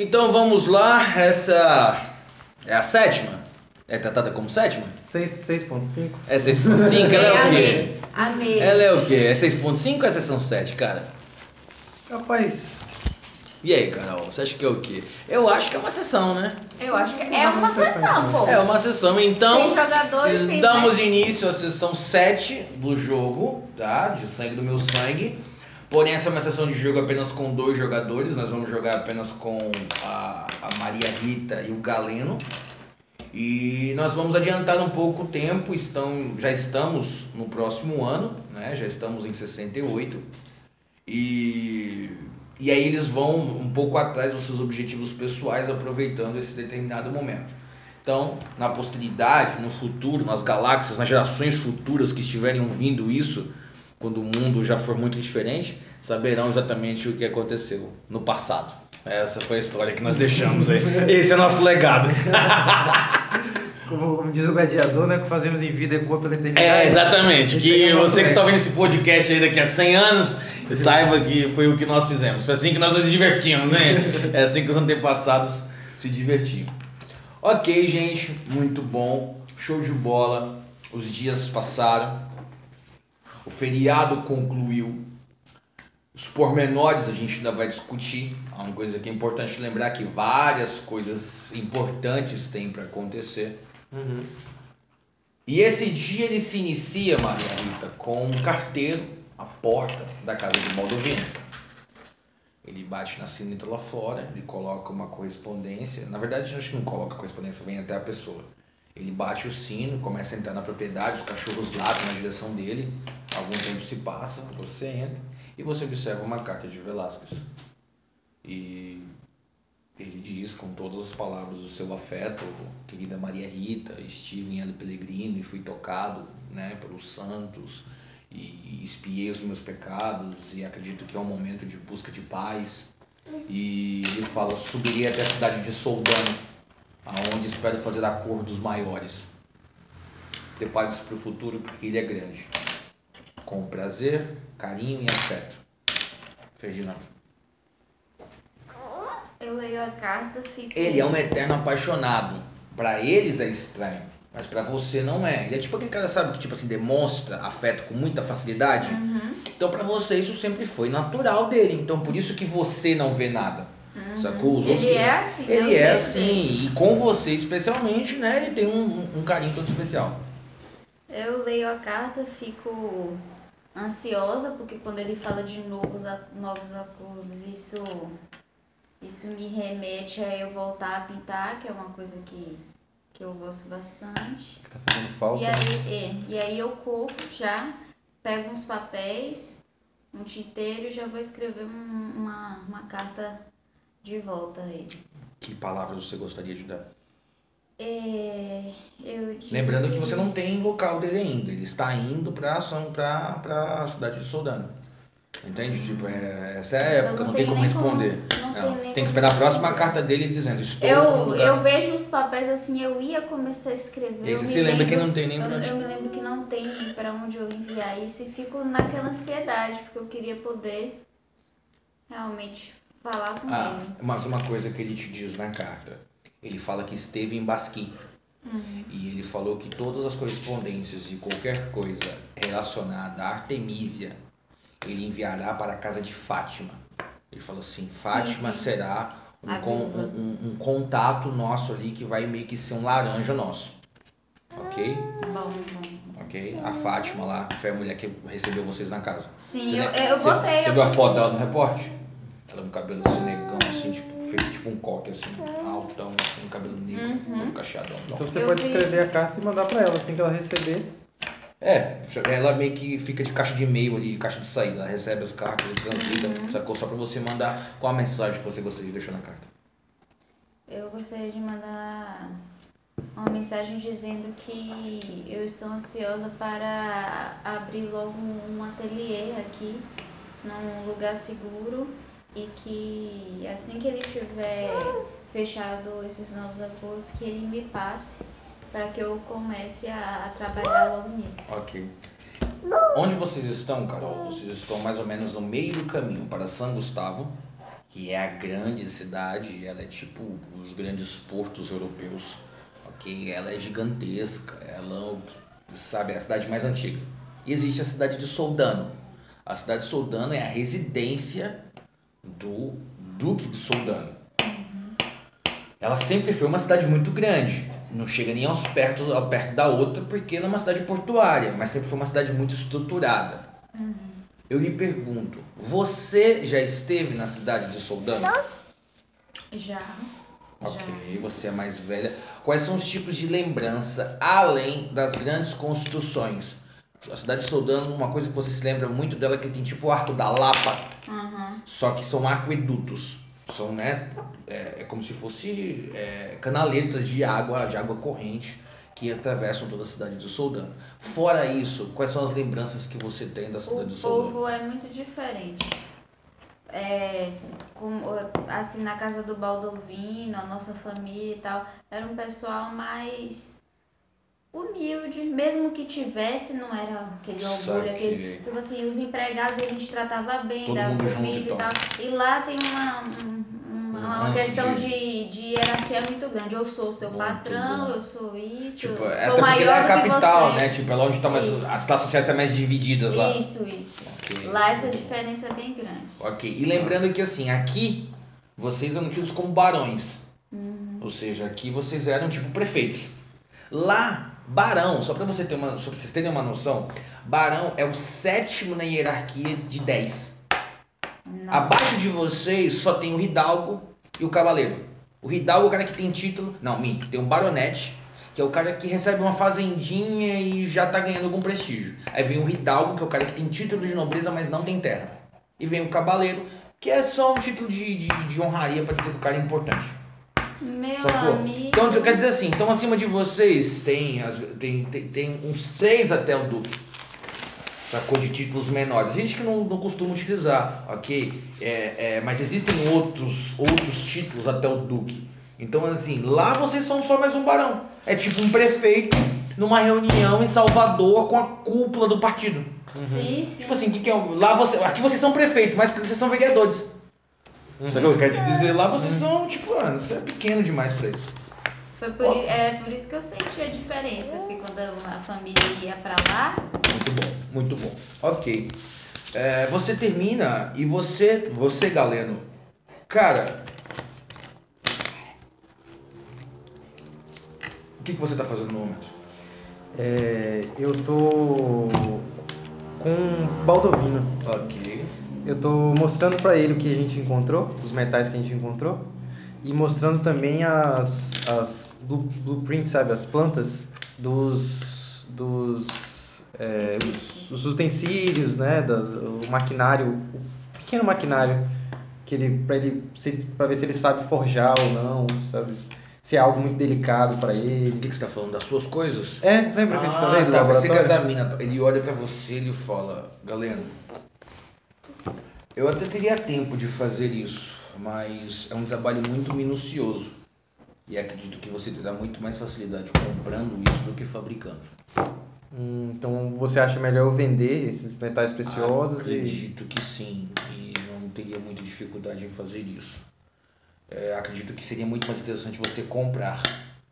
Então vamos lá, essa é a sétima. É tratada como sétima? 6.5? É 6.5? Ela é o quê? Amei. Ela é o quê? É 6.5 ou é sessão 7, cara? Rapaz, E aí, Carol, você acha que é o quê? Eu acho que é uma sessão, né? Eu acho que é uma sessão, pô. É uma sessão, então. Tem jogadores, tem Damos início à sessão 7 do jogo, tá? De sangue do meu sangue. Porém, essa é uma sessão de jogo apenas com dois jogadores. Nós vamos jogar apenas com a, a Maria Rita e o Galeno. E nós vamos adiantar um pouco o tempo. Estão, já estamos no próximo ano, né? Já estamos em 68. E, e aí eles vão um pouco atrás dos seus objetivos pessoais, aproveitando esse determinado momento. Então, na posteridade, no futuro, nas galáxias, nas gerações futuras que estiverem ouvindo isso, quando o mundo já for muito diferente, saberão exatamente o que aconteceu no passado. Essa foi a história que nós deixamos aí. Esse é o nosso legado. como, como diz o gladiador, né? O que fazemos em vida ecoa pela eternidade. É, exatamente. Esse Que é você que está vendo esse podcast aí daqui a 100 anos, saiba que foi o que nós fizemos. Foi assim que nós nos divertimos, né? É assim que os antepassados se divertiam. Ok, gente, muito bom. Show de bola. Os dias passaram. O feriado concluiu. Os pormenores a gente ainda vai discutir. Há uma coisa que é importante lembrar que várias coisas importantes têm para acontecer. Uhum. E esse dia ele se inicia, Maria Rita, com um carteiro à porta da casa de Baldovino. Ele bate na sineta lá fora, ele coloca uma correspondência. Na verdade, acho que não coloca correspondência, vem até a pessoa. Ele bate o sino, começa a entrar na propriedade, os cachorros latem na direção dele. Algum tempo se passa, você entra e você observa uma carta de Velázquez. E ele diz com todas as palavras do seu afeto, querida Maria Rita, estive em El Pellegrino e fui tocado né, pelos santos e espiei os meus pecados e acredito que é um momento de busca de paz. E ele fala, subirei até a cidade de Soldano, aonde espero fazer a cor dos maiores. Prepare-se para o futuro porque ele é grande. Com prazer, carinho e afeto. Ferdinando. Eu leio a carta, fico. Ele é um eterno apaixonado. Pra eles é estranho, mas pra você não é. Ele é tipo aquele cara, sabe, que tipo assim, demonstra afeto com muita facilidade. Uhum. Então pra você isso sempre foi natural dele. Então por isso que você não vê nada. Sacou? Os Ele é assim, né? Ele é assim. E com você especialmente, né? Ele tem um, um- um carinho todo especial. Eu leio a carta, fico ansiosa, porque quando ele fala de novos, novos acordos, isso, isso me remete a eu voltar a pintar, que é uma coisa que, que eu gosto bastante. Tá fazendo falta. E aí, é, e aí eu corro já, pego uns papéis, um tinteiro e já vou escrever um- uma, uma carta de volta a ele. Que palavras você gostaria de dar? É, eu digo Lembrando que você não tem local dele ainda. Ele está indo pra ação pra, pra cidade de Soldano. Entende? Tipo, é, essa é a época, não não tem como nem como- responder. não Não, tem tem que esperar a próxima responder. carta dele dizendo estou Eu, eu vejo os papéis assim, eu ia começar a escrever. E você se lembra que não tem nem eu, eu me lembro que não tem pra onde eu enviar isso e fico naquela ansiedade, porque eu queria poder realmente falar com Ah, ele. mas uma coisa que ele te diz na carta. Ele fala que esteve em Basqui. Uhum. E ele falou que todas as correspondências de qualquer coisa relacionada a Artemísia, ele enviará para a casa de Fátima. Ele falou assim, Fátima sim. será um, con- um- um- contato nosso ali que vai meio que ser um laranja nosso. Ok? Bom, bom. Ok? A Fátima lá, que foi a mulher que recebeu vocês na casa. Sim, Você eu, eu você- botei. Você eu viu a foto dela no reporte? Ela com o cabelo assim, negão, assim, tipo, feito tipo um coque, assim, altão, assim, um cabelo negro, Uhum. todo cacheadão. Então você Eu pode vi. escrever a carta e mandar pra ela. Assim que ela receber, É, ela meio que fica de caixa de e-mail ali, caixa de saída. Ela recebe as cartas e transita, Uhum. sacou? Só pra você mandar qual a mensagem que você gostaria de deixar na carta. Eu gostaria de mandar uma mensagem dizendo que eu estou ansiosa para abrir logo um ateliê aqui, num lugar seguro, e que assim que ele tiver fechado esses novos acordos, que ele me passe para que eu comece a, a trabalhar logo nisso. Ok. Onde vocês estão, Carol? Vocês estão mais ou menos no meio do caminho para São Gustavo. que é a grande cidade, ela é tipo os grandes portos europeus, ok? Ela é gigantesca, ela, sabe, é a cidade mais antiga. E existe a cidade de Soldano. A cidade de Soldano é a residência do Duque de Soldano. Ela sempre foi uma cidade muito grande, não chega nem aos perto, ao perto da outra, porque ela é uma cidade portuária, mas sempre foi uma cidade muito estruturada. Eu lhe pergunto, você já esteve na cidade de Soldano? Já. Ok, você é mais velha. Quais são os tipos de lembrança além das grandes construções? A cidade de Soldano, uma coisa que você se lembra muito dela é que tem tipo o Arco da Lapa, Aham. só que são aquedutos. São, né, é, é como se fosse é, canaletas de água, de água corrente que atravessam toda a cidade de Soldano. Fora isso, quais são as lembranças que você tem da cidade O de Soldano? povo é muito diferente. É, como, assim, na casa do Baldovino, a nossa família e tal, era um pessoal mais humilde, mesmo que tivesse, não era aquele orgulho, aquele. Tipo assim, os empregados a gente tratava bem, Todo dava comida e tal. E lá tem uma, um- uma, Um uma questão de- de... Hierarquia muito grande. Eu sou seu patrão, eu sou isso, Tipo, eu é sou até lá é maior a que capital, né? Tipo, é lá onde tá mais. Isso. As classes sociais são mais divididas lá. Isso, isso. Ok, Lá essa bom. diferença é bem grande. Ok, e lembrando que assim, aqui vocês eram tidos como barões. Uhum. Ou seja, aqui vocês eram tipo prefeitos. Lá, barão, só pra você ter uma, só pra vocês terem uma noção, barão é o sétimo na hierarquia de 10. Abaixo de vocês só tem o hidalgo e o cavaleiro. O hidalgo é o cara que tem título, não, minto, tem um baronete, que é o cara que recebe uma fazendinha e já tá ganhando algum prestígio. Aí vem o hidalgo, que é o cara que tem título de nobreza, mas não tem terra. E vem o cavaleiro, que é só um título de, de, de honraria pra dizer que o cara é importante. Meu Sacou? amigo. Então quer dizer assim, então acima de vocês tem, tem, tem, tem uns três até o duque. Sacou? De títulos menores. Gente que não, não costuma utilizar, ok? É, é, mas existem outros, outros títulos até o duque. Então assim, lá vocês são só mais um barão. É tipo um prefeito numa reunião em Salvador com a cúpula do partido. Sim, sim. Tipo assim, que que é, lá você, aqui vocês são prefeito, mas vocês são vereadores. Sabe o que eu quero te dizer? Lá vocês são, tipo, mano, você é pequeno demais pra isso. Foi por, i- é por isso que eu senti a diferença, porque quando a família ia pra lá, Muito bom, muito bom. Ok. É, você termina e você, você Galeno, cara. O que, que você tá fazendo no momento? É, eu tô com Baldovino. Ok. Eu tô mostrando pra ele o que a gente encontrou, os metais que a gente encontrou, e mostrando também as, as blue- blueprints, sabe, as plantas dos dos, é, os, os utensílios, né, da- o maquinário, o pequeno maquinário que ele para ele para ver se ele sabe forjar ou não, sabe, se é algo muito delicado pra O ele. que, que você tá falando? Das suas coisas? É, lembra que eu te falei Ah, do tá, que era laboratório? da mina. Ele olha pra você e ele fala, Galeno, eu até teria tempo de fazer isso, mas é um trabalho muito minucioso. E acredito que você terá muito mais facilidade comprando isso do que fabricando. Hum, então você acha melhor vender esses metais preciosos e Acredito que sim, e não teria muita dificuldade em fazer isso. É, acredito que seria muito mais interessante você comprar,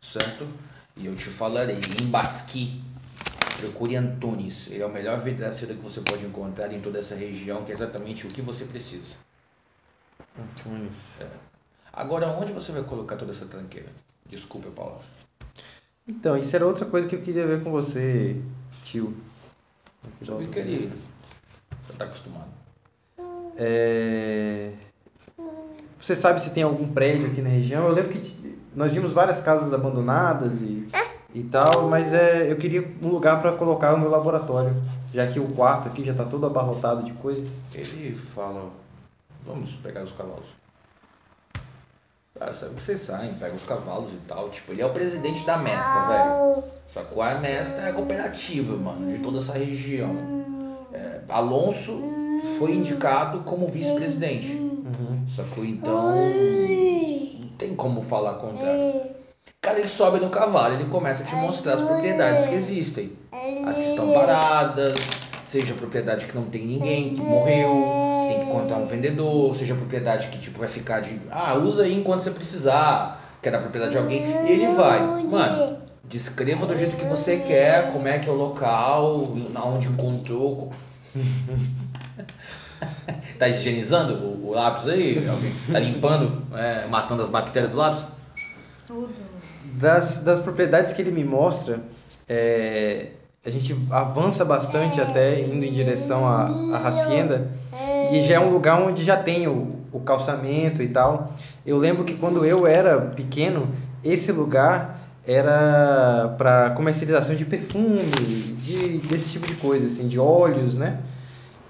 certo? E eu te falarei, em Basqui, procure Antunes. Ele é o melhor vidraceiro que você pode encontrar em toda essa região, que é exatamente o que você precisa. Antunes. Agora, onde você vai colocar toda essa tranqueira? Desculpe a palavra. Então, isso era outra coisa que eu queria ver com você, tio. Já vi que ele já tá acostumado. É... Você sabe se tem algum prédio aqui na região? Eu lembro que nós vimos várias casas abandonadas e, e tal, mas é, eu queria um lugar para colocar o meu laboratório, já que o quarto aqui já está todo abarrotado de coisas. Ele fala, vamos pegar os cavalos. Cara, sabe que vocês saem, pegam os cavalos e tal. Tipo, ele é o presidente da Mesta, velho. Sacou? A Mesta é a cooperativa, mano, de toda essa região. É, Alonso foi indicado como vice-presidente. Sacou? Então, não tem como falar contrário. Cara, ele sobe no cavalo, ele começa a te mostrar as propriedades que existem. As que estão paradas, seja propriedade que não tem ninguém, que morreu, tem encontrar um vendedor, seja propriedade que tipo vai ficar de, ah, usa aí enquanto você precisar, quer da propriedade de alguém, e ele vai. Mano, descreva do jeito que você quer, como é que é o local, onde encontrou. tá higienizando o, o lápis aí? Alguém tá limpando, é, matando as bactérias do lápis? Tudo. Das, das propriedades que ele me mostra, é, a gente avança bastante até indo em direção à, à Hacienda e já é um lugar onde já tem o, o calçamento e tal. Eu lembro que quando eu era pequeno, esse lugar era para comercialização de perfume, de, desse tipo de coisa, assim, de óleos, né?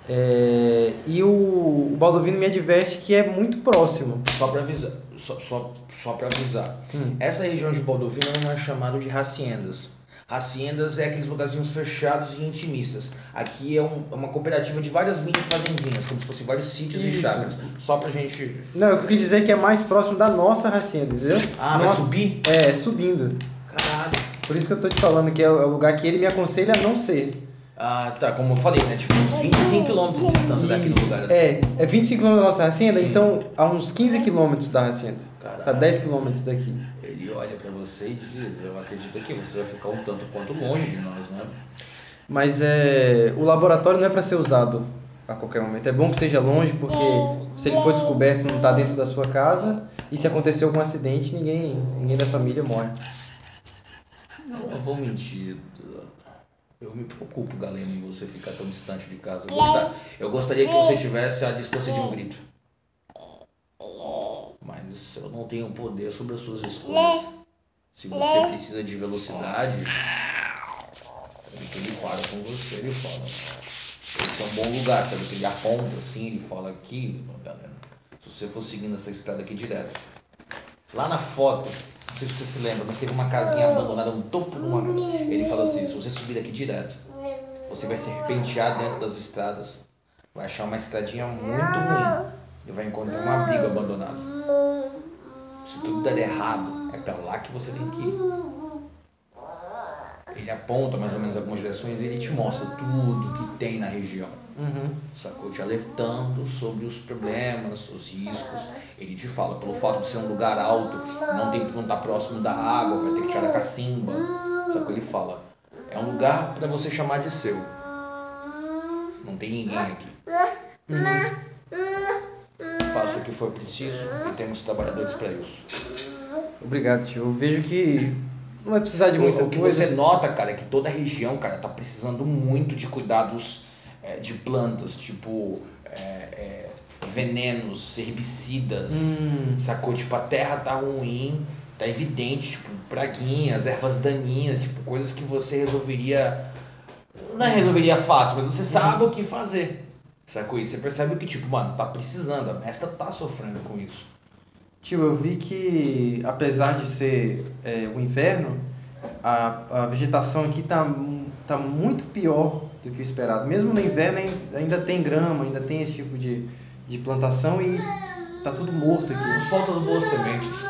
É, e o, o Baldovino me adverte que é muito próximo. Só para avisar, só, só, só para avisar. Hum. Essa região de Baldovino não é chamada de haciendas. Haciendas é aqueles lugarzinhos fechados e intimistas. Aqui é, um, é uma cooperativa de várias mini fazendinhas, como se fossem vários sítios Isso. e chácaras. Só pra gente. Não, eu quis dizer que é mais próximo da nossa hacienda, entendeu? Ah, vai subir? É, subindo. Caralho. Por isso que eu tô te falando que é o lugar que ele me aconselha a não ser. Ah, tá, como eu falei, né? Tipo, uns 25 km de distância daquele lugar. Assim. É, é 25 km da nossa hacienda, Sim. então há uns 15 km da hacienda. Caralho. Tá 10 km daqui. Ele olha para você e diz, eu acredito que você vai ficar um tanto quanto longe de nós, né? Mas é, o laboratório não é para ser usado a qualquer momento. É bom que seja longe, porque se ele for descoberto não está dentro da sua casa, e se acontecer algum acidente, ninguém, ninguém da família morre. Não, eu vou mentir. Eu me preocupo, Galeno, em você ficar tão distante de casa. Eu, gostar, eu gostaria que você tivesse a distância de um grito. Mas eu não tenho poder sobre as suas escolhas. Se você precisa de velocidade, ele para com você, ele fala. Esse é um bom lugar, sabe? Que ele aponta assim, ele fala aqui, galera. Se você for seguindo essa estrada aqui direto. Lá na foto, não sei se você se lembra, mas teve uma casinha abandonada no topo de uma. Ele fala assim: se você subir daqui direto, você vai serpentear dentro das estradas, vai achar uma estradinha muito ruim e vai encontrar um abrigo abandonado. Se tudo der errado, é para lá que você tem que ir. Ele aponta mais ou menos algumas direções e ele te mostra tudo que tem na região. Uhum. Sacou? Te alertando sobre os problemas, os riscos. Ele te fala, pelo fato de ser um lugar alto, não tem não tá próximo da água, vai ter que tirar a cacimba. Sacou? Ele fala, é um lugar para você chamar de seu. Não tem ninguém aqui. Uhum. Faça o que for preciso e temos trabalhadores para isso. Obrigado, tio. Eu vejo que não vai precisar de muita O que coisa. você nota, cara, é que toda a região, cara, tá precisando muito de cuidados é, de plantas, tipo é, é, venenos, herbicidas, hum. sacou? Tipo, a terra tá ruim, tá evidente, tipo, praguinhas, ervas daninhas, tipo, coisas que você resolveria. Não é resolveria fácil, mas você sabe o que fazer. Sacou? E você percebe que, tipo, mano, tá precisando, a mestra tá sofrendo com isso. Tio, eu vi que, apesar de ser é, o inverno, a, a vegetação aqui tá, tá muito pior do que o esperado. Mesmo no inverno ainda tem grama, ainda tem esse tipo de, de plantação e tá tudo morto aqui. Nos faltam boas sementes.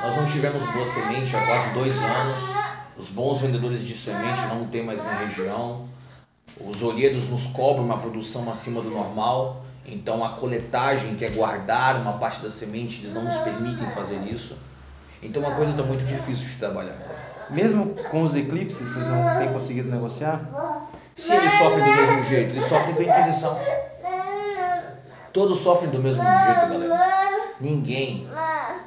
Nós não tivemos boa semente há quase dois anos. Os bons vendedores de semente não tem mais na região. Os olhedos nos cobram uma produção acima do normal. Então a coletagem, que é guardar uma parte da semente, eles não nos permitem fazer isso. Então uma coisa está muito difícil de trabalhar. Mesmo com os eclipses, vocês não têm conseguido negociar? Se eles sofrem do mesmo jeito, eles sofrem com a Inquisição. Todos sofrem do mesmo jeito, galera. Ninguém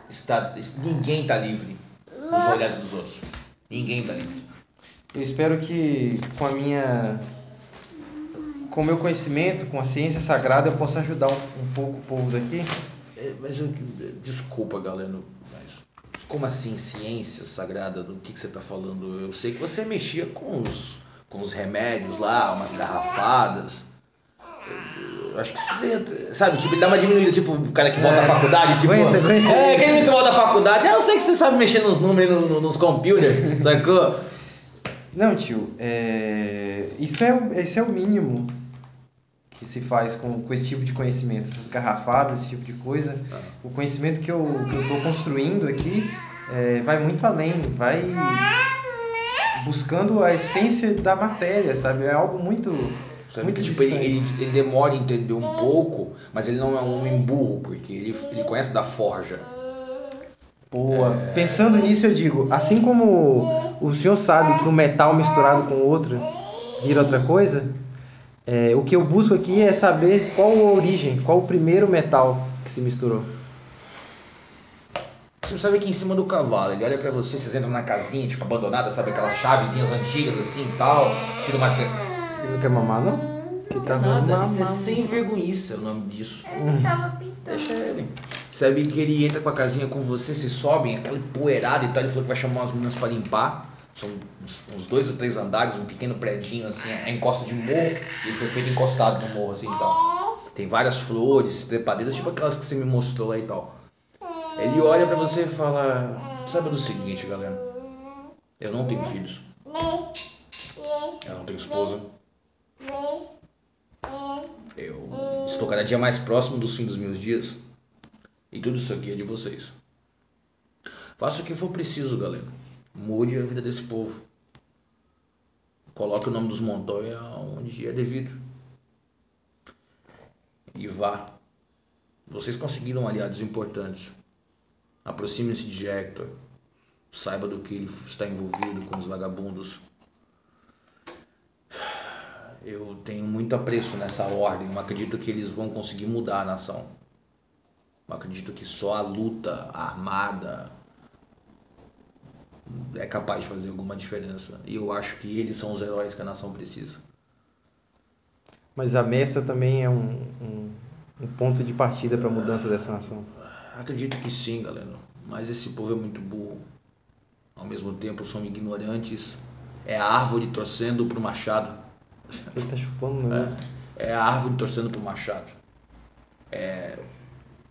está, ninguém está livre dos olhares dos outros. Ninguém está livre. Eu espero que com a minha com o meu conhecimento, com a ciência sagrada, eu possa ajudar um, um pouco o povo daqui. É, mas eu, desculpa, galera, mas como assim ciência sagrada? Do que, que você está falando? Eu sei que você mexia com os com os remédios lá, umas garrafadas. Eu acho que você, sabe, tipo, dá uma diminuída, tipo, o cara que volta é, da faculdade, tipo, aguenta, aguenta. é, quem que volta da faculdade, eu sei que você sabe mexer nos números, no, nos computers, sacou? Não, tio, é... isso, é, esse é o mínimo que se faz com, com esse tipo de conhecimento, essas garrafadas, esse tipo de coisa. Ah. O conhecimento que eu estou construindo aqui é, vai muito além, vai buscando a essência da matéria, sabe? É algo muito Sabe Muito que tipo, ele, ele, ele demora a entender um pouco, mas ele não é um homem burro, porque ele, ele conhece da forja. Boa. Pensando nisso, eu digo, assim como o senhor sabe que um metal misturado com outro vira outra coisa, é, o que eu busco aqui é saber qual a origem, qual o primeiro metal que se misturou. Você sabe que em cima do cavalo, ele olha pra você, vocês entram na casinha, tipo, abandonada, sabe? Aquelas chavezinhas antigas assim e tal. Tira uma. Ele não quer mamar, não? Que tá Nada, mamar. isso é sem vergonhice, é o nome disso. Ele tava pintando. Deixa ele. Sabe que ele entra com a casinha com você, vocês sobem, aquela empoeirada e tal. Ele falou que vai chamar umas meninas pra limpar. São uns, uns dois ou três andares, um pequeno predinho assim, é encosta de morro. E ele foi feito encostado no morro assim e tal. Tem várias flores, trepadeiras, tipo aquelas que você me mostrou lá e tal. Ele olha pra você e fala: Sabe do seguinte, galera? Eu não tenho filhos. Eu não tenho esposa. Eu estou cada dia mais próximo dos fins dos meus dias. E tudo isso aqui é de vocês. Faça o que for preciso, galera. Mude a vida desse povo. Coloque o nome dos Montoya onde é devido. E vá. Vocês conseguiram aliados importantes. Aproxime-se de Hector. Saiba do que ele está envolvido com os vagabundos. Eu tenho muito apreço nessa ordem. Eu acredito que eles vão conseguir mudar a nação. Eu acredito que só a luta armada é capaz de fazer alguma diferença. E eu acho que eles são os heróis que a nação precisa. Mas a Mestra também é um, um, um ponto de partida para a mudança dessa nação. Acredito que sim, galera. Mas esse povo é muito burro. Ao mesmo tempo são ignorantes. É a árvore torcendo pro machado. Ele tá chupando o negócio. É a árvore torcendo pro machado. É,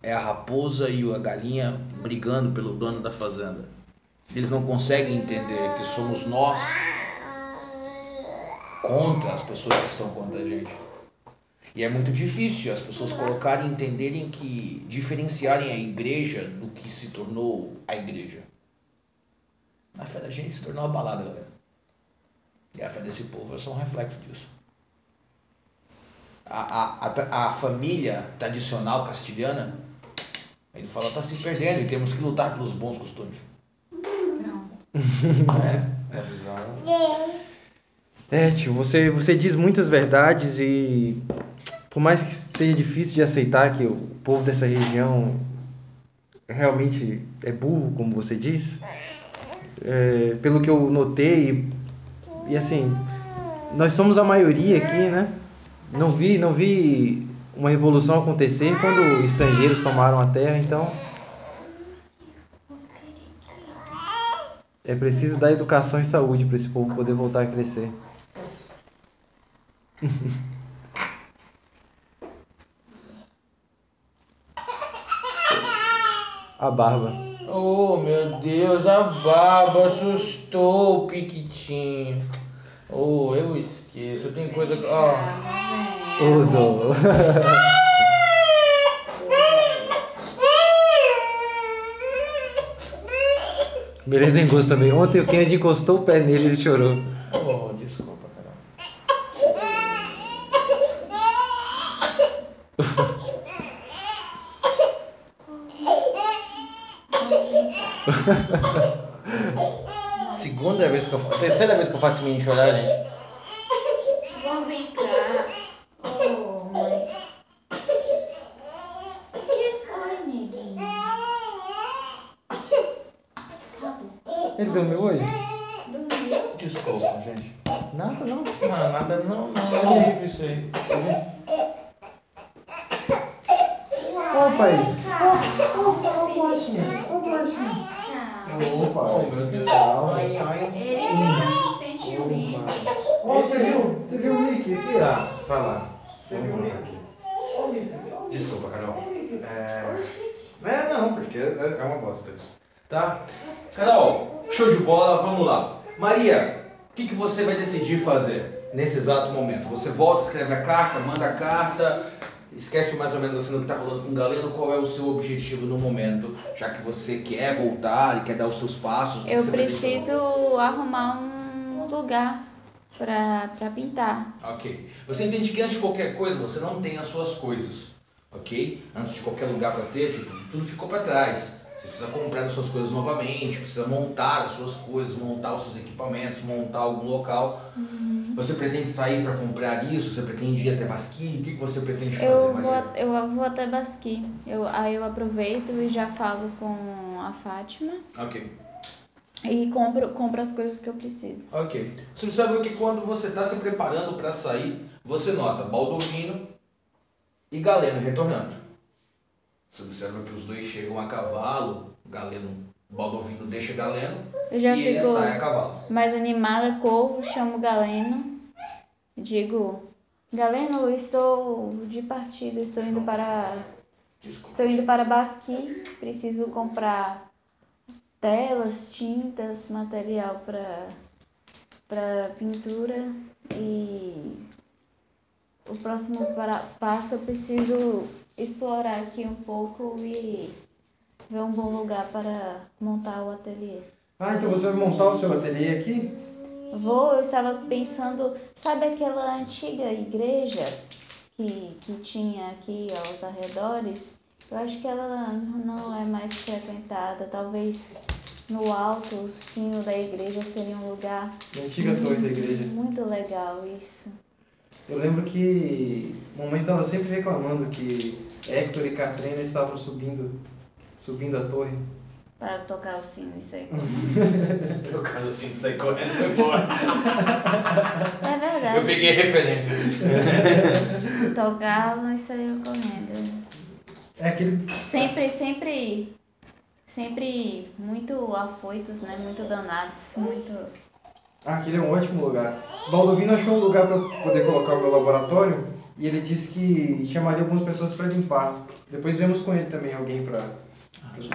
é a raposa e a galinha brigando pelo dono da fazenda. Eles não conseguem entender que somos nós contra as pessoas que estão contra a gente. E é muito difícil as pessoas colocarem entenderem que diferenciarem a igreja do que se tornou a igreja. A fé da gente se tornou uma balada, galera. E a fé desse povo é só um reflexo disso. A, a, a, a família tradicional castilhana, ele fala, está se perdendo e temos que lutar pelos bons costumes. É, é. É, tio, você, você diz muitas verdades e por mais que seja difícil de aceitar que o povo dessa região realmente é burro, como você diz, é, pelo que eu notei, e assim, nós somos a maioria aqui, né? Não vi, não vi uma revolução acontecer quando estrangeiros tomaram a terra, então é preciso dar educação e saúde para esse povo poder voltar a crescer. A barba. Oh, meu Deus, a barba assustou o Piquitinho. Oh, eu esqueço, tem coisa... Ó, Ô, dó. Beleza tem gosto também. Ontem o Kennedy encostou o pé nele e ele chorou. oh, desculpa, Carol. Segunda vez que eu faço... Terceira vez que eu faço esse menino chorar, gente. Vamos vem cá. Ô, mãe. O que foi, neguinho? Ele dormiu hoje? Dormiu? Desculpa, gente. Nada, não. Não, nada não, não. É horrível isso aí. Ó, pai. Opa, oh, meu Deus. Ai, ai. Ele fica com sentimento. Ó, você viu? Você viu o Mickey aqui? Tá, vai lá. Vamos voltar aqui. Desculpa, Carol. É... É, não, porque é é uma bosta isso. Tá? Carol, show de bola, vamos lá. Maria, o que, que você vai decidir fazer nesse exato momento? Você volta, escreve a carta, manda a carta, esquece mais ou menos assim do que tá rolando com o Galeno, qual é o seu objetivo no momento, já que você quer voltar e quer dar os seus passos. Eu preciso arrumar um lugar pra, pra pintar. Ok. Você entende que antes de qualquer coisa você não tem as suas coisas, ok? Antes de qualquer lugar para ter, tipo, tudo ficou para trás. Você precisa comprar as suas coisas novamente, precisa montar as suas coisas, montar os seus equipamentos, montar algum local. Uhum. Você pretende sair para comprar isso? Você pretende ir até Basqui? O que, que você pretende fazer, Eu vou, Maria? eu vou até Basqui. Eu, aí eu aproveito e já falo com a Fátima Ok. E compro, compro as coisas que eu preciso. Ok. Você observa que quando você está se preparando para sair, você nota Baldovino e Galeno retornando. Você observa que os dois chegam a cavalo, Galeno, Baldovino deixa Galeno e ele sai a cavalo. mais animada, corro, chamo Galeno. Digo, Galeno, eu estou de partida, estou indo para Desculpa. Estou indo para Basqui, preciso comprar telas, tintas, material para para pintura e o próximo para- passo eu preciso explorar aqui um pouco e ver um bom lugar para montar o ateliê. Ah, então você vai montar o seu ateliê aqui? Vou, eu estava pensando, sabe aquela antiga igreja que, que tinha aqui aos arredores? Eu acho que ela não é mais frequentada. Talvez no alto, o sino da igreja seria um lugar Na antiga torre da igreja. muito legal, isso. Eu lembro que mamãe estava sempre reclamando que Hector e Katrina estavam subindo, subindo a torre. Para tocar o sino, isso aí. No caso assim, sai correndo foi embora. É Eu verdade. peguei a referência. Tocavam e saíam correndo. É aquele. Sempre, sempre, sempre muito afoitos, né? Muito danados, muito... Ah, aquele é um ótimo lugar. Baldovino achou um lugar para poder colocar o meu laboratório e ele disse que chamaria algumas pessoas para limpar. Depois vemos com ele também alguém para.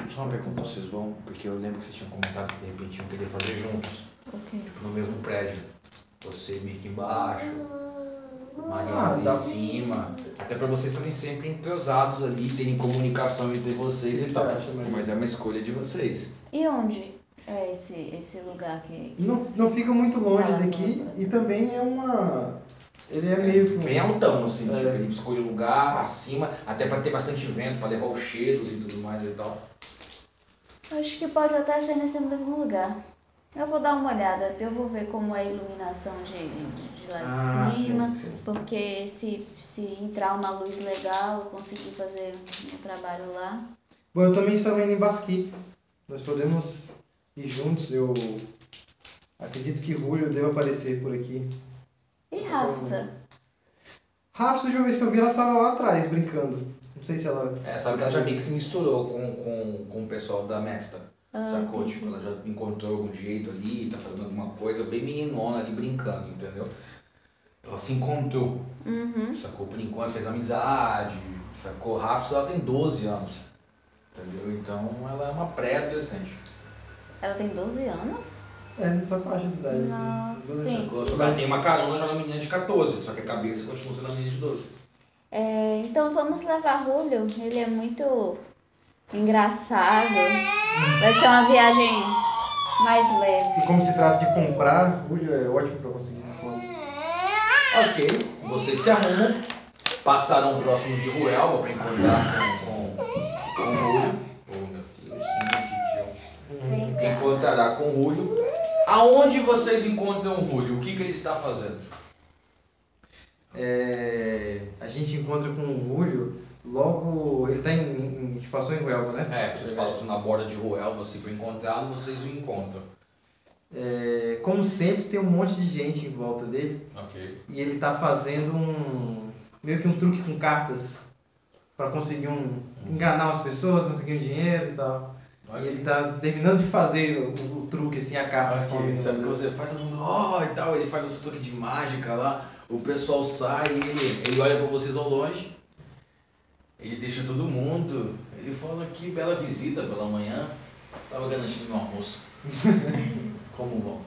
Só ver como vocês vão, porque eu lembro que vocês tinham comentado que de repente iam querer fazer juntos, O quê? no mesmo prédio. Você meio que embaixo, Maria Ah, em cima. Até pra vocês estarem sempre entrosados ali, terem comunicação entre vocês O e tal. Mas é uma escolha de vocês. E onde é esse, esse lugar que... que Não, não fica muito longe daqui e também é uma. Ele é meio que um. Bem altão, assim, É. tipo, ele escolhe um lugar acima, até pra ter bastante vento, pra levar os cheiros e tudo mais e tal. Acho que pode até ser nesse mesmo lugar. Eu vou dar uma olhada, eu vou ver como é a iluminação de, de, de lá de Ah, cima. sim, sim. Porque se, se entrar uma luz legal, eu conseguir fazer um trabalho lá. Bom, eu também estava indo em Basqui. Nós podemos ir juntos. Eu acredito que Julio deva aparecer por aqui. E Rafa? Rafa, a última vez que eu vi, ela estava lá atrás brincando. Não sei se ela. É, sabe que ela já meio que se misturou com, com, com o pessoal da Mestra. Ah, sacou? Tipo, ela já encontrou algum jeito ali, tá fazendo alguma coisa bem meninona ali brincando, entendeu? Ela se encontrou, Uhum. sacou? Por enquanto fez amizade, sacou? Rafa, ela tem 12 anos, entendeu? Então ela é uma pré-adolescente. Ela tem 12 anos? É, nessa faixa de idade, Nossa, assim. sim. Sacou? Só que ela tem uma carona já na menina de 14, só que a cabeça continua sendo a menina de 12. É, então vamos levar Julio. Ele é muito engraçado. Vai ser uma viagem mais leve. E como se trata de comprar, Julio é ótimo para conseguir descontos. Ok, vocês se arrumam, passarão próximo de Ruelva para encontrar com, com, com o Rúlio. Ô meu filho, sim. Encontrará com o Rúlio. Aonde vocês encontram o Rúlio? O que, que ele está fazendo? É, a gente encontra com o Julio logo. Ele tá em. em a gente passou em Ruelva, né? É, vocês passam na borda de Ruelva assim para encontrá-lo, vocês o encontram. É, como sempre, tem um monte de gente em volta dele Ok. e ele tá fazendo um. meio que um truque com cartas para conseguir um. enganar as pessoas, conseguir um dinheiro e tal. E ele tá terminando de fazer o, o truque, assim, a carta. Ok, sobe, sabe que você faz todo mundo, ó, e tal, ele faz os truques de mágica lá, o pessoal sai, ele, ele olha pra vocês ao longe, ele deixa todo mundo, ele fala que bela visita pela manhã, estava garantindo meu almoço. Como vão?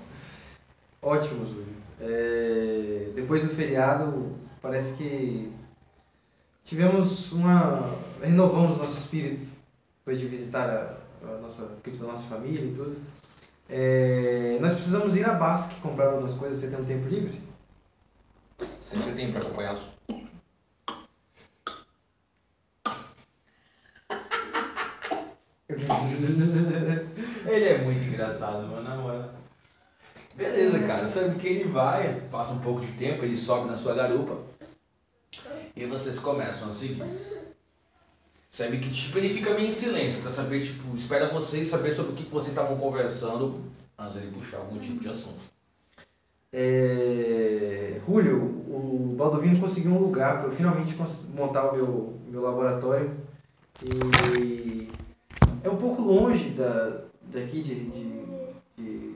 Ótimo, Júlio. É, depois do feriado, parece que tivemos uma. renovamos nosso espírito depois de visitar a, a nossa, a da nossa família e tudo. É, nós precisamos ir a Basque comprar algumas coisas. Você tem um tempo livre? Sempre tem pra acompanhá-los. Ele é muito engraçado, mano, na moral. Beleza, cara. Sabe que ele vai, passa um pouco de tempo, ele sobe na sua garupa. E vocês começam a seguir. Sabe que tipo, ele fica meio em silêncio pra saber, tipo, espera vocês saber sobre o que vocês estavam conversando antes ele puxar algum tipo de assunto. É, Julio, o Baldovino conseguiu um lugar para eu finalmente montar o meu, meu laboratório. E é um pouco longe da, daqui de, de, de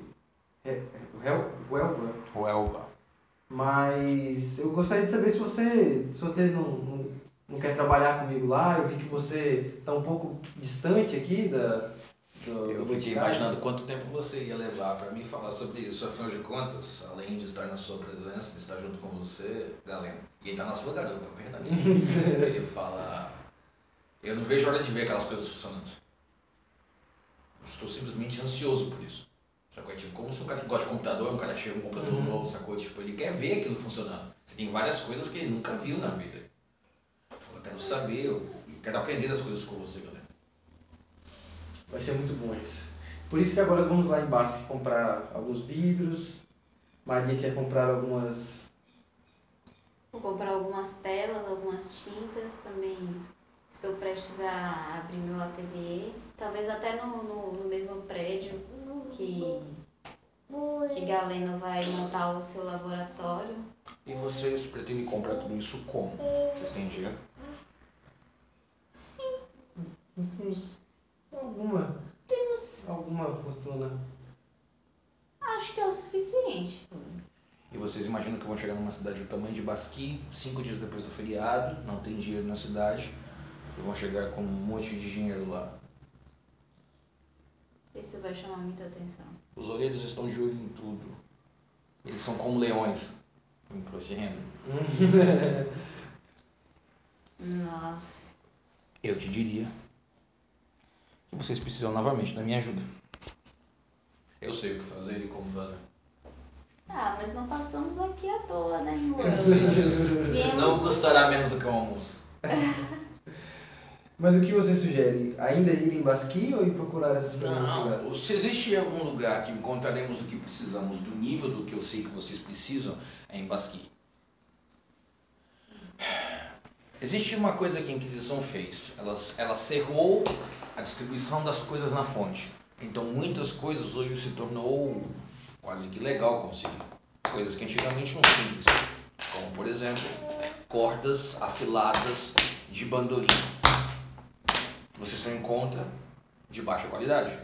Hel- Huelva, Huelva. mas eu gostaria de saber se você, se você não, não, não quer trabalhar comigo lá. Eu vi que você está um pouco distante aqui da. Do, Eu do fiquei imaginando quanto tempo você ia levar pra mim falar sobre isso. Afinal de contas, além de estar na sua presença, de estar junto com você, Galeno, e ele tá na sua garupa, é verdade. ele fala. Eu não vejo a hora de ver aquelas coisas funcionando. Estou simplesmente ansioso por isso. Sacou? É tipo, como se um cara que gosta de computador, um cara que chega um computador Uhum. novo, sacou? Tipo, ele quer ver aquilo funcionando. Você tem várias coisas que ele nunca viu na vida. Eu quero saber, eu quero aprender das coisas com você, Galeno. Vai ser muito bom isso. Por isso que agora vamos lá em Basque comprar alguns vidros. Maria quer comprar algumas. Vou comprar algumas telas, algumas tintas também. Estou prestes a abrir meu ateliê. Talvez até no, no, no mesmo prédio que, que Galeno vai montar o seu laboratório. E vocês pretendem comprar tudo isso como? Vocês têm dinheiro? Nós temos alguma. Temos. alguma fortuna. Acho que é o suficiente. E vocês imaginam que vão chegar numa cidade do tamanho de Basqui, cinco dias depois do feriado, não tem dinheiro na cidade, e vão chegar com um monte de dinheiro lá. Isso vai chamar muita atenção. Os orelhos estão de olho em tudo. Eles são como leões em imposto de renda. Nossa. Eu te diria que vocês precisam novamente da minha ajuda. Eu sei o que fazer e como fazer. Ah, mas não passamos aqui à toa, né, em Eu sei disso. Não custará menos do que um almoço. Mas o que você sugere? Ainda ir em Basque ou ir procurar essas coisas? Não, se existe algum lugar que encontraremos o que precisamos do nível do que eu sei que vocês precisam, é em Basqui. Existe uma coisa que a Inquisição fez. Ela, ela cerrou a distribuição das coisas na fonte. Então muitas coisas hoje se tornou quase que legal conseguir. Coisas que antigamente não simples. Como por exemplo, cordas afiladas de bandolim. Você só encontra de baixa qualidade.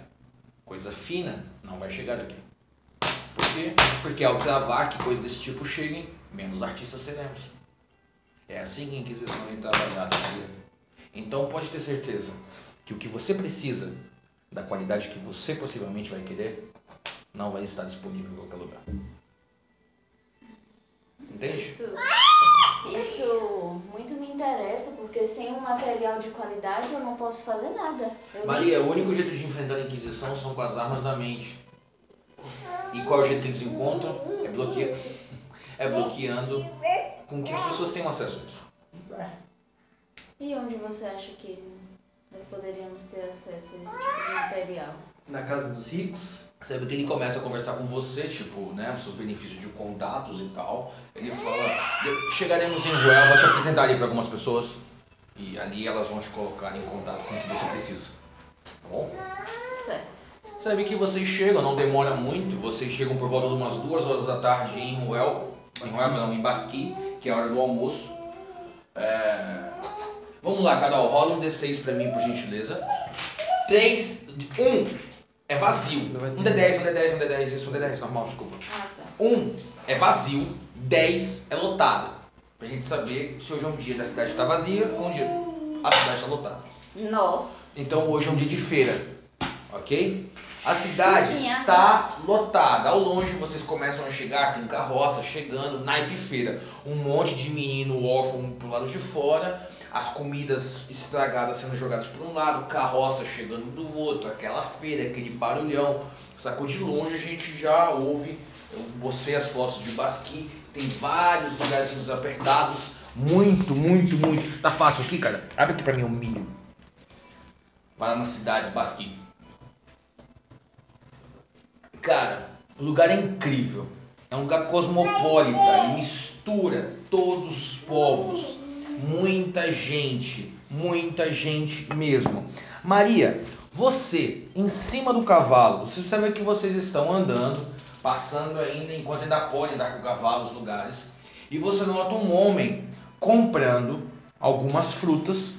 Coisa fina não vai chegar aqui. Por quê? Porque ao cravar que coisas desse tipo cheguem, menos artistas seremos. É assim que a Inquisição tem trabalhado, Maria. Então pode ter certeza que o que você precisa, da qualidade que você possivelmente vai querer, não vai estar disponível em qualquer lugar. Entende? Isso, isso muito me interessa, porque sem um material de qualidade eu não posso fazer nada. Eu nem- Maria, o único jeito de enfrentar a Inquisição são com as armas da mente. E qual é o jeito que eles encontram? É, bloque... é bloqueando com que as pessoas tenham acesso a isso. E onde você acha que nós poderíamos ter acesso a esse tipo de material? Na casa dos ricos? Sabe que ele começa a conversar com você, tipo, né, os seus benefícios de contatos e tal. Ele fala, "De- chegaremos em Ruel, vou te apresentar ali para algumas pessoas. E ali elas vão te colocar em contato com o que você precisa. Tá bom? Certo. Sabe que vocês chegam, não demora muito, vocês chegam por volta de umas duas horas da tarde em Ruel, em Ruel não, em Basqui, que é a hora do almoço. É, Vamos lá, Carol, rola um D6 pra mim, por gentileza. 3, 1 é vazio. Um D10, um D10, um D10, isso, um D10, normal, desculpa. Ah, tá. 1 é vazio, 10 é lotado. Pra gente saber se hoje é um dia da cidade tá vazia ou um dia a cidade tá lotada. Nossa. Então hoje é um dia de feira, ok? A cidade Chuvinha. tá lotada. Ao longe vocês começam a chegar, tem carroça chegando, naipe feira. Um monte de menino órfão pro lado de fora. As comidas estragadas sendo jogadas por um lado, carroça chegando do outro, aquela feira, aquele barulhão. Sacou de longe a gente já ouve, eu mostrei as fotos de Basqui, tem vários lugarzinhos apertados, muito, muito, muito. Tá fácil aqui, cara? Abre aqui pra mim o milho. Lá nas cidades Basqui. Cara, o lugar é incrível. É um lugar cosmopolita, ele mistura todos os povos. Muita gente, muita gente mesmo. Maria, você em cima do cavalo, você sabe que vocês estão andando, passando ainda, enquanto ainda pode andar com o cavalo nos lugares, e você nota um homem comprando algumas frutas.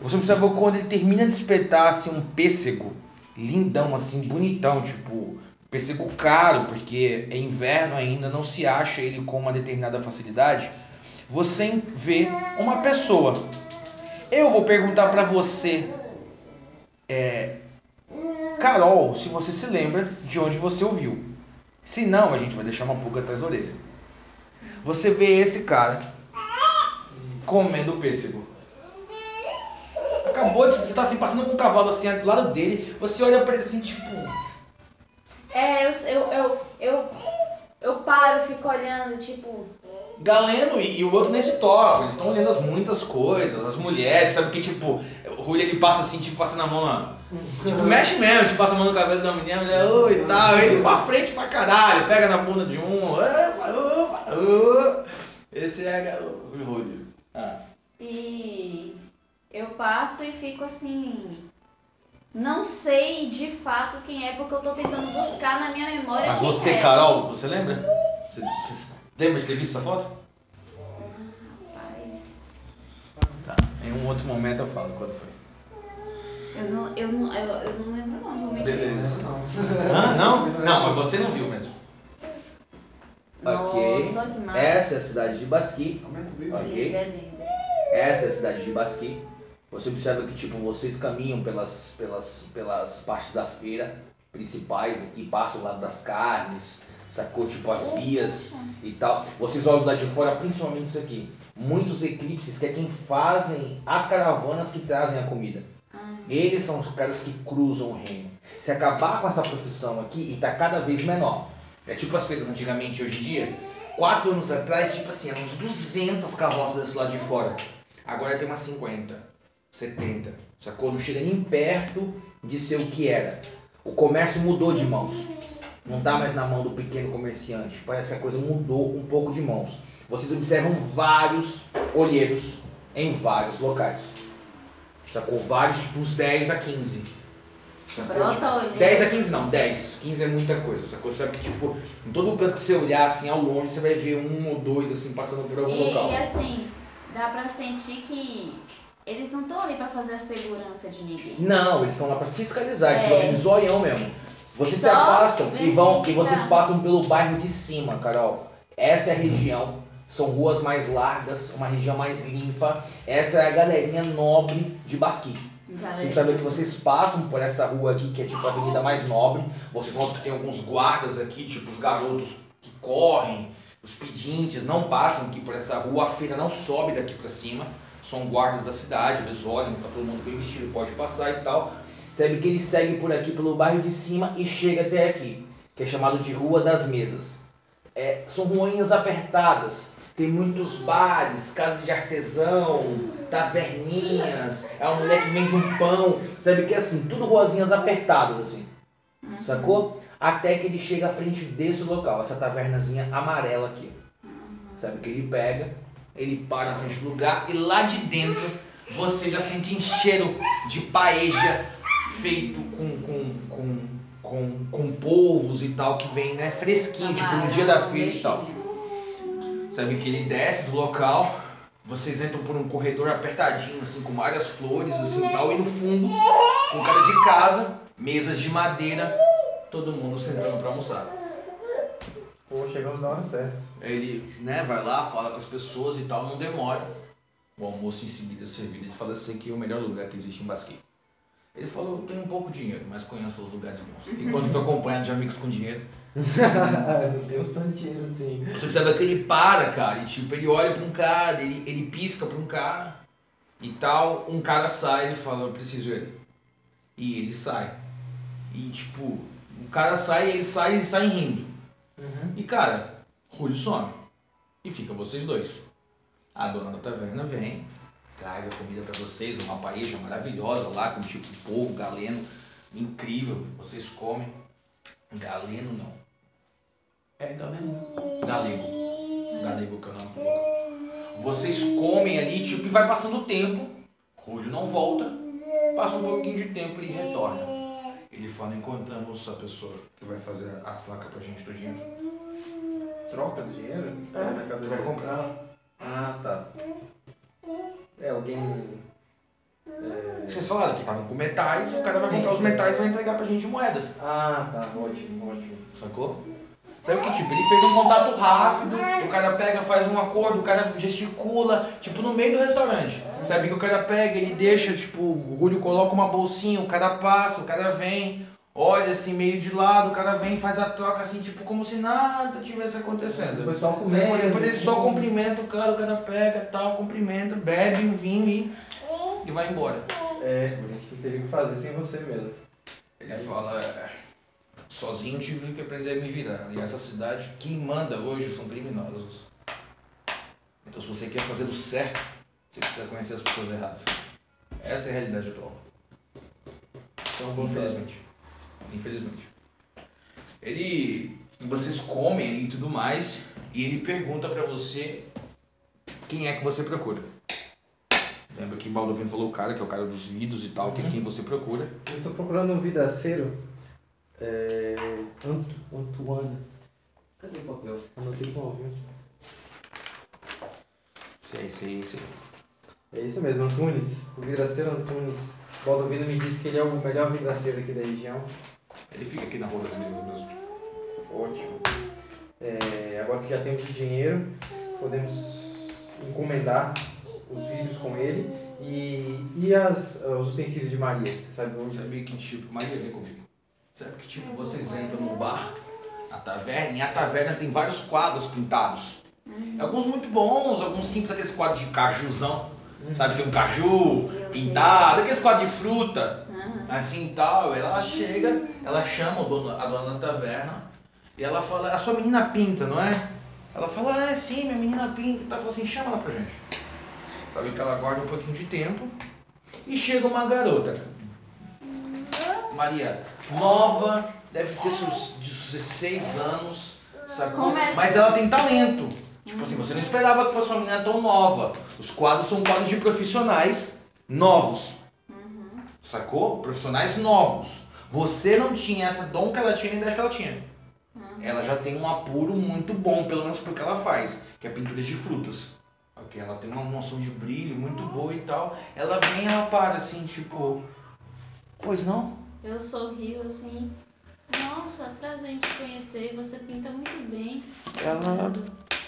Você observa quando ele termina de espetar assim, um pêssego lindão, assim, bonitão, tipo Pêssego caro, porque é inverno ainda, não se acha ele com uma determinada facilidade. Você vê uma pessoa. Eu vou perguntar para você, é, Carol, se você se lembra de onde você ouviu. Se não, a gente vai deixar uma pulga atrás da orelha. Você vê esse cara comendo pêssego. Acabou de. Você tá assim, passando com um cavalo assim do lado dele. Você olha pra ele assim, tipo. É, eu, eu, eu, eu, eu paro, fico olhando, tipo. Galeno e, e o outro nesse toque, eles estão olhando as muitas coisas, as mulheres, sabe que tipo, o Rui ele passa assim, tipo, passa na mão na. Tipo, mexe mesmo, tipo, passa a mão no cabelo da menina, a mulher, oi e tal, ele pra frente pra caralho, pega na bunda de um, opa, opa, opa. Esse é o Rui. Ah. E eu passo e fico assim. Não sei de fato quem é, porque eu tô tentando buscar na minha memória Mas você, é. Carol, você lembra? Você, você lembra de ter visto essa foto? Rapaz, Tá. Em um outro momento eu falo quando foi. eu não, eu não, eu, eu não lembro não, vou mentir. Beleza. Não. Ah, não? Não, mas você não viu mesmo. Ok. Nossa, que massa. Essa é a cidade de Basqui. Aumenta o brilho. Ok. Linda, linda. Essa é a cidade de Basqui. Você observa que tipo vocês caminham pelas, pelas, pelas partes da feira principais aqui, passam o lado das carnes, sacou tipo as vias e tal. Vocês olham lá de fora, principalmente isso aqui. Muitos eclipses que é quem fazem as caravanas que trazem a comida. Eles são os caras que cruzam o reino. Se acabar com essa profissão aqui, e tá cada vez menor. É tipo as feiras antigamente, hoje em dia. Quatro anos atrás, tipo assim, eram uns 200 carroças desse lado de fora. Agora tem umas 50, 70. Sacou? Não chega nem perto de ser o que era. O comércio mudou de mãos. Não está mais na mão do pequeno comerciante. Parece que a coisa mudou um pouco de mãos. Vocês observam vários olheiros em vários locais. Sacou? Vários, dos 10 a 15. Sacou? Brota Tipo, olheiro. 10 a 15 não, 10. 15 é muita coisa, sacou? Você sabe que, tipo, em todo canto que você olhar, assim, ao longe, você vai ver um ou dois, assim, passando por algum E, local. e assim, dá pra sentir que eles não estão ali pra fazer a segurança de ninguém. Não, eles estão lá para fiscalizar, eles É. de zoião mesmo. Vocês se Só afastam ver e se vão e vocês que passam pelo bairro de cima, Carol. Essa é a região. São ruas mais largas, uma região mais limpa. Essa é a galerinha nobre de Basqui. Vocês sabem que vocês passam por essa rua aqui, que é tipo a avenida mais nobre. Vocês notam que tem alguns guardas aqui, tipo os garotos que correm, os pedintes, não passam aqui por essa rua, a feira não sobe daqui pra cima. São guardas da cidade, eles olham, tá todo mundo bem vestido, pode passar e tal. Sabe que ele segue por aqui pelo bairro de cima e chega até aqui, que é chamado de Rua das Mesas. É, são ruinhas apertadas, tem muitos bares, casas de artesão, taverninhas, é uma mulher que vende um pão, sabe que é assim, tudo ruazinhas apertadas assim, sacou? Até que ele chega à frente desse local, essa tavernazinha amarela aqui. Sabe que ele pega, Ele para na frente do lugar e lá de dentro você já sente um cheiro de paeja feito com, com, com, com, com polvos e tal, que vem né, fresquinho, tipo no dia da Camarão, feira e tal. Sabe que ele desce do local, vocês entram por um corredor apertadinho, assim, com várias flores, assim, tal, e no fundo, com cara de casa, mesas de madeira, todo mundo sentando pra almoçar. Pô, chegamos na hora certa. Ele, né, vai lá, fala com as pessoas e tal, não demora. O almoço em seguida é servido. Ele fala assim que é o melhor lugar que existe em Basque. Ele falou, eu tenho pouco dinheiro, mas conheço os lugares bons. Enquanto eu tô acompanhando de amigos com dinheiro. não tem uns tantinhos assim. Você observa que ele para, cara, e tipo, ele olha pra um cara, ele, ele pisca pra um cara. e tal, um cara sai e fala, eu preciso dele. E ele sai. E tipo, o cara sai, ele sai e sai rindo. Uhum. E cara, Julio some. E fica vocês dois. A dona da taverna vem, traz a comida pra vocês, uma paella maravilhosa lá, com tipo polvo, galeno, incrível. Vocês comem. Galeno não. É galeno. Galego. Galego que é o nome. Vocês comem ali, tipo, e vai passando o tempo. Julio não volta. Passa um pouquinho de tempo e retorna. Ele fala, encontramos a pessoa que vai fazer a placa pra gente do dinheiro. Troca do dinheiro? É, mercadoria. vai comprar. Ah, tá. É, alguém. É... Vocês falaram que estavam com metais, o cara vai Sim, comprar os sim. metais e vai entregar pra gente moedas. Ah, tá. Ótimo, ótimo. Sacou? Sabe que tipo, ele fez um contato rápido, o cara pega, faz um acordo, o cara gesticula, tipo no meio do restaurante. Sabe que o cara pega, ele deixa, tipo, o Julio coloca uma bolsinha, o cara passa, o cara vem, olha assim meio de lado, o cara vem e faz a troca assim, tipo, como se nada tivesse acontecendo. O pessoal Sabe? comenta. Depois ele só cumprimenta o cara, o cara pega, tal, cumprimenta, bebe um vinho e, e vai embora. É, a gente teve que fazer sem você mesmo. Ele fala, "É, sozinho tive que aprender a me virar. E essa cidade, quem manda hoje são criminosos. Então se você quer fazer o certo, você precisa conhecer as pessoas erradas. Essa é a realidade atual. Então. Infelizmente. Infelizmente. Ele. Vocês comem e tudo mais. E ele pergunta pra você quem é que você procura. Lembra que Baldovino falou o cara, que é o cara dos vidros e tal, que é Uhum. quem você procura. Eu tô procurando um vidraceiro. É. Anto, Antoine. Cadê o papel? Anotei com alguém. Sei, sei, sei. É isso mesmo, Antunes. O vidraceiro Antunes. Baldovino me disse que ele é o melhor vidraceiro aqui da região. Ele fica aqui na rua das mesas mesmo. Ótimo. É, agora que já temos o dinheiro, podemos encomendar os vidros com ele e, e as, os utensílios de Maria. Você sabe onde? Sabe que tipo, Maria, vem comigo. Sabe que tipo, vocês entram no bar, a taverna, e a taverna tem vários quadros pintados. Alguns muito bons, alguns simples, aqueles quadros de cajuzão. Sabe, tem um caju pintado, aqueles quadros de fruta. Assim e tal. Ela chega, ela chama o dono, a dona da taverna e ela fala, a sua menina pinta, não é? Ela fala, ah, é sim, minha menina pinta. Ela fala assim, chama ela pra gente. Pra ver que ela guarda um pouquinho de tempo. E chega uma garota. Maria, nova, deve ter seus 16 anos, sacou? Começa. Mas ela tem talento. Tipo assim, você não esperava que fosse uma menina tão nova. Os quadros são quadros de profissionais novos. Sacou? Profissionais novos. Você não tinha essa dom que ela tinha nem ideia que ela tinha. Ela já tem um apuro muito bom, pelo menos pro que ela faz, que é pintura de frutas. Ok? Ela tem uma noção de brilho muito boa e tal. Ela vem ela para assim, tipo. Pois não? Eu sorrio assim. Nossa, prazer em te conhecer. Você pinta muito bem. Ela.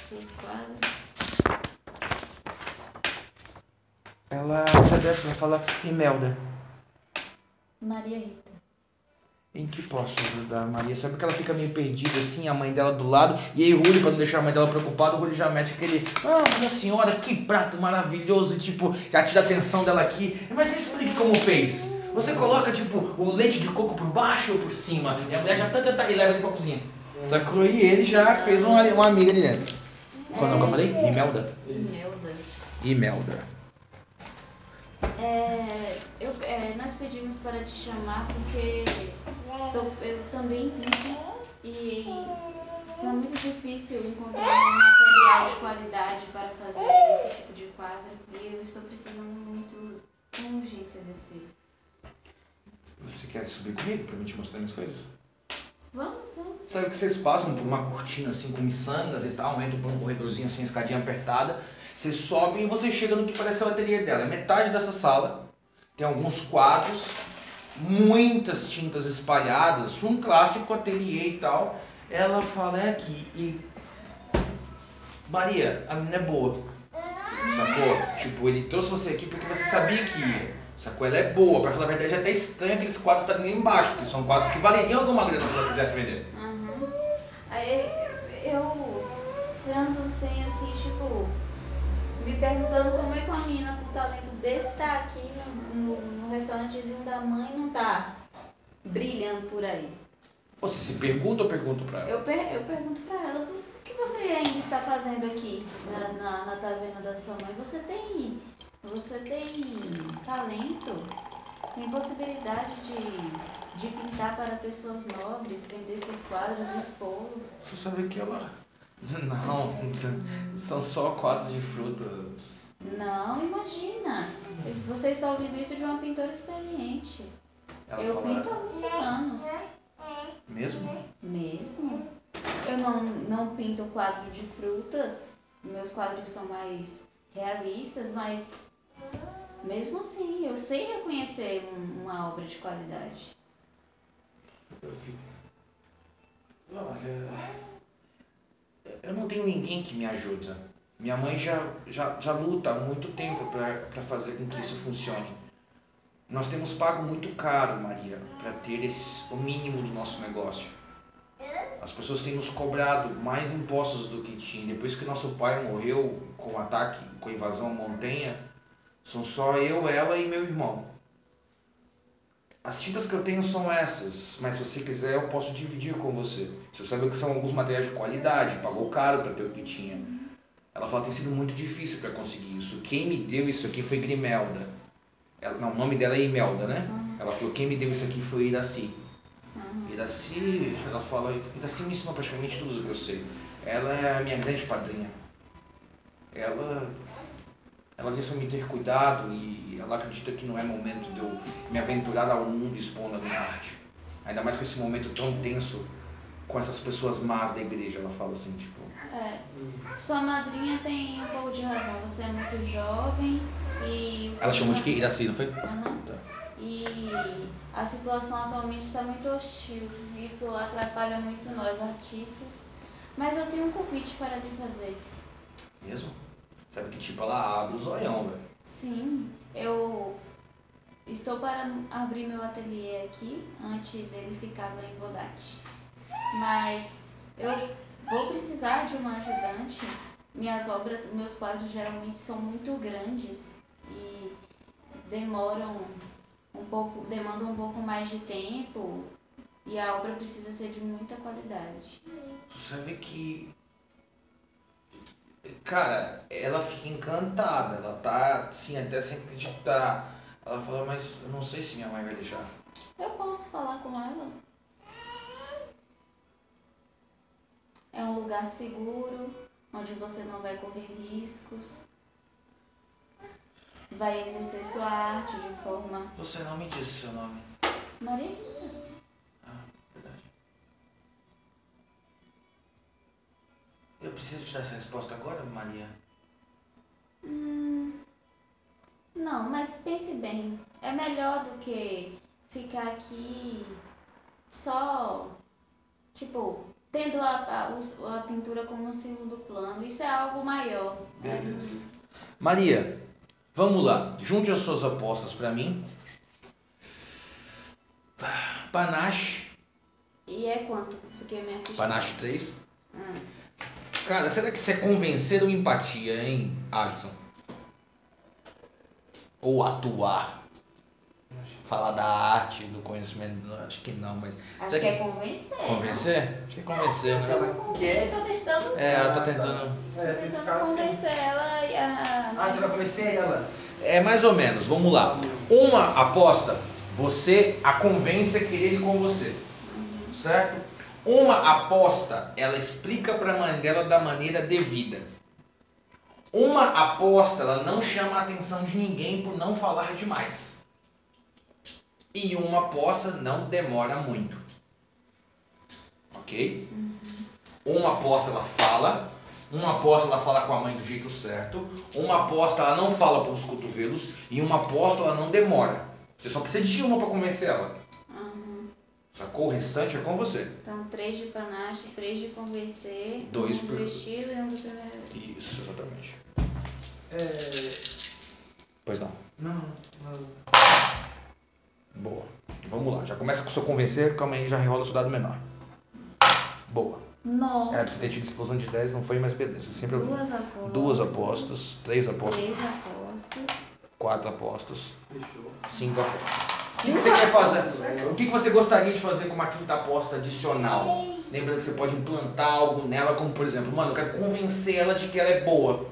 Seus quadros. Ela agradece, ela fala, Imelda, Maria Rita. em que posso ajudar, Maria? Sabe que ela fica meio perdida assim, a mãe dela do lado, e aí o Rui, pra não deixar a mãe dela preocupada, o Rui já mete aquele, ah, mas a senhora, que prato maravilhoso, tipo, já tira a atenção dela aqui. Mas me explique como fez. Você coloca, tipo, o leite de coco por baixo ou por cima? E a mulher já tá, tá, tá, e leva ele pra cozinha. Sacou? E ele já fez uma, uma amiga ali dentro. Qual é o nome que eu falei? Imelda. Imelda. Imelda. É, eu, é, nós pedimos para te chamar porque estou, eu também pinto e está muito difícil encontrar um material de qualidade para fazer esse tipo de quadro e eu estou precisando muito com urgência desse. Você quer subir comigo pra mim te mostrar minhas coisas? Vamos, vamos. Sabe que vocês passam por uma cortina assim com miçangas e tal, entram por um corredorzinho assim, escadinha apertada, vocês sobem e você chega no que parece o ateliê dela. É metade dessa sala, tem alguns quadros, muitas tintas espalhadas, um clássico ateliê e tal. Ela fala, é aqui, e. Maria, a menina é boa. Sacou? Tipo, ele trouxe você aqui porque você sabia que ia. Sacou? Ela é boa. Pra falar a verdade, é até estranho aqueles quadros estarem ali embaixo, que são quadros que valeriam alguma grana se ela quisesse vender. Aí eu franzo sem assim, tipo, me perguntando como é que uma menina com talento desse tá aqui no, no, no restaurantezinho da mãe não tá brilhando por aí. Você se pergunta ou pergunta pra ela? Eu, per, eu pergunto pra ela, o que você ainda está fazendo aqui na, na, na taverna da sua mãe? Você tem. Você tem talento? Tem possibilidade de, de pintar para pessoas nobres, vender seus quadros, expor? Você sabe que ela. Não, são só quadros de frutas. Não, imagina. Você está ouvindo isso de uma pintora experiente. Ela eu fala, pinto há muitos anos. Mesmo? Mesmo? Eu não, não pinto quadro de frutas. Meus quadros são mais realistas, mas mesmo assim, eu sei reconhecer um- uma obra de qualidade. Eu fico. Olha. Eu não tenho ninguém que me ajuda. Minha mãe já, já, já luta há muito tempo para fazer com que isso funcione. Nós temos pago muito caro, Maria, para ter esse, o mínimo do nosso negócio. As pessoas têm nos cobrado mais impostos do que tinha. Depois que nosso pai morreu com o ataque, com a invasão à montanha, são só eu, ela e meu irmão. As tintas que eu tenho são essas, mas se você quiser eu posso dividir com você. Você sabe que são alguns materiais de qualidade, pagou caro para ter o que tinha. Ela fala que tem sido muito difícil para conseguir isso. Quem me deu isso aqui foi Grimelda. Ela, não, o nome dela é Imelda, né? Ela falou quem me deu isso aqui foi Iraci. Iraci, ela fala, Iraci me ensinou praticamente tudo o que eu sei. Ela é a minha grande padrinha. Ela ela disse para me ter cuidado e ela acredita que não é momento de eu me aventurar ao mundo expondo a minha arte. Ainda mais com esse momento tão tenso com essas pessoas más da igreja, ela fala assim, tipo. É. Sua madrinha tem um pouco de razão. Você é muito jovem e. Ela chamou de que? Iraci, não foi? Aham. Tá. E a situação atualmente está muito hostil. Isso atrapalha muito nós artistas. Mas eu tenho um convite para lhe fazer. Mesmo? Sabe que tipo, ela abre o zoião, velho. Sim, eu estou para abrir meu ateliê aqui. Antes ele ficava em Vodate. Mas eu vou precisar de uma ajudante. Minhas obras, meus quadros geralmente são muito grandes e demoram um pouco, demandam um pouco mais de tempo e a obra precisa ser de muita qualidade. Tu sabe que. Cara, ela fica encantada, ela tá assim, até sem acreditar. Ela fala, mas eu não sei se minha mãe vai deixar. Eu posso falar com ela? É um lugar seguro, onde você não vai correr riscos. Vai exercer sua arte de forma. Você não me disse seu nome. Maria Eu preciso te dar essa resposta agora, Maria? Hum, não, mas pense bem. É melhor do que ficar aqui só, tipo, tendo a, a, a pintura como um segundo plano. Isso é algo maior. É, Beleza. Maria, vamos lá. Junte as suas apostas pra mim. Panache. e é quanto que a minha ficha? Panache 3. Hum. Cara, será que isso é convencer ou empatia, hein, Alisson? Ou atuar? Falar da arte, do conhecimento, não, acho que não, mas. Acho será que é convencer. Convencer? Acho que é convencer, né? Não? Um convite, tô tentando, É, ela tá tentando. tô tentando convencer ela e a. Ah, você vai convencer ela? É mais ou menos, vamos lá. Uma aposta, você a convence a querer ir com você. Certo? Uma aposta, ela explica para a mãe dela da maneira devida. Uma aposta, ela não chama a atenção de ninguém por não falar demais. E uma aposta não demora muito. Ok? Uma aposta ela fala, uma aposta ela fala com a mãe do jeito certo, uma aposta ela não fala pelos cotovelos e uma aposta ela não demora. Você só precisa de uma para convencer ela. Sacou? O restante é com você. Então, três de panache, três de convencer, Dois um por- do estilo e um do primeira vez. Isso, exatamente. É... Pois não. Não, não. Boa. Vamos lá. Já começa com o seu convencer, calma aí, já rerola o seu dado menor. Boa. É, Nossa. você ter tido explosão de 10 não foi mais beleza. Sempre Duas apostas. duas apostas, três apostas, Três apostas. Quatro apostas, Fechou. cinco apostas. O que Cinco que você quer fazer? O que que você gostaria de fazer com uma quinta aposta adicional? Lembrando que você pode implantar algo nela, como por exemplo, mano, eu quero convencer ela de que ela é boa.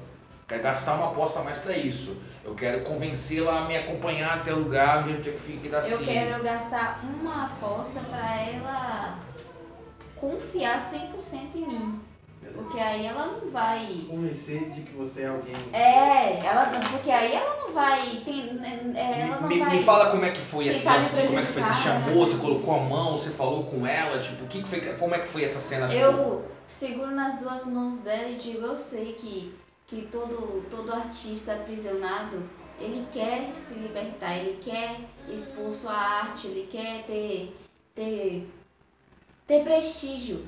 Quero gastar uma aposta a mais pra isso. Eu quero convencê-la a me acompanhar até o lugar onde eu fique da Eu quero gastar uma aposta pra ela confiar 100% em mim. Porque aí ela não vai. Convencer de que você é alguém. É, ela, porque aí ela não vai. Tem, é, ela não me, vai. me fala como é que foi esse me lance, como é que foi? Você prejudicar, né? chamou, você colocou a mão, você falou com ela, tipo, que foi, como é que foi essa cena? Tipo, Eu seguro nas duas mãos dela e digo, eu sei que, que todo, todo artista aprisionado, ele quer se libertar, ele quer expor sua arte, ele quer ter, ter, ter prestígio.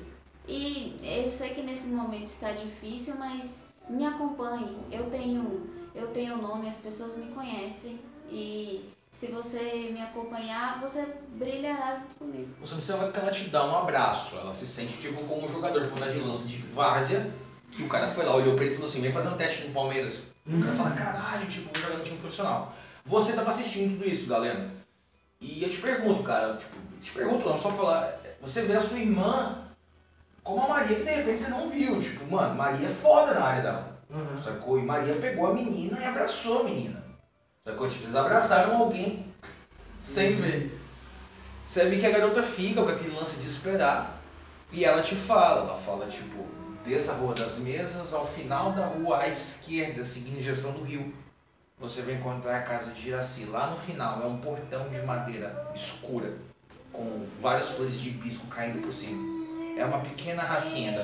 E eu sei que nesse momento está difícil, mas me acompanhe. Eu tenho, eu tenho nome, as pessoas me conhecem. E se você me acompanhar, você brilhará junto comigo. Você observa que ela te dá um abraço, ela se sente tipo como um jogador de ponta de lança de várzea, que o cara foi lá, olhou pra ele e falou assim, vem fazer um teste no Palmeiras. O cara fala, caralho, tipo, vou jogar no time profissional. Você tava assistindo tudo isso, galera. E eu te pergunto, cara, tipo, te pergunto não, só falar, você vê a sua irmã como a Maria que de repente você não viu, tipo, mano, Maria é foda na área dela. Uhum. Sacou? E Maria pegou a menina e abraçou a menina. Sacou? Tipo, eles abraçaram alguém sem ver. Você vê que a garota fica com aquele lance de esperar e ela te fala, ela fala tipo, desça a Rua das Mesas, ao final da rua à esquerda, seguindo a direção do rio, você vai encontrar a casa de Iraci. Lá no final é um portão de madeira escura, com várias flores de hibisco caindo por cima. É uma pequena hacienda.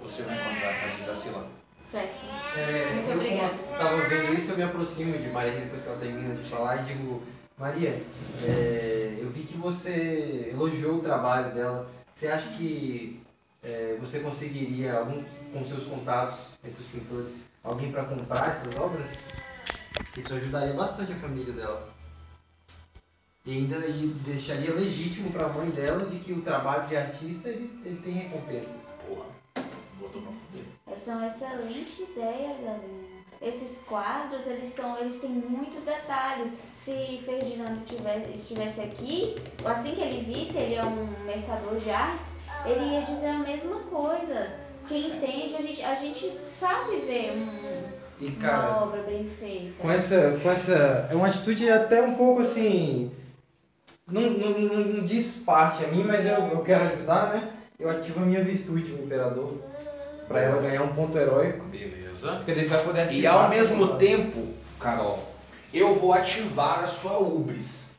Você vai encontrar a casa de Iraci lá. Certo? É, Muito eu, obrigada. Como eu tava vendo isso, eu me aproximo de Maria depois que ela termina de falar e digo, Maria, é, eu vi que você elogiou o trabalho dela. Você acha que é, você conseguiria, algum, com seus contatos entre os pintores, alguém para comprar essas obras? Isso ajudaria bastante a família dela. E ainda e deixaria legítimo para a mãe dela de que o trabalho de artista ele, ele tem recompensas. Porra, botou pra fuder. Essa é uma excelente ideia, galera. Esses quadros, eles são, eles têm muitos detalhes. Se Ferdinando tivesse, estivesse aqui, assim que ele visse, ele é um mercador de artes, ele ia dizer a mesma coisa. Quem entende, a gente, a gente sabe ver um- E uma cara, obra bem feita. com essa, com essa. É uma atitude até um pouco assim. Não, não, não, não diz parte a mim, mas eu, eu quero ajudar, né? Eu ativo a minha virtude, o imperador, pra ela ganhar um ponto heróico. Beleza. Porque daí você vai poder ativar. E ao mesmo tempo, Carol, eu vou ativar a sua ubris.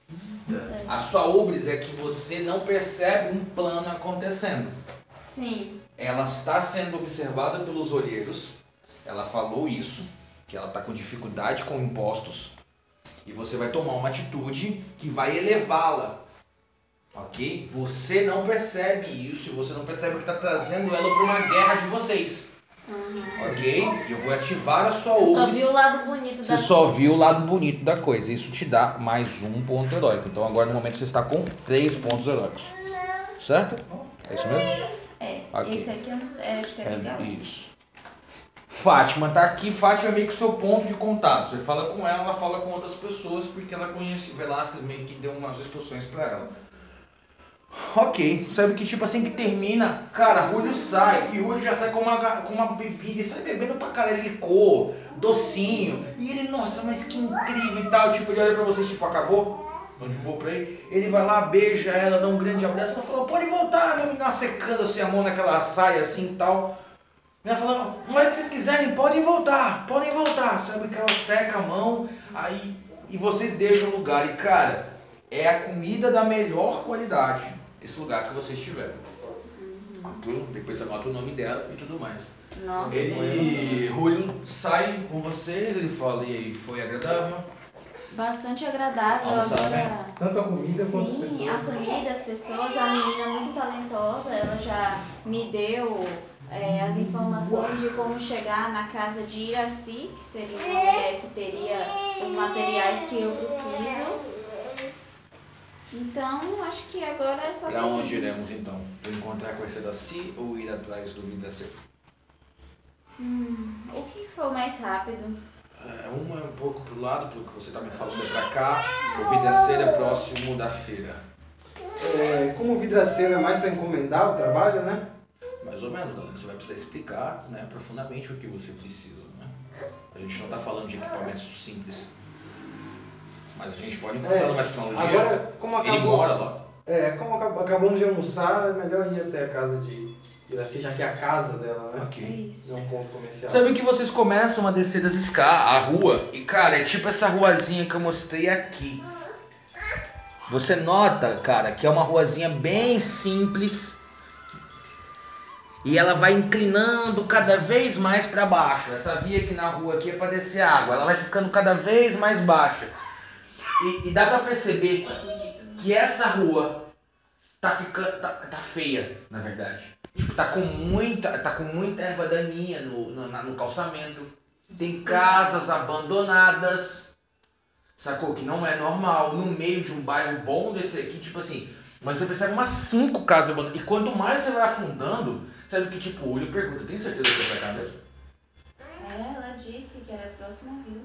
A sua ubris é que você não percebe um plano acontecendo. Sim, Ela está sendo observada pelos olheiros. Ela falou isso, que ela está com dificuldade com impostos. E você vai tomar uma atitude que vai elevá-la. Ok? Você não percebe isso e você não percebe que está trazendo ela para uma guerra de vocês. Ok? Eu vou ativar a sua eu só ubris. vi o lado bonito Você da só viu o lado bonito da coisa. Isso te dá mais um ponto heróico. Então agora no momento você está com três pontos heróicos. Certo? É isso mesmo? É, Ok. esse aqui eu não sei, acho que é É Gaúcho. isso. Fátima tá aqui. Fátima é meio que o seu ponto de contato. Você fala com ela, ela fala com outras pessoas porque ela conhece. Velasquez meio que deu umas instruções pra ela. Ok, sabe que tipo assim que termina, cara, Julio sai e Julio já sai com uma, com uma bebida, ele sai bebendo pra caralho licor, docinho, e ele, nossa, mas que incrível e tal, tipo, ele olha pra vocês, tipo, acabou? Tão de boa pra ele, ele vai lá, beija ela, dá um grande abraço, ela fala, pode voltar, meu menino, secando assim a mão naquela saia assim e tal. Ela fala, não é que vocês quiserem, podem voltar, podem voltar, sabe que ela seca a mão, aí, e vocês deixam o lugar, e cara, é a comida da melhor qualidade, esse lugar que vocês tiveram. Ok? Depois você anota o nome dela e tudo mais. Nossa, Ele, Julio sai com vocês, ele fala, e aí, foi agradável? bastante agradável. Almoçaram Agora, Tanto a comida quanto as sim, a pessoas. comida, as pessoas, a menina é muito talentosa, ela já me deu é, as informações de como chegar na casa de Iraci, que seria uma mulher que teria os materiais que eu preciso. Então, acho que agora é só Pra onde iremos então? Encontrar com esse daci ou ir atrás do Vidraceiro? Hum, o que for mais rápido? É, uma é um pouco pro lado, pelo que você tá me falando, é pra cá. O Vidraceiro é próximo da feira. É, como o vidraceiro é mais para encomendar o trabalho, né? Mais ou menos, galera. Você vai precisar explicar né, profundamente o que você precisa. Né? A gente não tá falando de equipamentos simples. Mas a gente pode encontrar É, mais tecnologia. Agora, como Ele acabou, mora lá. é, como acab- acabamos de almoçar, é melhor ir até a casa de Iraci, já que é a casa dela, né? É Ok. isso. Não é um ponto comercial. Sabe que vocês começam a descer das escadas, a rua, e cara, é tipo essa ruazinha que eu mostrei aqui. Você nota, cara, que é uma ruazinha bem simples. E ela vai inclinando cada vez mais para baixo. Essa via aqui na rua aqui é para descer água. Ela vai ficando cada vez mais baixa. E, e dá para perceber que essa rua tá ficando tá, tá feia, na verdade. Tipo, tá com muita, tá com muita erva daninha no, no, no calçamento. Tem casas abandonadas. Sacou? Que não é normal. No meio de um bairro bom desse aqui, tipo assim. Mas você percebe umas cinco casas abandonadas. E quanto mais você vai afundando, sabe que tipo, o olho pergunta, tem certeza que é pra cá mesmo? É, ela disse que era próximo ao rio.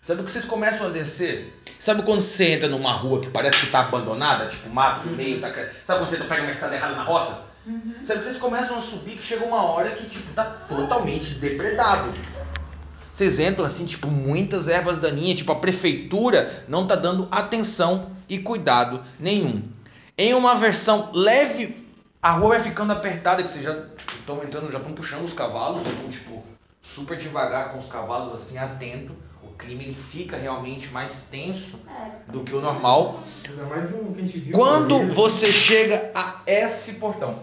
Sabe que vocês começam a descer? Sabe quando você entra numa rua que parece que tá abandonada, tipo mato no meio, tá... sabe quando você pega uma estrada errada na roça? Sabe que vocês começam a subir que chega uma hora que tipo tá totalmente depredado. Vocês entram assim, tipo, muitas ervas daninhas, tipo, a prefeitura não tá dando atenção e cuidado nenhum. Em uma versão leve, a rua vai ficando apertada, que vocês já estão entrando, já estão puxando os cavalos, estão, tipo, super devagar com os cavalos, assim, atento. O clima ele fica realmente mais tenso É. do que o normal. Ainda mais um que a gente viu. Quando você chega a esse portão,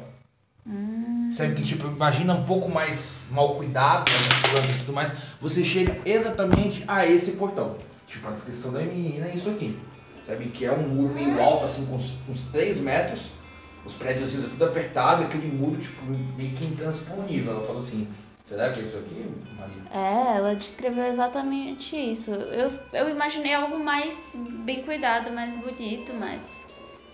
sabe que tipo, imagina um pouco mais mal cuidado, né, plantas e tudo mais, você chega exatamente a esse portão. Tipo, a descrição da menina é isso aqui. Sabe que é um muro meio alto, assim, com uns, uns 3 metros, os prédios é tudo apertado, e aquele muro, tipo, meio que intransponível. Ela falou assim, será que é isso aqui, Maria? É, ela descreveu exatamente isso. Eu, eu imaginei algo mais bem cuidado, mais bonito, mas.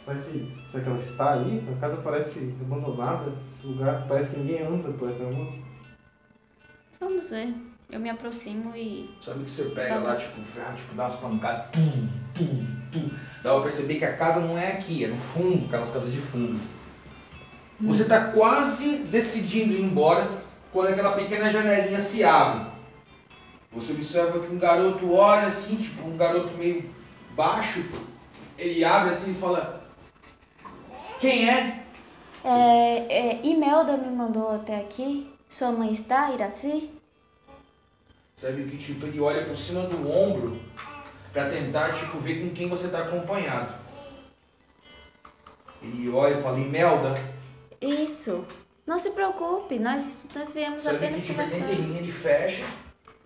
Será que, será que ela está aí? A casa parece abandonada. Esse lugar parece que ninguém anda por essa rua. Vamos ver. Eu me aproximo e. Sabe que você pega lá, tipo, ferro, tipo, dá umas pancadas, tum, tum, tum. Dá pra perceber que a casa não é aqui, é no fundo, aquelas casas de fundo. Você tá quase decidindo ir embora quando aquela pequena janelinha se abre. Você observa que um garoto olha assim, tipo, um garoto meio baixo. Ele abre assim e fala: Quem é? É, é, Imelda me mandou até aqui. Sua mãe está, Iraci? Sabe que tipo, ele olha por cima do ombro pra tentar tipo ver com quem você tá acompanhado. Ele olha e fala, Imelda, Isso. Não se preocupe, nós, nós viemos sabe apenas que tipo, ele conversar. termina, ele fecha,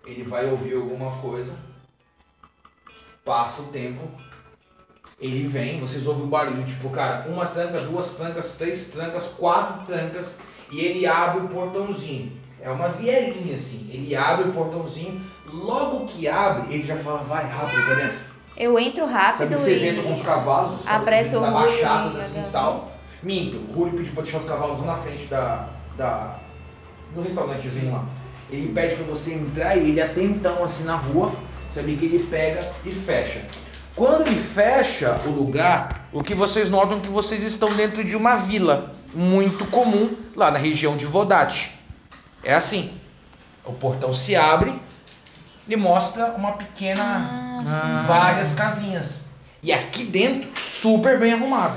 ele vai ouvir alguma coisa, passa o tempo, ele vem, vocês ouvem o barulho, tipo, cara, uma tranca, duas trancas, três trancas, quatro trancas, e ele abre o portãozinho. É uma vielinha assim, ele abre o portãozinho, logo que abre, ele já fala, vai rápido pra dentro. Eu entro rápido Sabe que vocês e. entram com os cavalos, os Rúlio abaixados e assim e tal. Minto, o Rúlio pediu pra deixar os cavalos lá na frente da, da, do restaurantezinho lá. Ele pede pra você entrar e ele atentão assim na rua, sabe que ele pega e fecha. Quando ele fecha o lugar, o que vocês notam é que vocês estão dentro de uma vila muito comum lá na região de Vodate. É assim, o portão se abre e mostra uma pequena Ah, várias casinhas. E aqui dentro, super bem arrumado.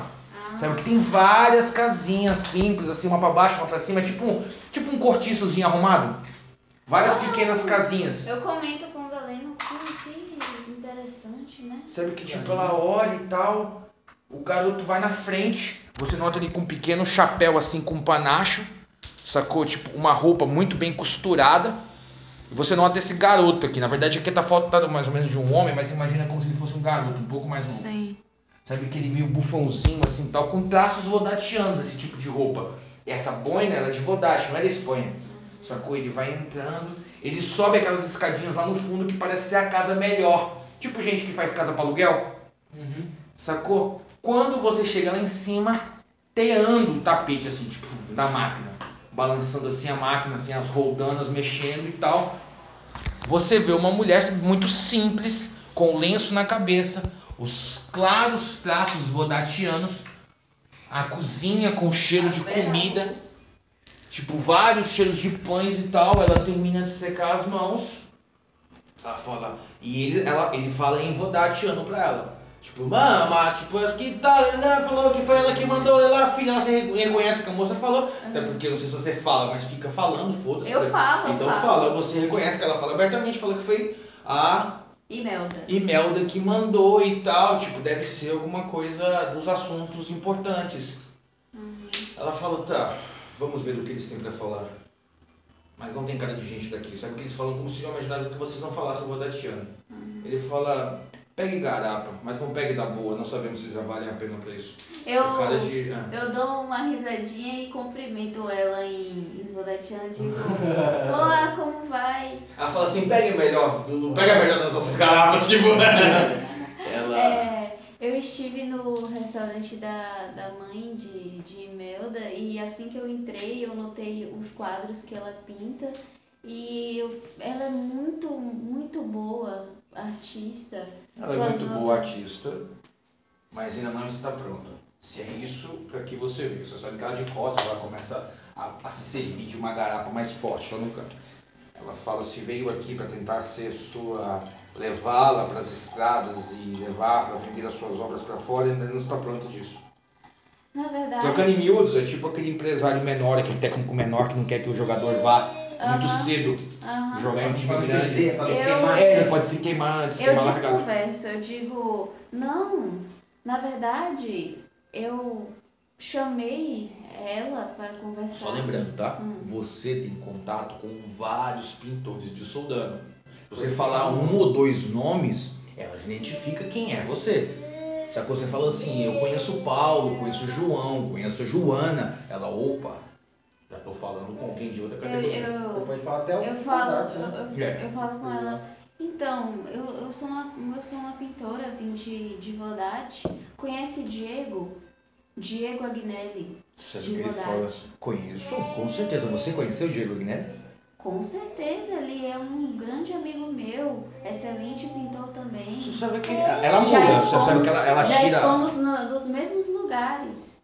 Sabe que tem várias casinhas simples, assim, uma pra baixo, uma pra cima, tipo, um- tipo um cortiçozinho arrumado. Várias pequenas casinhas. Eu comento com o Galeno que, que interessante, né? Sabe que tipo, ela olha e tal, o garoto vai na frente, você nota ele com um pequeno chapéu assim, com um panacho, sacou? Tipo, uma roupa muito bem costurada. E você nota esse garoto aqui, na verdade aqui tá faltando mais ou menos de um homem, mas imagina como se ele fosse um garoto, um pouco mais novo. Sim. Sabe aquele meio bufãozinho assim tal, com traços vodatianos, esse tipo de roupa. E essa boina ela é de Vodate, não é da Espanha. Sacou? Ele vai entrando, ele sobe aquelas escadinhas lá no fundo que parece ser a casa melhor. Tipo gente que faz casa para aluguel. Sacou? Quando você chega lá em cima, teando o tapete, assim, tipo, da máquina. Balançando assim a máquina, assim, as roldanas mexendo e tal. Você vê uma mulher muito simples, com lenço na cabeça, os claros traços vodatianos, a cozinha com cheiro de comida, tipo vários cheiros de pães e tal. Ela termina de secar as mãos. Ela fala, e ele, ela, ele fala em vodatiano pra ela. Tipo, mama, tipo, acho que tá, né? Falou que foi ela que mandou lá, filha, ela se reconhece que a moça falou. Até porque não sei se você fala, mas fica falando, foda-se. Eu falo, eu Então falo. fala, você reconhece que ela fala abertamente, fala que foi a Imelda. Imelda que mandou e tal, tipo, deve ser alguma coisa dos assuntos importantes. Ela fala, tá, vamos ver o que eles têm pra falar. Mas não tem cara de gente daqui, sabe que eles falam como se eu imaginasse que vocês não falassem o Vodatiano. Ele fala, pegue garapa, mas não pegue da boa, não sabemos se eles valem a pena pra isso. Eu, de. ah. eu dou uma risadinha e cumprimento ela em, em Vodatiano. Digo, olá, como vai? Ela fala assim, pegue melhor, pega melhor das nossas garapas, tipo. Ela. É, eu estive no restaurante da, da mãe de, de Imelda e assim que eu entrei eu notei os quadros que ela pinta e eu- ela é muito, muito boa artista. Ela é Suas muito boa artista, mas ainda não está pronta. Se é isso, para que você vê. Você sabe que ela de costas ela começa a, a se servir de uma garapa mais forte lá no canto. Ela fala se veio aqui para tentar ser sua. levá-la para as estradas e levar para vender as suas obras para fora, ainda não está pronta disso. Na verdade, Trocando em miúdos, é tipo aquele empresário menor, aquele técnico menor que não quer que o jogador vá muito Aham. cedo aham, jogar em um time Pode grande. perder, pode Eu- queimar. É, pode se queimar antes, eu queimar largado. desconverso, eu digo, não, na verdade, eu chamei ela para conversar. Só lembrando, tá? Hum. Você tem contato com vários pintores de Soldano. Você falar um ou dois nomes, ela identifica quem é você. Só que você fala assim, eu conheço o Paulo, conheço o João, conheço a Joana. Ela, opa, já tô falando com alguém de outra Eu, categoria. Você eu, pode falar até o eu falo, verdade, eu, né? eu, É. eu falo com ela, então, eu, eu, sou uma, eu sou uma pintora, vim de, de Vodate. Conhece Diego? Diego Agnelli. Sabe o que ele fala? Conheço, com certeza. Você conheceu o Diego Agnelli? Com certeza, ele é um grande amigo meu, excelente pintor também. Você sabe que ela Já muda, você sabe que ela, ela já tira. expomos no- nos mesmos lugares.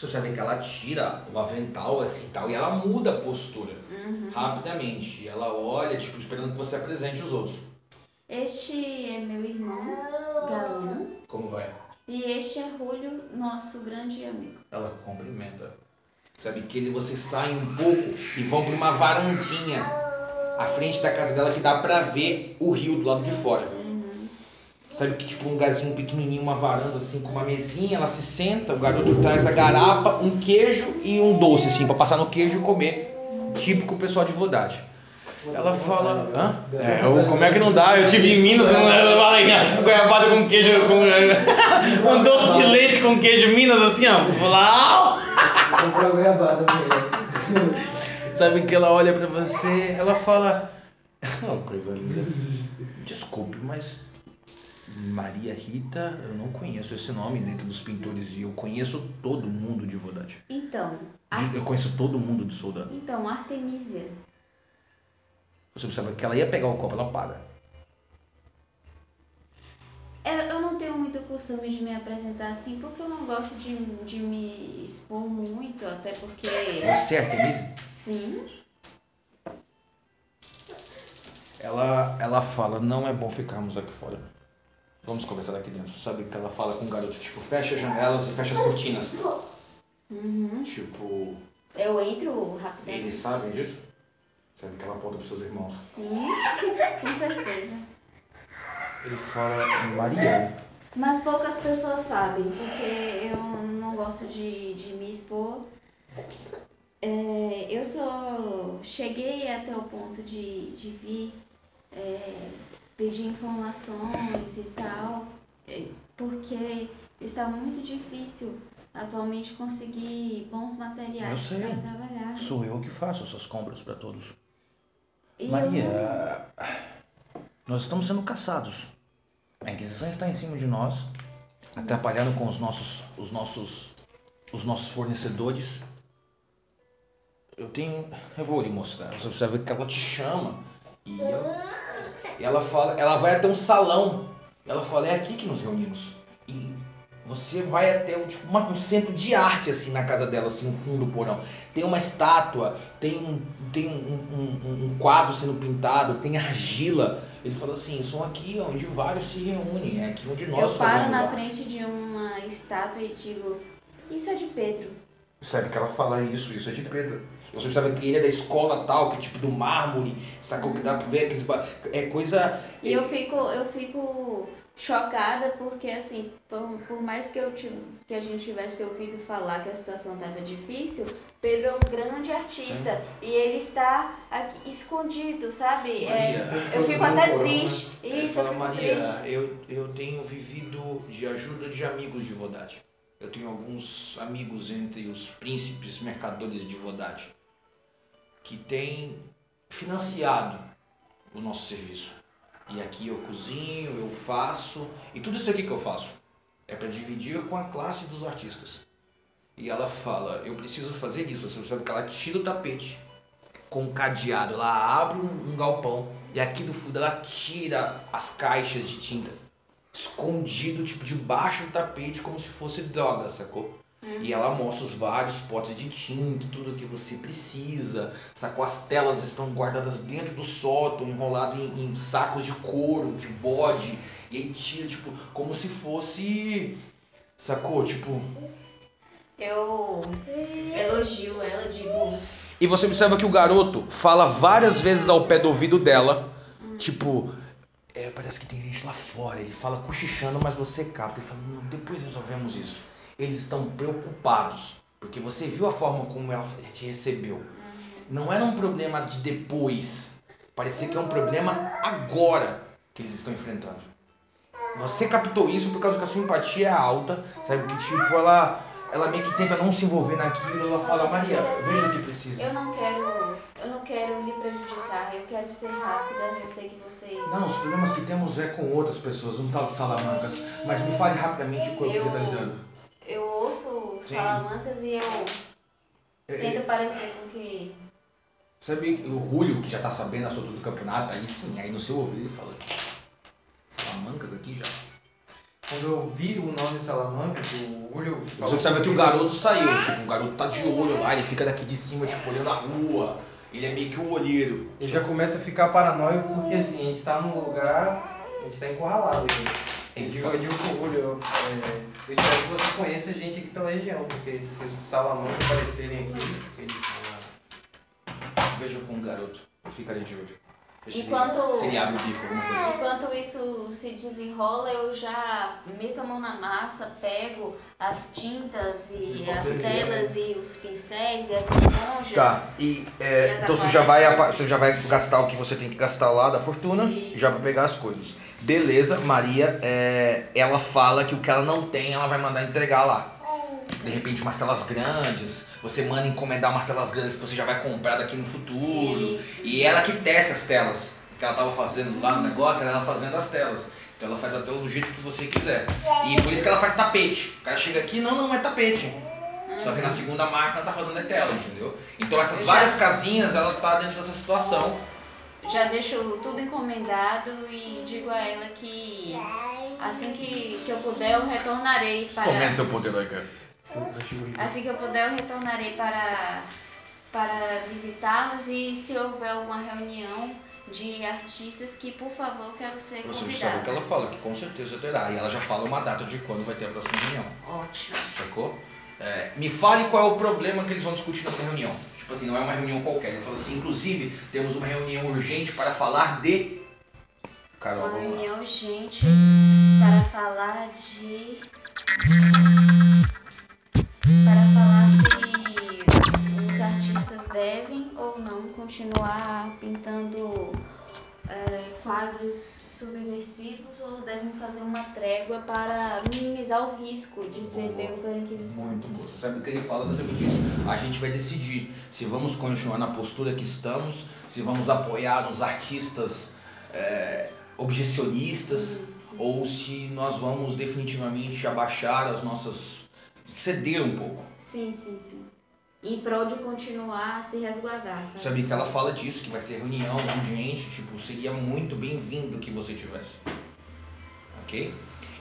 Você sabe que ela tira o avental assim e tal, e ela muda a postura Uhum. rapidamente. Ela olha, tipo, esperando que você apresente os outros. Este é meu irmão, Galão, Como vai? e este é Julio, nosso grande amigo. Ela cumprimenta. Sabe que ele, você sai um pouco e vão pra uma varandinha à frente da casa dela que dá pra ver o rio do lado de fora. Sabe que tipo um lugarzinho pequenininho, uma varanda assim, com uma mesinha, ela se senta, o garoto traz a garapa, um queijo e um doce assim, pra passar no queijo e comer. Típico pessoal de Vodade. Ela fala, hã? É, eu, como é que não dá? Eu tive em Minas, uma uma goiabada com queijo, com um doce de leite com queijo Minas assim, ó. Vou lá, goiabada. Sabe que ela olha pra você, ela fala. Uma coisa linda. Desculpe, mas. Maria Rita, eu não conheço esse nome dentro dos pintores e eu conheço todo mundo de Vodate. Então, De- Eu conheço todo mundo de soldado. então Artemisia. Você observa que ela ia pegar o copo, ela para. Eu, eu não tenho muito costume de me apresentar assim, porque eu não gosto de, de me expor muito, até porque. Você é Artemisia? Sim, Ela, ela fala, não é bom ficarmos aqui fora. Vamos conversar aqui dentro. Sabe que ela fala com o garoto, tipo, fecha as janelas e fecha as cortinas. Uhum. Tipo, eu entro rapidamente. eles sabem disso? Sabe que ela aponta pros seus irmãos. Sim, com certeza. Ele fala, Maria, Mas poucas pessoas sabem, porque eu não gosto de, de me expor. É, eu só cheguei até o ponto de, de vir é, pedir informações e tal, é, porque está muito difícil atualmente conseguir bons Eu materiais para trabalhar. Sou eu que faço essas compras para todos. E eu Maria, nós estamos sendo caçados. A Inquisição está em cima de nós atrapalhando com os nossos, os nossos, os nossos fornecedores. Eu tenho, eu vou lhe mostrar. Você precisa ver que ela te chama e ela, e ela fala, ela vai até um salão. Ela fala, é aqui que nos reunimos. E você vai até um, tipo, uma- um centro de arte assim na casa dela, assim, no fundo do porão. Tem uma estátua, tem um, tem um, um- um- quadro sendo pintado, tem argila. Ele fala assim, são aqui onde vários se reúnem, é aqui onde nós eu paro na arte. frente de uma estátua e digo, isso é de Pedro. Sabe que ela fala isso, isso é de Pedro. Você sabe que ele é da escola tal, que é tipo do mármore, sacou que dá pra ver aqueles. ba- É coisa. E eu fico, eu fico chocada porque assim, por, por mais que, eu tive, que a gente tivesse ouvido falar que a situação estava difícil, Pedro é um grande artista e ele está aqui escondido, sabe? É, eu fico até triste. Isso, eu fico Maria, triste. eu, eu tenho vivido de ajuda de amigos de Vodade. Eu tenho alguns amigos entre os príncipes mercadores de Vodade que têm financiado o nosso serviço. E aqui eu cozinho, eu faço, e tudo isso aqui que eu faço é para dividir com a classe dos artistas. E ela fala, eu preciso fazer isso. Você sabe que ela tira o tapete com um cadeado, ela abre um, um galpão e aqui do fundo ela tira as caixas de tinta escondido tipo debaixo do tapete como se fosse droga, sacou? E ela mostra os vários potes de tinta, tudo que você precisa, sacou? As telas estão guardadas dentro do sótão, enrolado em, em sacos de couro, de bode, e aí tira, tipo, como se fosse, sacou? Tipo, Eu elogio ela, digo, E você observa que o garoto fala várias vezes ao pé do ouvido dela, tipo, é, parece que tem gente lá fora. Ele fala cochichando, mas você capta e fala, depois resolvemos isso. Eles estão preocupados, porque você viu a forma como ela te recebeu. Não era um problema de depois, parecia que é um problema agora que eles estão enfrentando. Você captou isso por causa que a sua empatia é alta, sabe? Que tipo, ela, ela meio que tenta não se envolver naquilo, ela fala, Maria, veja o que precisa. eu não quero, eu não quero lhe prejudicar, eu quero ser rápida, eu sei que vocês. Não, os problemas que temos é com outras pessoas, tal de Salamancas. Mas me fale rapidamente com o que você está lidando. Eu ouço Sim. Salamancas e eu É, tento parecer com que. Sabe o Julio, que já tá sabendo a soltura do campeonato, aí sim, aí no seu ouvido ele fala. Salamancas aqui já. Quando eu vi o nome Salamanca, o olho. Você observa que o garoto saiu, tipo, o garoto tá de olho lá, ele fica daqui de cima, tipo, olhando a rua. Ele é meio que o olheiro. Ele já começa a ficar paranoico porque assim, a gente tá num lugar. A gente tá encurralado aqui. Eu Ele digo, fala- eu digo pro Julio, eu, é, eu espero que você conheça gente aqui pela região, porque se os Salamanca aparecerem aqui, Ele fala. Veja com o garoto, fica ali de olho. Enquanto- Se ele abre o bico, alguma coisa. Enquanto isso se desenrola, eu já meto a mão na massa, pego as tintas e as telas e os pincéis e as esponjas. Tá, e é, E então você já, vai, você já vai gastar o que você tem que gastar lá da fortuna, Isso. já vai pegar as coisas. Beleza, Maria, é, ela fala que o que ela não tem, ela vai mandar entregar lá. De repente umas telas grandes, você manda encomendar umas telas grandes que você já vai comprar daqui no futuro. Isso. E ela que tece as telas. O que ela tava fazendo lá no negócio, era ela fazendo as telas. Então ela faz a tela do jeito que você quiser. E por isso que ela faz tapete. O cara chega aqui, não, não, é tapete. Só que na segunda máquina tá fazendo é tela, entendeu? Então essas várias casinhas, ela tá dentro dessa situação. Já deixo tudo encomendado e digo a ela que assim que, que eu puder eu retornarei para. Comendo seu poder, Laika. Assim que eu puder eu retornarei para, para visitá-los e se houver alguma reunião de artistas que por favor quero ser Você sabe o convidada. que ela fala, que com certeza terá. E ela já fala uma data de quando vai ter a próxima reunião. Ótimo. Sacou? É, me fale qual é o problema que eles vão discutir nessa reunião. Tipo assim, não é uma reunião qualquer. Ele fala assim, inclusive, temos uma reunião urgente para falar de. Carol, Uma vamos lá. reunião urgente para falar de. Para falar se os artistas devem ou não continuar pintando eh, quadros subversivos ou devem fazer uma trégua para minimizar o risco de ser Boa. pego pela Inquisição. Muito bom. Você sabe o que ele fala exatamente isso. A gente vai decidir se vamos continuar na postura que estamos, se vamos apoiar os artistas é, objecionistas, sim. ou se nós vamos definitivamente abaixar as nossas. ceder um pouco. Sim, sim, sim. Em prol de continuar a se resguardar, sabe? Sabe que ela fala disso, que vai ser reunião urgente, tipo, seria muito bem-vindo que você tivesse. Ok?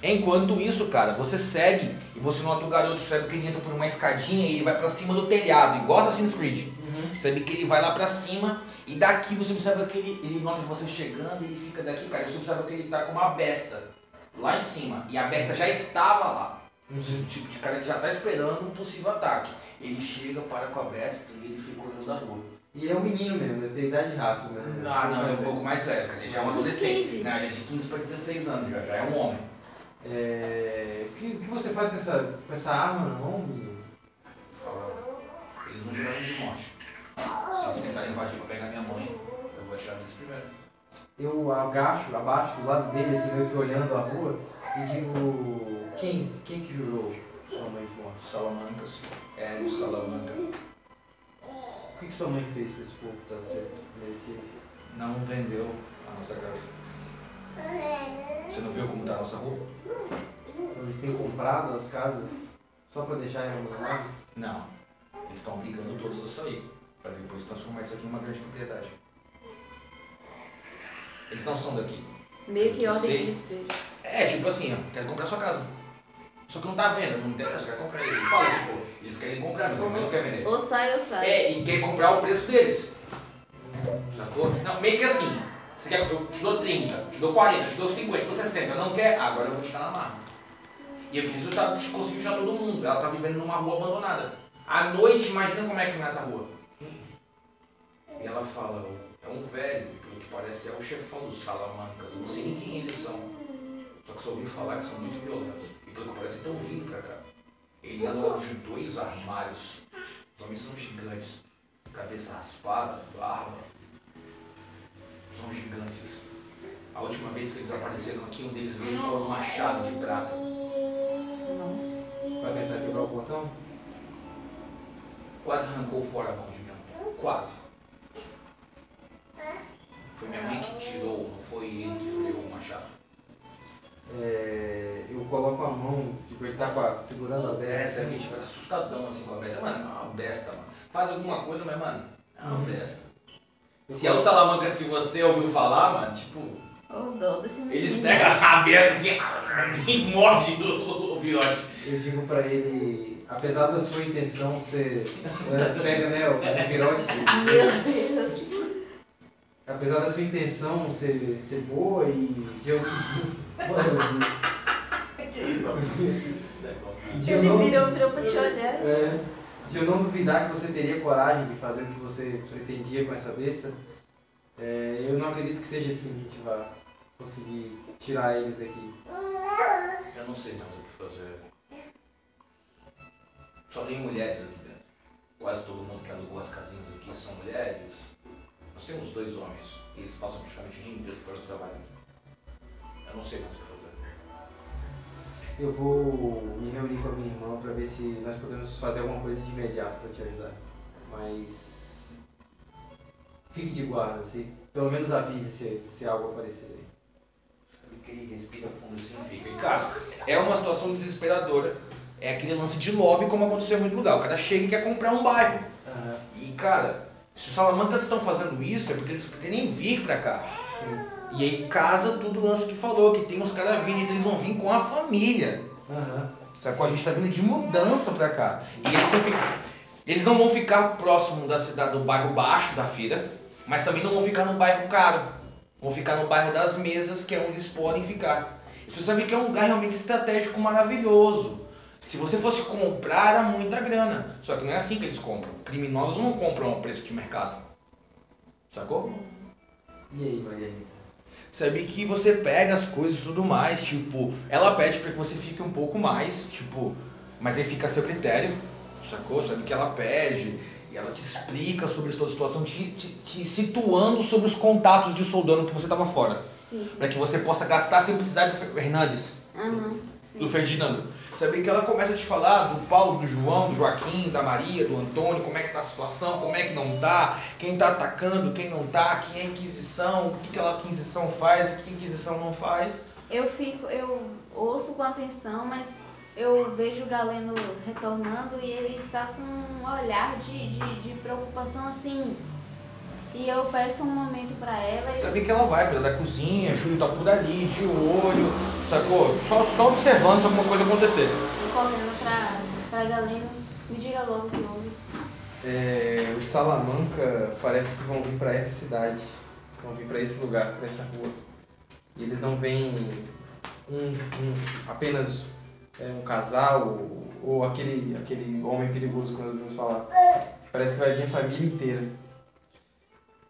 Enquanto isso, cara, você segue e você nota o garoto, sabe que ele entra por uma escadinha e ele vai pra cima do telhado, igual Assassin's Creed. Uhum. Sabe que ele vai lá pra cima e daqui você observa que ele, ele nota você chegando e ele fica daqui, cara. Você observa que ele tá com uma besta lá em cima e a besta já estava lá. Do tipo de cara que já tá esperando um possível ataque. Ele chega, para com a besta e ele fica olhando a rua. E ele é um menino mesmo, ele tem idade rápida, né? Ah, não, ele é um pouco mais velho, cara. Ele já é um adolescente. 15. Não, ele é de 15 para 16 anos, já, já é um homem. É... O, que, o que você faz com essa, com essa arma na mão, menino? Fala, eles não tiraram de morte. Se eles tentarem invadir pra pegar minha mãe, eu vou atirar neles primeiro. Eu agacho, abaixo, do lado dele, assim, meio que olhando a rua, e digo... Quem, quem que jurou sua mãe de morte? Salamancas, Hélio Salamanca. O que, que sua mãe fez com esse povo ser merecer isso? Não vendeu a nossa casa. Você não viu como tá a nossa rua? Então, Eles têm comprado as casas só pra deixarem abandonadas? Não. Eles estão obrigando todos a sair. Pra depois transformar isso aqui em uma grande propriedade. Eles não são daqui. Meio que Eu ordem sei. de despejo. É, tipo assim, ó, quero comprar sua casa. Só que não tá vendo, não interessa, quero comprar. Ele fala, tipo, eles querem comprar, mas ele não quer vender. Ou sai ou sai. É, e quer comprar o preço deles. Sacou? Não, meio que assim. Você quer, eu te dou 30, te dou 40, te dou 50, te dou 60. Não quer? Agora eu vou te dar na marra. E o resultado conseguiu já todo mundo. Ela tá vivendo numa rua abandonada. À noite, imagina como é que é nessa rua. E ela fala, é um velho, pelo que parece é o chefão dos Salamancas. Eu não sei nem quem eles são. Só que só ouvi falar que são muito violentos. E pelo que parece estão vindo pra cá. Ele lado de dois armários. Os homens são gigantes. Cabeça raspada, barba. São gigantes. A última vez que eles apareceram aqui, um deles veio com um machado de prata. Nossa. Vai tentar quebrar o portão? Quase arrancou fora a mão de minha mãe. Quase. Foi minha mãe que tirou, não foi ele que freou o machado. É, eu coloco a mão, tipo, ele tá com a- segurando a É, besta. você é tipo, assustadão assim com a besta. Mano, é uma besta, mano. Faz alguma coisa, mas, mano, é uma Uhum. besta. Se é o Salamancas que você ouviu falar, mano, tipo, O dó desse menino. eles pegam a besta assim e mordem o, o virote. Eu digo pra ele, apesar da sua intenção ser. é, pega, né, o, o virote. Meu Deus. Apesar da sua intenção ser, ser boa e de eu. Que isso, de, de eu Ele não, virou, virou pra te olhar. é, de eu não duvidar que você teria coragem de fazer o que você pretendia com essa besta, é, eu não acredito que seja assim que a gente vai conseguir tirar eles daqui. Eu não sei mais o que fazer. Só tem mulheres aqui dentro. Quase todo mundo que alugou as casinhas aqui são mulheres. Nós temos dois homens e eles passam praticamente o dia inteiro fora do trabalho. Eu não sei mais o que fazer. Eu vou me reunir com a minha irmã para ver se nós podemos fazer alguma coisa de imediato para te ajudar. Mas fique de guarda, se pelo menos avise se, se algo aparecer aí. Ele respira fundo assim fica. E cara, é uma situação desesperadora. É aquele lance de lobby como aconteceu em muito lugar. O cara chega e quer comprar um bairro. Aham, E cara, se os Salamancas estão fazendo isso é porque eles pretendem vir pra cá. sim. E aí casa tudo o lance que falou, que tem uns caras vindo, então eles vão vir com a família. Aham. Sacou? A gente tá vindo de mudança pra cá. E eles não, eles não vão ficar próximo da cidade, do bairro baixo da feira, mas também não vão ficar no bairro caro. Vão ficar no bairro das mesas, que é onde eles podem ficar. Você sabe que é um lugar realmente estratégico maravilhoso. Se você fosse comprar, era muita grana. Só que não é assim que eles compram. Criminosos não compram ao preço de mercado. Sacou? E aí, Maria Rita? Sabe que você pega as coisas e tudo mais, tipo, ela pede pra que você fique um pouco mais, tipo, mas aí fica a seu critério, sacou? Sabe que ela pede e ela te explica sobre toda a situação, te, te, te situando sobre os contatos de soldano que você tava fora, Sim, sim. Pra que você possa gastar sem precisar do Fer- Hernandes, Aham, sim. do Ferdinando. Sabe que ela começa a te falar do Paulo, do João, do Joaquim, da Maria, do Antônio, como é que tá a situação, como é que não tá, quem tá atacando, quem não tá, quem é Inquisição, o que, que aquela Inquisição faz, o que a Inquisição não faz. eu fico, eu ouço com atenção, mas eu vejo o Galeno retornando e ele está com um olhar de, de, de preocupação assim. E eu peço um momento pra ela e Sabe que ela vai cuidar da cozinha, Júlio tá por ali, de olho, sacou? Só, só observando se alguma coisa acontecer. correndo pra, pra Galeno, me diga logo o que houve. É, os Salamanca parece que vão vir pra essa cidade, vão vir pra esse lugar, pra essa rua. E eles não vêm um, um- apenas é, um casal ou, ou aquele, aquele homem perigoso que nós ouvimos falar. Parece que vai vir a família inteira.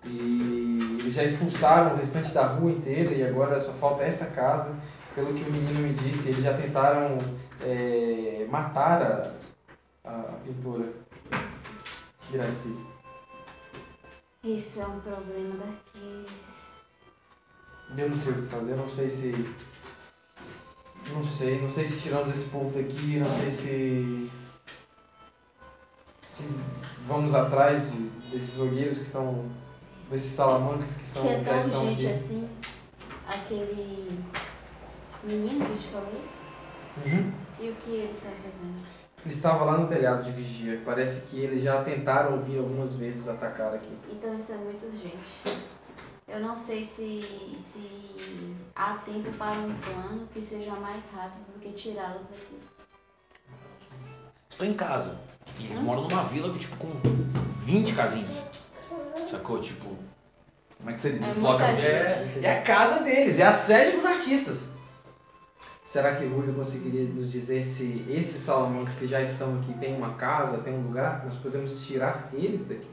E eles já expulsaram o restante da rua inteira e agora só falta essa casa. Pelo que o menino me disse, eles já tentaram é, matar a, a pintora Iraci. Isso é um problema daqueles. Eu não sei o que fazer, eu não sei se. Não sei, não sei se tiramos esse povo daqui, não sei se. Se vamos atrás de- desses olheiros que estão. Desses salamancas que estão, Se é tão urgente aqui. assim, aquele menino que te falou isso? Uhum. E o que ele está fazendo? Ele estava lá no telhado de vigia. Parece que eles já tentaram vir algumas vezes atacar aqui. Então isso é muito urgente. Eu não sei se, se há tempo para um plano que seja mais rápido do que tirá-los daqui. Estou em casa. E eles moram numa vila tipo com 20 casinhas. Sacou? Tipo, como é que você desloca? muita É, gente. é a casa deles, é a sede dos artistas. Será que Julio conseguiria nos dizer se esses salamancas que já estão aqui têm uma casa, têm um lugar? Nós podemos tirar eles daqui?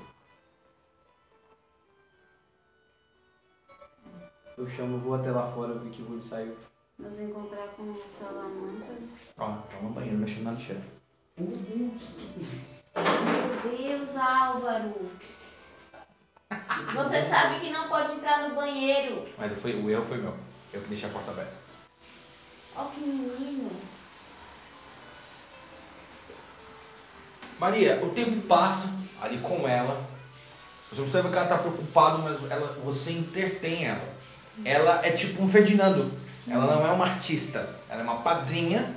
Eu chamo, vou até lá fora, eu vi que o Julio saiu. Nos encontrar com os salamancas. Ó, tá no banheiro mexendo na lixeira. Meu Deus, Álvaro! Você sabe que não pode entrar no banheiro. Mas foi, o erro foi meu. Eu que deixei a porta aberta. Ó que menino. Maria, o tempo passa ali com ela. Você observa que ela tá preocupada, mas ela, você entretém ela. Ela é tipo um Ferdinando. Ela não é uma artista. Ela é uma padrinha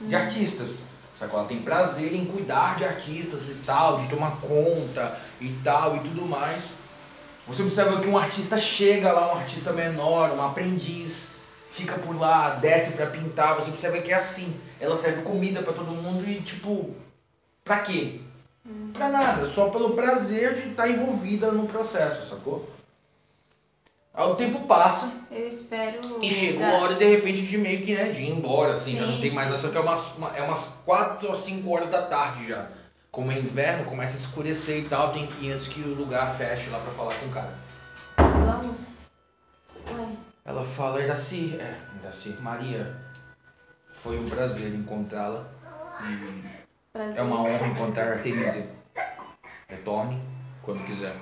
de artistas. Sacou? Ela tem prazer em cuidar de artistas e tal, de tomar conta e tal e tudo mais. Você observa que um artista chega lá, um artista menor, um aprendiz, fica por lá, desce pra pintar. Você observa que é assim. Ela serve comida pra todo mundo e tipo, Pra quê? Pra nada, só pelo prazer de estar envolvida no processo, sacou? Aí o tempo passa Eu espero. e chega Ga- a hora de repente de meio que né, de ir embora, assim, já não Sim, tem mais sim. só que é umas, uma- é umas 4 ou 5 horas da tarde já. Como é inverno, começa a escurecer e tal, tem que ir antes que o lugar feche lá pra falar com o cara. Vamos. Ué, Ela fala, Iraci, é, Iraci, Maria, foi um prazer encontrá-la e prazer. é uma honra encontrar a Artemisia. Retorne quando quiser.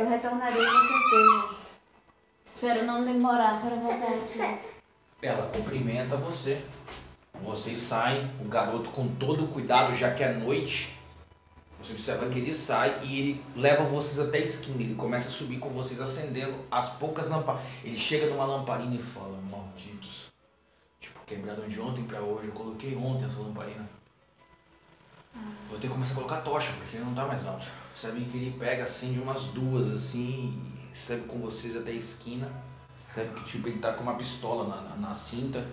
Eu retornarei com certeza. Espero não demorar para voltar aqui. Ela cumprimenta você. Vocês saem, o garoto com todo o cuidado, já que é noite. Você observa que ele sai e ele leva vocês até a esquina. Ele começa a subir com vocês, acendendo as poucas lamparinas. Ele chega numa lamparina e fala: Malditos. Tipo, quebraram de ontem pra hoje. Eu coloquei ontem essa lamparina. Vou ter que começar a colocar tocha, porque ele não tá mais alto. Sabem que ele pega, acende umas duas assim e segue com vocês até a esquina. Sabe que tipo, ele tá com uma pistola na, na, na cinta,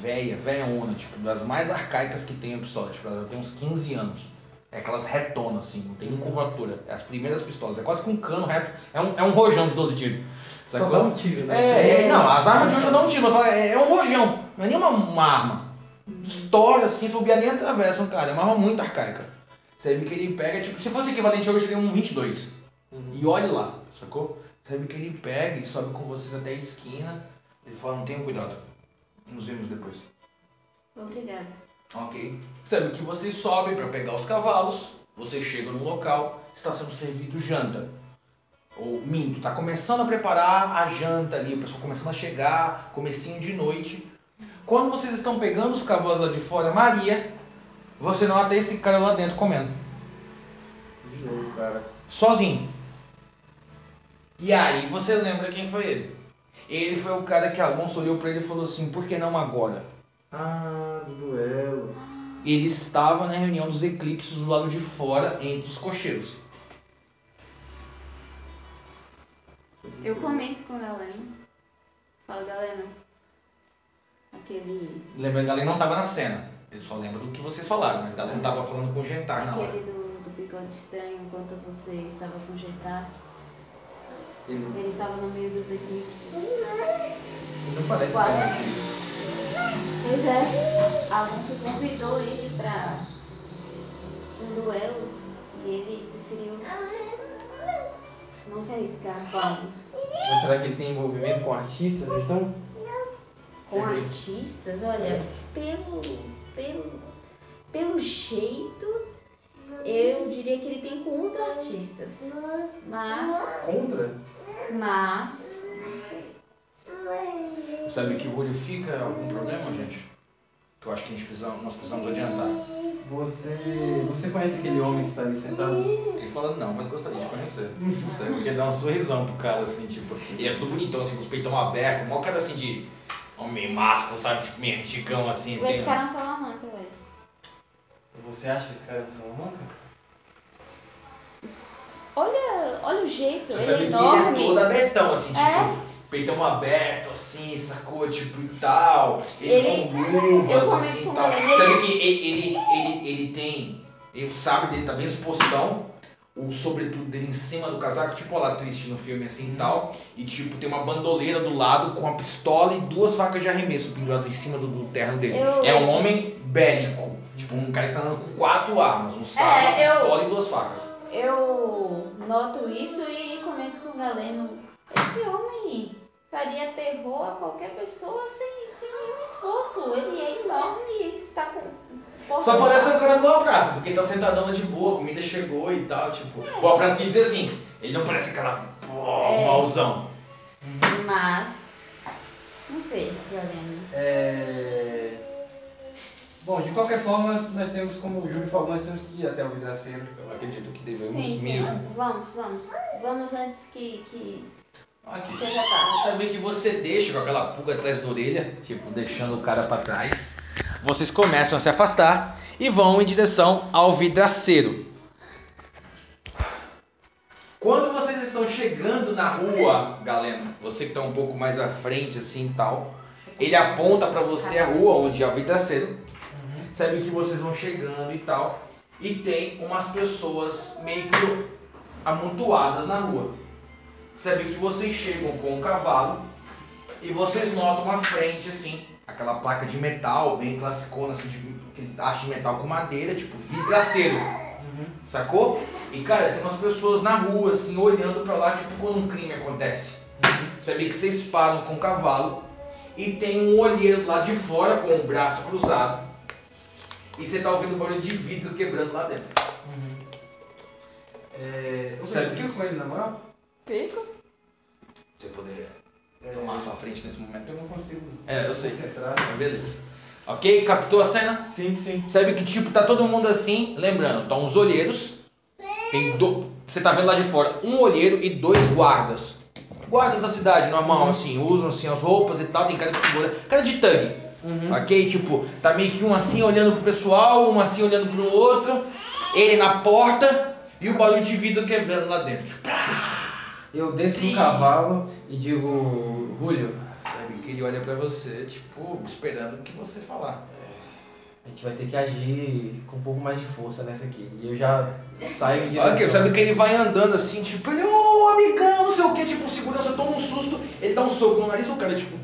velha, velha ona, tipo, das mais arcaicas que tem a pistola, tipo, ela tem uns 15 anos. É aquelas retonas, assim, não tem nem curvatura. É as primeiras pistolas, é quase que um cano reto, é um, é um rojão de 12 tiros. Só dá um tiro, né? É, é, não, as armas de hoje não tiro, mas fala, é, é um rojão, não é nem uma, arma. Estoura assim, se bobear nem atravessa um cara, é uma arma muito arcaica. Você vê que ele pega, tipo, se fosse equivalente hoje seria um 22. E olhe lá, sacou? Você vê que ele pega e sobe com vocês até a esquina. Ele fala, não tenham cuidado. Nos vemos depois. Obrigada. Ok. Sabe que vocês sobem para pegar os cavalos, vocês chegam no local, está sendo servido janta. Ou minto, tá começando a preparar a janta ali, o pessoal começando a chegar, comecinho de noite. Quando vocês estão pegando os cavalos lá de fora, Maria, você nota esse cara lá dentro comendo, De novo, cara. sozinho. E aí você lembra quem foi ele. Ele foi o cara que Alonso olhou pra ele e falou assim, por que não agora? Ah, do duelo. Ele estava na reunião dos eclipses do lado de fora, entre os cocheiros. Eu comento com a Galena. Falo, Galena. Aquele. Lembrando que a Galena não estava na cena. Ele só lembra do que vocês falaram, mas a Galena estava falando com o Gentar na hora. Aquele do, do bigode estranho enquanto você estava com o Gentar. Ele, Ele estava no meio dos eclipses. ele não parece Quase. ser um eclipse. Pois é. Alonso convidou ele pra um duelo e ele preferiu não se arriscar com Alonso. Mas será que ele tem envolvimento com artistas, então? Com artistas, olha, pelo, pelo, pelo jeito, eu diria que ele tem contra artistas. Mas, Contra? mas, não sei. Sabe que o olho fica algum problema, gente? Que eu acho que a gente precisa, nós precisamos adiantar. Você. Você conhece aquele homem que está ali sentado? Ele fala, não, mas gostaria de conhecer. Sabe? Porque dá um sorrisão pro cara, assim, tipo. Ele é tudo bonitão, assim, com os peitão abertos, mó cara assim de. Homem másculo, sabe? Tipo, meio antigão, assim. Esse Tem... cara é um salamanca, velho. Você acha que esse cara é um salamanca? Olha, olha o jeito, Você ele sabe é que ele enorme. é todo abertão, assim, tipo. É. Peitão aberto, assim, sacou? Tipo, e tal. Ele, Ele- com eu luvas, assim, com tal. ele, Sabe que ele, ele, ele, ele tem... O sabre dele tá bem expostão. O sobretudo dele em cima do casaco, tipo, olha lá, triste no filme, assim, e tal. E, tipo, tem uma bandoleira do lado com a pistola e duas facas de arremesso penduradas em cima do, do terno dele. Eu- É um homem bélico. Tipo, um cara que tá andando com quatro armas. Um sabre, É, uma eu- pistola e duas facas. Eu noto isso e comento com o Galeno. Esse homem faria terror a qualquer pessoa sem, sem nenhum esforço. Ele é enorme e está com. Só parece um cara boa praça, porque tá sentadão lá de boa, a comida chegou e tal, tipo. Boa praça quer dizer assim, ele não parece aquela pô, É. mauzão. Mas. Não sei, Galeno. É... Bom, de qualquer forma, nós temos, como o Júlio falou, nós temos que ir até o vidraceiro. Eu acredito que devemos Sim, sim. mesmo. Vamos, vamos. Vamos antes que, que Aqui. seja tarde. Saber que você deixa com aquela pulga atrás da orelha, tipo, deixando o cara pra trás. Vocês começam a se afastar e vão em direção ao vidraceiro. Quando vocês estão chegando na rua, Galeno, você que tá um pouco mais à frente assim e tal, ele aponta pra você a rua onde é o vidraceiro. Sabe que vocês vão chegando e tal, e tem umas pessoas meio que amontoadas na rua. Sabe que vocês chegam com o cavalo e vocês notam uma frente assim, aquela placa de metal bem classicona, assim, de, tacho de metal com madeira, tipo vidraceiro. Sacou? E cara, tem umas pessoas na rua, assim, olhando pra lá, tipo quando um crime acontece. Sabe que vocês param com o cavalo e tem um olheiro lá de fora com o braço cruzado. E você tá ouvindo barulho de vidro quebrando lá dentro. É... Você fica com ele na moral? Fico? Você poderia É, tomar a sua frente nesse momento. Eu não consigo É, eu sei. concentrar. Mas beleza. Ok? Captou a cena? Sim, sim. Sabe que tipo, tá todo mundo assim, lembrando, tá uns olheiros. Tem do... Você tá vendo lá de fora um olheiro e dois guardas. Guardas da cidade, normal, assim, usam assim as roupas e tal, tem cara de segura, cara de tangue. Ok? Tipo, tá meio que um assim olhando pro pessoal, um assim olhando pro outro, ele na porta e o barulho de vidro quebrando lá dentro. Tipo, Eu desço do cavalo e digo, Julio, Sabe que ele olha pra você, tipo, esperando o que você falar. a gente vai ter que agir com um pouco mais de força nessa aqui. E eu já saio em direção... Ok, sabe que ele vai andando assim, tipo, ele, ô amigão, não sei o que, tipo, o segurança toma um susto, ele dá um soco no nariz do cara, tipo,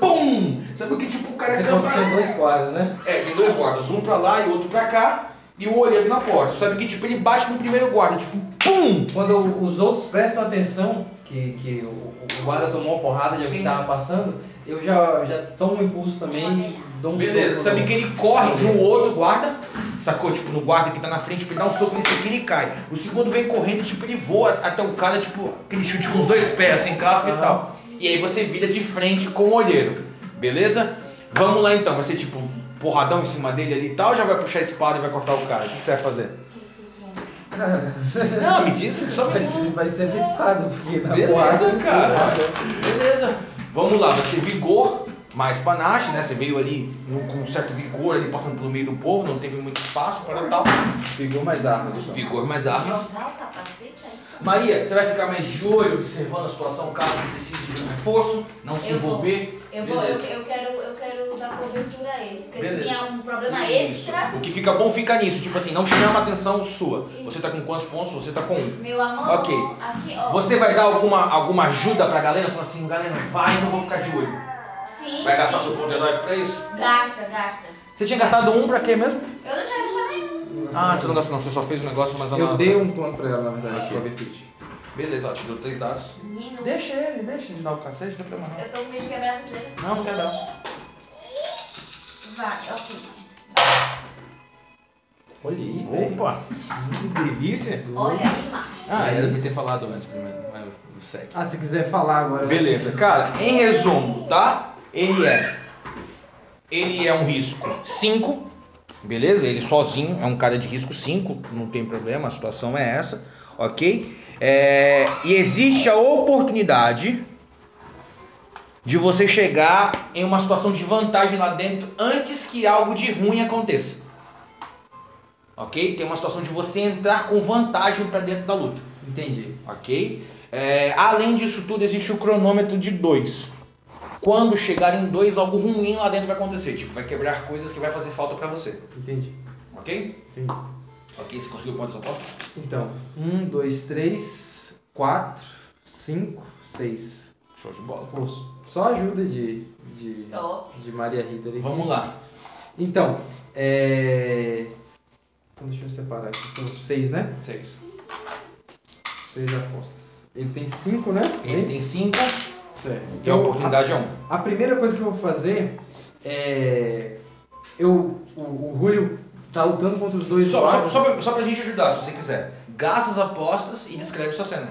PUM! Sabe o que, tipo, o cara Você falou que acaba. tinha dois quadros, né? É, tem dois guardas, um pra lá e outro pra cá, e o olheiro na porta. Sabe que, tipo, ele bate no primeiro guarda, tipo, PUM! Quando os outros prestam atenção que, que o, o guarda tomou uma porrada de alguém que tava passando, eu já, já tomo um impulso também e dou um Beleza, soco sabe que ele corre no outro guarda, sacou? Tipo, no guarda que tá na frente, tipo, ele dá um soco nesse aqui e ele cai. O segundo vem correndo, tipo, ele voa até o cara, tipo, aquele chute com os dois pés, assim, clássico e tal. E aí você vira de frente com o olheiro, beleza? Vamos lá então, vai ser tipo porradão em cima dele ali e tal, ou já vai puxar a espada e vai cortar o cara? O que que você vai fazer? Não, me diz, só me Vai diz. ser, vai ser na espada, porque na Beleza, porrada cara. Beleza. Vamos lá, vai ser vigor mais panache, né? Você veio ali com um certo vigor ali passando pelo meio do povo, não teve muito espaço para tal. Pegou mais armas então. Vigor mais armas. Jogar o capacete aí? Maria, você vai ficar mais de olho, observando a situação caso precise de um reforço, não se Eu vou. envolver. Eu, vou, eu, Beleza. eu, quero, eu quero dar cobertura a esse, porque se Beleza. vier um problema Isso. extra, O que fica bom fica nisso, tipo assim, não chama atenção sua. Você tá com quantos pontos? Você tá com um. meu amor, Ok. aqui, ó. Você vai dar alguma, alguma ajuda pra galera? Falando assim, galera, vai, eu não vou ficar de olho. Sim, Vai gastar sim. seu ponto heróico pra isso? Gasta, gasta. Você tinha gastado um pra quê mesmo? Eu não tinha gastado nenhum. Ah, você não gastou não, você só fez um negócio, mas ela Eu dei um ponto pra ela, na verdade, com a virtude. Beleza, ela te deu três dados. Menino, Deixa ele, deixa ele dar o cacete, não tem problema eu tô com medo de quebrar você. não. Não, não quer não. Vai, ok. Olha aí, velho. Opa, que delícia. Olha aí, macho. Ah, era pra ter falado antes primeiro, mas segue. Ah, se quiser falar agora. Beleza, cara, em resumo, tá? Ele é. Ele é um risco 5, beleza? Ele sozinho é um cara de risco 5, não tem problema, a situação é essa, ok? É, e existe a oportunidade de você chegar em uma situação de vantagem lá dentro antes que algo de ruim aconteça. Ok? Tem uma situação de você entrar com vantagem para dentro da luta Entendi. ok? É, além disso tudo, existe o cronômetro de 2. Quando chegar em 2, algo ruim lá dentro vai acontecer. Tipo, vai quebrar coisas que vai fazer falta pra você. Entendi. Ok? Entendi. Ok, você conseguiu quantas apostas? Então, um, dois, três, quatro, cinco, seis. Show de bola. Pô, só ajuda de, de, Top. de Maria Rita ali. Vamos lá. Então, é... Então deixa eu separar aqui. Então, seis, né? 6. Seis apostas. Ele tem cinco, né? Ele É tem isso? 5 Certo. e a Então, oportunidade é 1. Um. A primeira coisa que eu vou fazer é. Eu. O, o Julio tá lutando contra os dois Só, só, lados. só, pra, só pra gente ajudar, se você quiser. Gasta as apostas e descreve sua cena.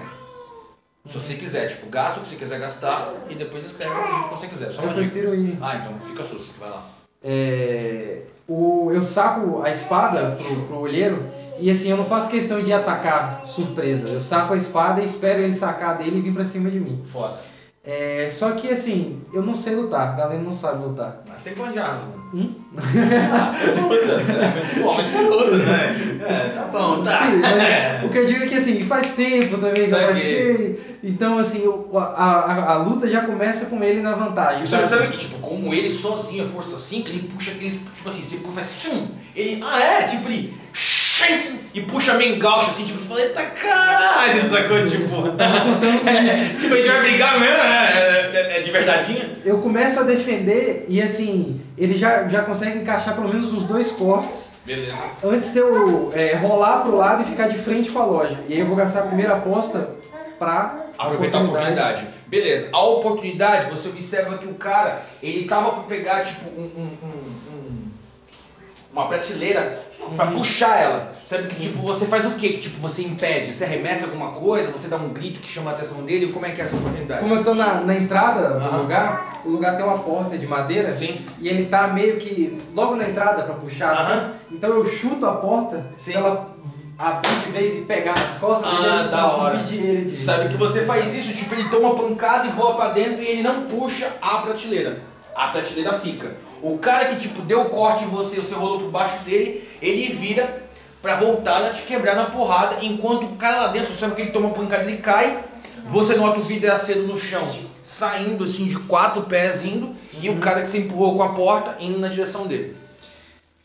Se você quiser, tipo, gasta o que você quiser gastar e depois escreve jeito que você quiser. Só eu uma dica. prefiro ir. Ah, então fica susto, vai lá. É, o, eu saco a espada pro, pro olheiro e assim, eu não faço questão de atacar surpresa. Eu saco a espada e espero ele sacar dele e vir pra cima de mim. Foda. É, só que assim, eu não sei lutar, a galera não sabe lutar. Mas tem arma, mano. Hum? Ah, você luta, você é muito bom, mas você luta, né? É, tá bom, tá. Sim, mas o que eu digo é que assim, faz tempo também que eu pratiquei. Então, assim, o- a, a, a luta já começa com ele na vantagem. Sabe? sabe que, tipo, como ele sozinho, a força 5, ele puxa aqueles, tipo assim, você faz shum, ele, ah é, tipo, ele e puxa meio gaucho, assim, tipo, você fala, eita caralho, sacou, tipo, é, tipo, a gente vai brigar mesmo, é, é, é de verdadeinha? Eu começo a defender e assim, ele já, já consegue encaixar pelo menos os dois cortes Beleza. antes de eu é, rolar pro lado e ficar de frente com a loja. E aí eu vou gastar a primeira aposta pra Aproveitar a oportunidade. Beleza, a oportunidade, você observa que o cara, ele tava pra pegar, tipo, um- um- um- uma prateleira pra puxar ela. Sabe que, tipo, você faz o quê? Que, tipo, você impede? Você arremessa alguma coisa? Você dá um grito que chama a atenção dele? Como é que é essa oportunidade? Como eu estou na, na entrada do Aham. lugar, o lugar tem uma porta de madeira Sim. e ele tá meio que logo na entrada pra puxar assim. Então eu chuto a porta Sim. pra ela abrir de vez e pegar nas costas Ah, dele da hora. impedir ele de. Sabe que você faz isso, tipo, ele toma uma pancada e voa pra dentro e ele não puxa a prateleira. A prateleira fica. O cara que, tipo, deu o corte em você, você rolou por baixo dele, ele vira pra voltar a te quebrar na porrada, enquanto o cara lá dentro, você sabe que ele toma uma pancada e ele cai, você nota o vidraceiro no chão, saindo assim de quatro pés indo, e o cara que você empurrou com a porta indo na direção dele.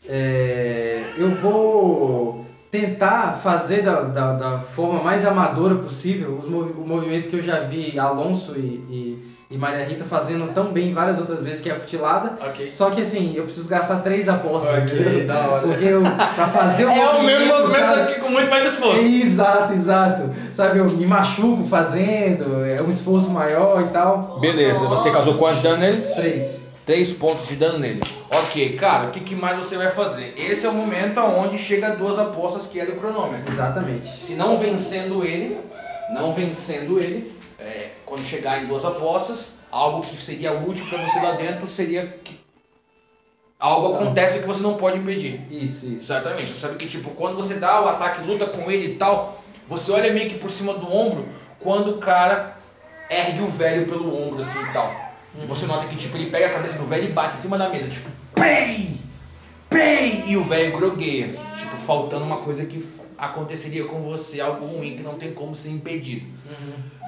É, eu vou tentar fazer da, da, da forma mais amadora possível os movi o movimento que eu já vi Alonso e, e, e Maria Rita fazendo tão bem várias outras vezes, que é a cutilada. Ok. Só que assim, eu preciso gastar três apostas, Ok, entendeu? da hora. Porque eu, pra fazer o É o mesmo movimento, só que com muito mais esforço. Exato, exato. Sabe, eu me machuco fazendo, é um esforço maior e tal. Beleza, você causou quanto de dano nele? Três. 3 pontos de dano nele. Ok, cara, o que, que mais você vai fazer? Esse é o momento onde chega duas apostas que é do cronômetro. Exatamente. Se não vencendo ele, não vencendo ele, é, quando chegar em duas apostas, algo que seria útil pra você lá dentro seria que algo acontece que você não pode impedir. Isso, isso. Exatamente. Você sabe que tipo, quando você dá o ataque, luta com ele e tal, você olha meio que por cima do ombro quando o cara ergue o velho pelo ombro assim e tal. E você nota que tipo, ele pega a cabeça do velho e bate em cima da mesa, tipo, PEI! PEI! E o velho grogueia. Tipo, faltando uma coisa que aconteceria com você, algo ruim que não tem como ser impedido.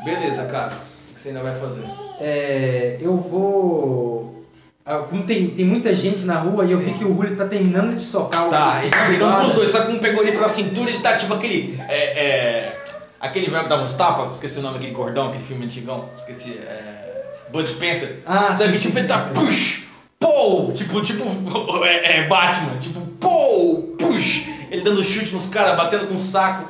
Beleza, cara. O que você ainda vai fazer? É, eu vou. ah, Como tem, tem muita gente na rua e eu Sim. vi que o Julio tá terminando de socar o. Tá, ele tá brigando com os dois, só que um pegou ele pela cintura ele tá tipo aquele. É, é, aquele velho que dava os tapas, esqueci o nome daquele gordão, aquele filme antigão, esqueci. É, Bud Spencer. Ah, Sabe, sim, tipo, sim, ele tá sim, sim. push, pô, tipo, tipo, é, é Batman, tipo, push, ele dando chute nos caras, batendo com o saco.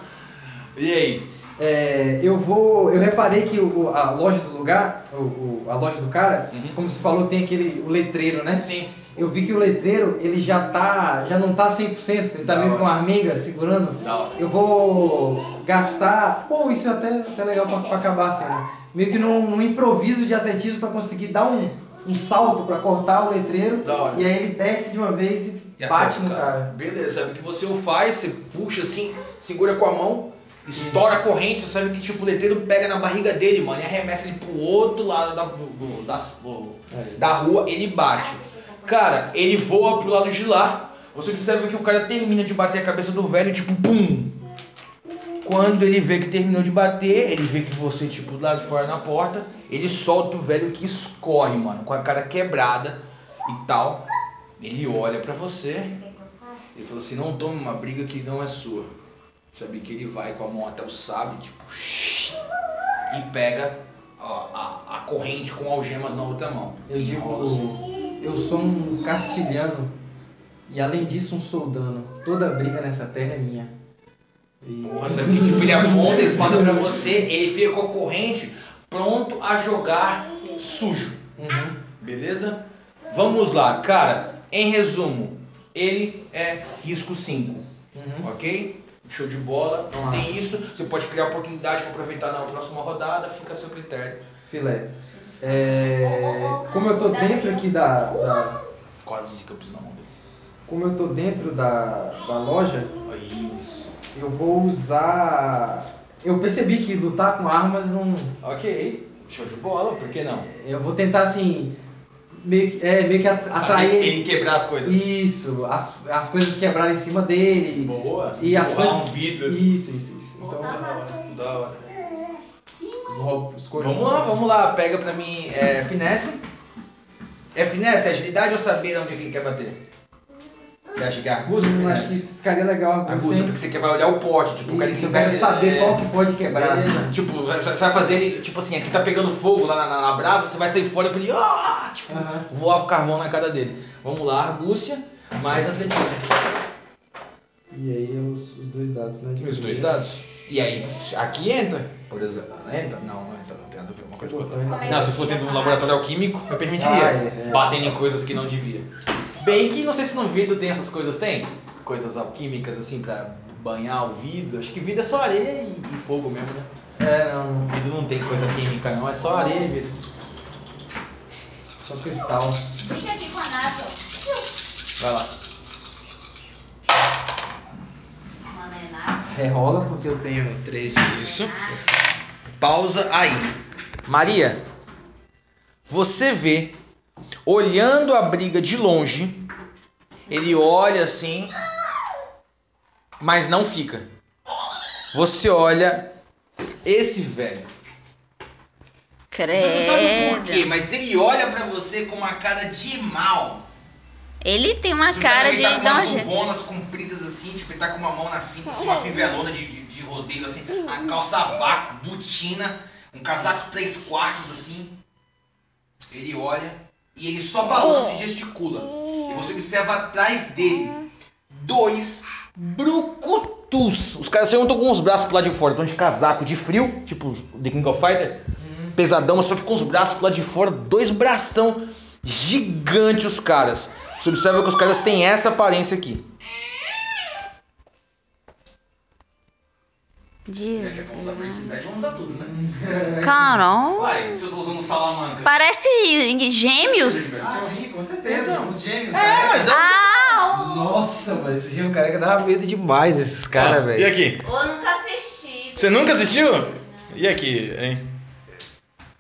E aí? É, eu vou. Eu reparei que o, a loja do lugar, o, o- a loja do cara, Uhum. como você falou, tem aquele o letreiro, né? Sim. Eu vi que o letreiro, ele já tá. já não tá 100%, ele tá meio com a armenga segurando. Da. Eu vou gastar. Pô, isso é até, até legal pra, pra acabar a cena. Meio que num, num improviso de atletismo pra conseguir dar um, um salto pra cortar o letreiro. E aí ele desce de uma vez e, E bate no o cara. Beleza, sabe o que você o faz, você puxa assim, segura com a mão, estoura a corrente, você sabe que tipo, o letreiro pega na barriga dele, mano, e arremessa ele pro outro lado da, do- da, do- Aí. da rua, ele bate. Cara, ele voa pro lado de lá, você observa que o cara termina de bater a cabeça do velho, tipo, pum! Quando ele vê que terminou de bater, ele vê que você, tipo, do lado de fora na porta, ele solta o velho que escorre, mano, com a cara quebrada e tal. Ele olha pra você, ele falou assim, não tome uma briga que não é sua. Sabe que ele vai com a mão até o sábio, tipo, e pega ó, a, a corrente com algemas na outra mão. Eu E digo, assim. eu sou um castilhano e além disso um soldano. Toda briga nessa terra é minha. E- sabe que tipo, ele aponta a espada pra você, ele fica com a corrente pronto a jogar sujo. Uhum. Beleza? Vamos lá, cara. Em resumo, ele é risco 5. Uhum. Ok? Show de bola. Não tem isso. Você pode criar oportunidade para aproveitar na próxima rodada. Fica a seu critério. Filé. É, como eu tô dentro aqui da, da- Quase que eu na mão dele. como eu tô dentro da, da loja, Isso. eu vou usar. Eu percebi que lutar com armas não. Ok. Show de bola. Por que não? Eu vou tentar assim. Meio que, é, meio que atrair ele. ele quebrar as coisas. Isso, as, as coisas quebrarem em cima dele. Boa. E as coisas. um vidro. Isso, isso, isso. Então, aí. Da hora. vou escolher. Vamos lá, vamos lá. Pega pra mim é, finesse. É finesse, é agilidade ou saber onde ele quer bater? Você acha que é argúcia ou Hum, acho que ficaria legal a Argúcia, Argúcia. porque você quer vai olhar o pote. Tipo, o cara Isso, eu quero saber é, qual que pode quebrar. Beleza. Tipo, vai- você vai fazer ele, tipo assim, aqui tá pegando fogo lá na, na, na brasa, você vai sair fora pra ele, ah, tipo, Aham. voar o carvão na cara dele. Vamos lá, Argúcia, mais atletismo. E aí os, os dois dados, né? Os dois dados. E aí, aqui entra, por exemplo. Entra? Não, não entra, não tem nada a ver uma coisa com outra. É Não, se fosse tira dentro de um laboratório alquímico, eu permitiria. Ah, é, é. Batendo em coisas que não devia. Bem que não sei se no vidro tem essas coisas, tem? Coisas alquímicas assim pra banhar o vidro. Acho que vidro é só areia e, e fogo mesmo, né? É, não. Vidro não tem coisa química não, é só areia e vidro. Só cristal. Fica aqui com a Nato. Vai lá. Mano, é nada. Rerola porque eu tenho três de Isso. Pausa aí. Maria, você vê, olhando a briga de longe, ele olha assim, mas não fica. Você olha esse velho. Você não sabe por quê, Credo. mas ele olha pra você com uma cara de mal. Ele tem uma Você cara de ele tá com um umas luvonas compridas assim, tipo, ele tá com uma mão na cinta, assim, uma fivelona de, de, de rodeio, assim, uma calça a vácuo, botina, um casaco três quartos, assim. Ele olha e ele só balança e gesticula. E você observa atrás dele dois brucutus. Os caras saíram com os braços pro lado de fora, estão de casaco de frio, tipo The King of Fighter. Pesadão, mas só que com os braços pro lado de fora, dois bração gigantes os caras. Você observa que os caras têm essa aparência aqui. Usar tudo, né? Caramba. Uai, se eu tô usando salamanca. Parece gêmeos. Ah, sim, com certeza. Os gêmeos. É, mas eu... Ah! Nossa, mas esse gêmeo careca dava medo demais, esses caras, E velho. aqui? Eu nunca assisti. Você nunca assistiu? E aqui, hein?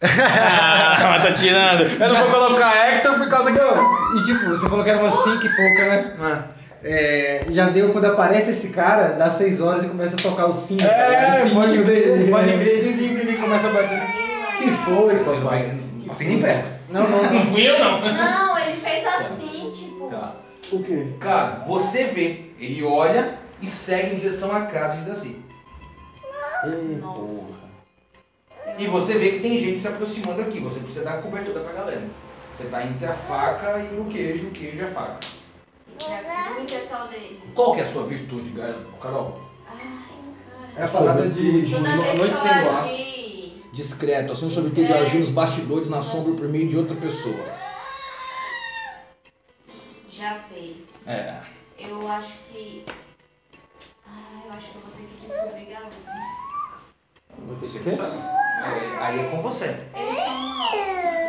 Ah, mas tá tirando. Eu não vou colocar Hector por causa que eu. E tipo, você falou que era umas 5 e pouca, né? Ah. É, já deu quando aparece esse cara, dá 6 horas e começa a tocar o sino. É, o pode crer, pode crer, tem que tem começa a bater. Que foi, papai? Não passei nem perto. Não, não, não. Fui eu, não. Não, ele fez assim, tipo. Tá. O quê? Cara, você vê, ele olha e segue em direção à casa de Daci. Nossa. E você vê que tem gente se aproximando aqui, você precisa dar cobertura pra galera. Você tá entre a faca e o queijo, o queijo e a faca. A cruz é tal dele. Qual que é a sua virtude, Carol? Ai, cara. É a parada de vez noite sem luar. agir. Discreto, assume Discreto. virtude de agir nos bastidores, na sombra, por meio de outra pessoa. Já sei. É. Eu acho que. Ah, eu acho que eu vou ter que descobrir galinha. Que. É, aí é com você. Eles estão.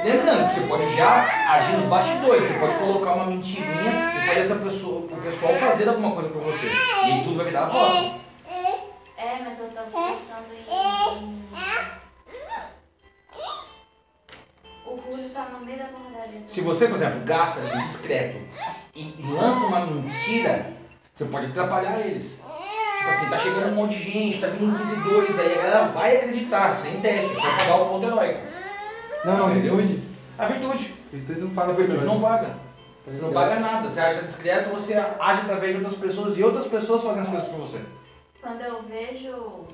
Lembrando que você pode já agir nos bastidores, você pode colocar uma mentirinha e fazer essa pessoa, o pessoal fazer alguma coisa pra você. E aí tudo vai virar aposta. É, mas eu tava pensando em. O Julio tá no meio da porradaria. Se você, por exemplo, gasta discreto e, e lança uma mentira, você pode atrapalhar eles. Tipo assim, tá chegando um monte de gente, tá vindo inquisidores, aí a galera vai acreditar, sem teste, é só pagar o ponto heróico. Não, não, Entendeu? virtude. A virtude. Virtude não A paga virtude não paga. Você não paga nada. Você age discreto, você age através de outras pessoas e outras pessoas fazem as coisas por você. Quando eu vejo.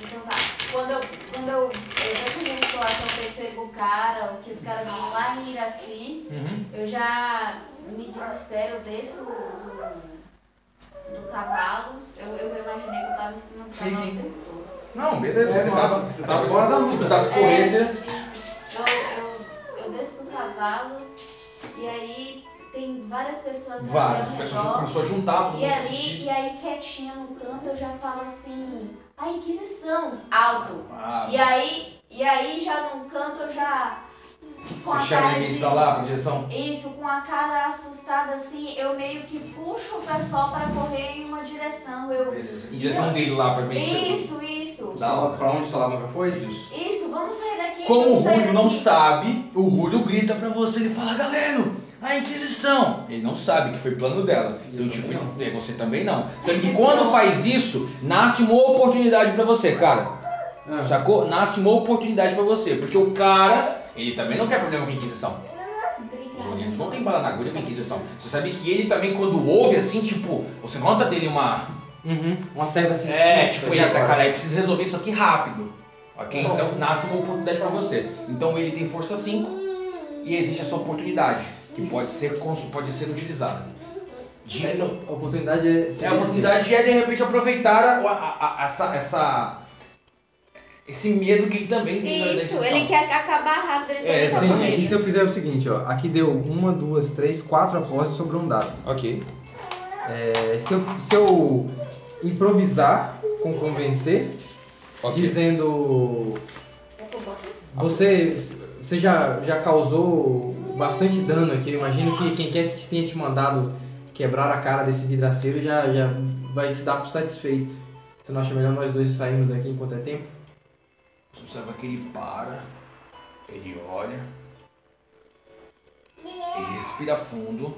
Então tá. Quando eu, quando eu, eu vejo essa situação, percebo o cara, o que os caras vão lá em Iraci, eu já me desespero, desço do, do cavalo. Eu, eu imaginei que eu tava em cima do Sim, cavalo sim. o tempo todo. Não, beleza, É, você tava, você tava tá fora da da Se precisasse correr, você. É. Eu, eu, eu desço do cavalo e aí tem várias pessoas ali Várias pessoas começou a juntar, E ali, assistir. e aí quietinha no canto, eu já falo assim, a Inquisição, alto. Ah, E aí, e aí já no canto eu já com você a chama cara ninguém de pra lá, pra direção. isso, com a cara assustada assim, eu meio que puxo o pessoal para correr em uma direção. Eu Beleza. Em direção dele lá pra mim. Isso, isso. Da hora. Pra onde o Salamanca foi? Isso. Isso, vamos sair daqui. Como o Rúlio não sabe, o Rúlio grita pra você, ele fala, galera, a Inquisição. Ele não sabe que foi plano dela. Então, Eu tipo, também é, você também não. Sendo que quando faz isso, nasce uma oportunidade pra você, cara. Ah. Sacou? Nasce uma oportunidade pra você. Porque o cara, ele também não quer problema com a Inquisição. Os. Olinos não tem bala na agulha com a Inquisição. Você sabe que ele também, quando ouve assim, tipo, você nota dele uma. Uhum. Uma certa assim. É, tipo, E eita, agora? cara, aí precisa resolver isso aqui rápido. Ok? Então nasce uma oportunidade pra você. Então ele tem força 5 e existe essa oportunidade que pode ser, pode ser utilizada. De- Essa oportunidade é. é, a oportunidade é de repente aproveitar a, a- a- essa, essa- esse medo que ele também tem da- da Isso, Inquisição. ele quer acabar rápido, ele É, exatamente. E se eu fizer o seguinte, ó, aqui deu uma, duas, três, quatro apostas sobre um dado. Ok. É, se, eu, se eu improvisar com convencer, Ok. dizendo você, você já, já causou bastante dano aqui. Eu imagino que quem quer que te tenha te mandado quebrar a cara desse vidraceiro já, já vai se dar por satisfeito. Você não acha melhor nós dois sairmos daqui enquanto é tempo? Você observa que ele para, ele olha, ele respira fundo.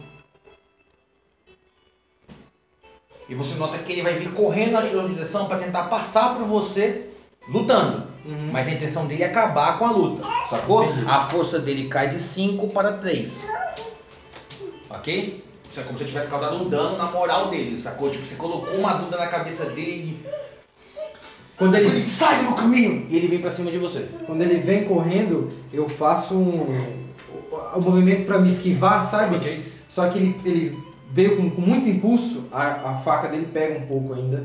E você nota que ele vai vir correndo na sua direção para tentar passar por você, lutando. Mas a intenção dele é acabar com a luta, sacou? Entendi. A força dele cai de 5 para 3. Ok? Isso é como se eu tivesse causado um dano na moral dele, sacou? Tipo, você colocou uma dúvida na cabeça dele e Quando ele, ele, sai meu caminho e ele vem pra cima de você. quando ele vem correndo, eu faço um, o, o movimento pra me esquivar, sabe? Ok. Só que ele, ele veio com, com muito impulso, a, a faca dele pega um pouco ainda.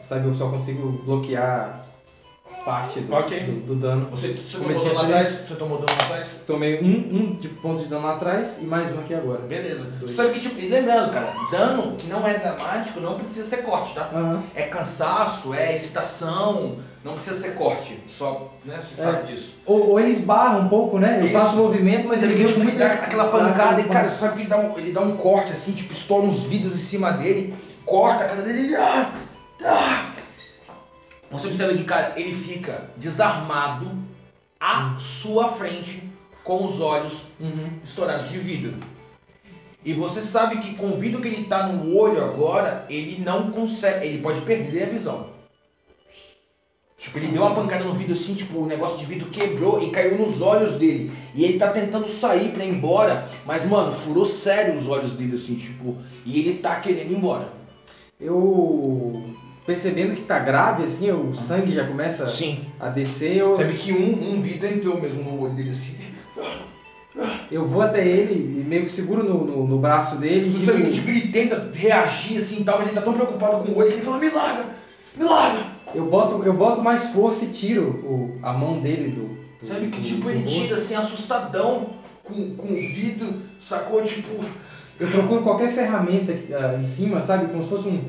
Sabe, eu só consigo bloquear parte do, Ok. do, do dano. Você, você tomou dano lá atrás? Você tomou dano lá atrás? Tomei um, um de ponto de dano lá atrás e mais um aqui agora. Beleza. Dois. Sabe que, tipo, e lembrando, cara, dano que não é dramático não precisa ser corte, tá? Aham. É cansaço, é excitação, não precisa ser corte. Só, né? Você É. sabe disso. Ou, ou ele esbarra um pouco, né? Eu Isso. faço movimento, mas ele Ele, tipo, ele dá aquela pancada e, cara, sabe que ele dá, um, ele dá um corte assim, tipo, estoura uns vidros em cima dele, corta a cara dele e. Ah, ah. Você observa que, cara, ele fica desarmado, à sua frente com os olhos Uhum. estourados de vidro. E você sabe que com o vidro que ele tá no olho agora, ele não consegue, ele pode perder a visão. Tipo, ele deu uma pancada no vidro assim, tipo, o negócio de vidro quebrou e caiu nos olhos dele. E ele tá tentando sair pra ir embora, mas mano, furou sério os olhos dele assim, tipo, e ele tá querendo ir embora. Eu percebendo que tá grave, assim, o sangue já começa Sim. a descer, eu, Sabe que um, um vidro entrou mesmo no olho dele assim. eu vou até ele e meio que seguro no, no, no braço dele Você sabe que digo, tipo, ele tenta reagir assim e tal, mas ele tá tão preocupado com o olho que ele fala, me larga! Me larga! eu, boto, eu boto mais força e tiro o, a mão dele do. do Sabe que do- tipo do ele rosto. tira assim assustadão com, com o vidro, sacou? Tipo. Eu procuro qualquer ferramenta que, ah, em cima, sabe? Como se fosse um,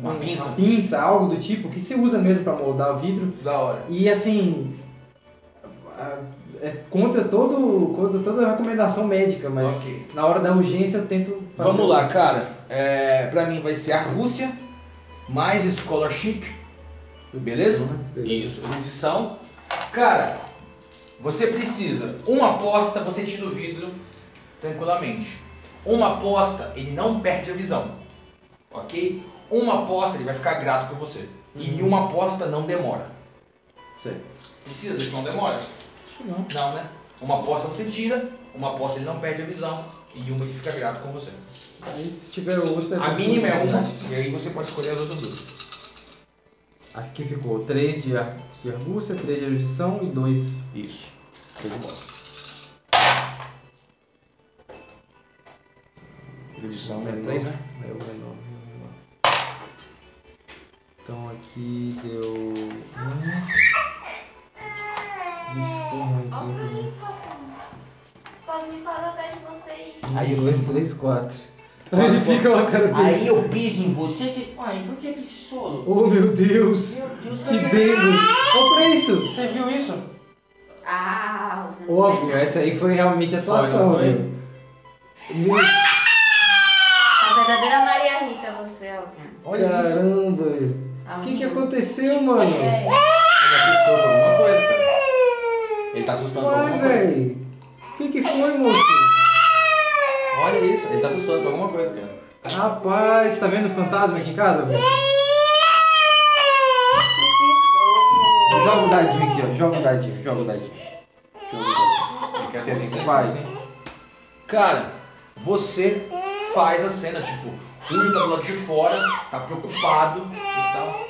Uma um- pinça? Uma pinça, algo do tipo, que se usa mesmo pra moldar o vidro. Da hora. E assim. É contra, todo, contra toda a recomendação médica, mas Ok. na hora da urgência eu tento fazer. Vamos lá, cara. É, pra mim vai ser Argúcia, mais Scholarship. Beleza? Isso, erudição. Cara, você precisa. Uma aposta, você tira o vidro tranquilamente. Uma aposta, ele não perde a visão. Ok? Uma aposta, ele vai ficar grato por você. E Uhum. uma aposta não demora. Certo. Precisa desse não demora? Acho que não. Não, né? Uma aposta você tira, uma aposta ele não perde a visão. E uma ele fica grato com você. Aí se tiver outra. A mínima é uma, e aí você pode escolher as outras duas. Aqui ficou 3 de, ar- de argúcia, 3 de erudição e 2. Isso. Show de bola. Erudição é 3, né? É o menor, é o menor. Então aqui deu. Um. Vixe, ficou ruim aqui. hein? isso, Pode me parar atrás de você e. Um, Aí eu dois, três, quatro. Ele fica lá, cara dele. Aí eu piso em você, você. Ai, por que que solo? Oh meu Deus! Meu Deus, Que cara. dengo! Olha isso! Você viu isso? Ah, não Óbvio, sei. essa aí foi realmente atuação, Foi, velho. Meu- A verdadeira Maria Rita, você, ó. Olha isso. Caramba! A O que que aconteceu, mano? É. Ele assustou com alguma coisa, cara. Ele tá assustando com alguma coisa. velho! O que que foi, moço? Olha isso, ele tá assustando com alguma coisa, cara. Rapaz, tá vendo fantasma aqui em casa, velho? Joga o dadinho aqui, ó. Joga o dadinho, joga o dadinho. Joga o dadinho. Ele quer você, ver? Vai. sim. Cara, você faz a cena, tipo, Julio tá do lado de fora, tá preocupado e tal.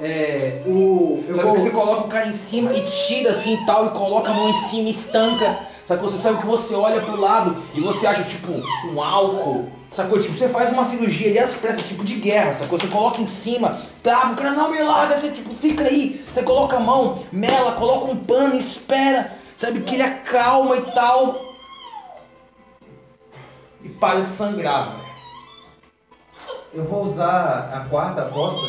É, o. Sabe vou. que você coloca o cara em cima e tira assim e tal, e coloca a mão em cima e estanca. Sacou? Você sabe que você olha pro lado e você acha, tipo, um álcool. Sacou? Tipo, você faz uma cirurgia ali às pressas, tipo de guerra, sacou? Você coloca em cima, trava, o cara não me larga, você tipo, fica aí, você coloca a mão, mela, coloca um pano, espera, sabe? Que ele acalma e tal. E para de sangrar, velho. Eu vou usar a quarta aposta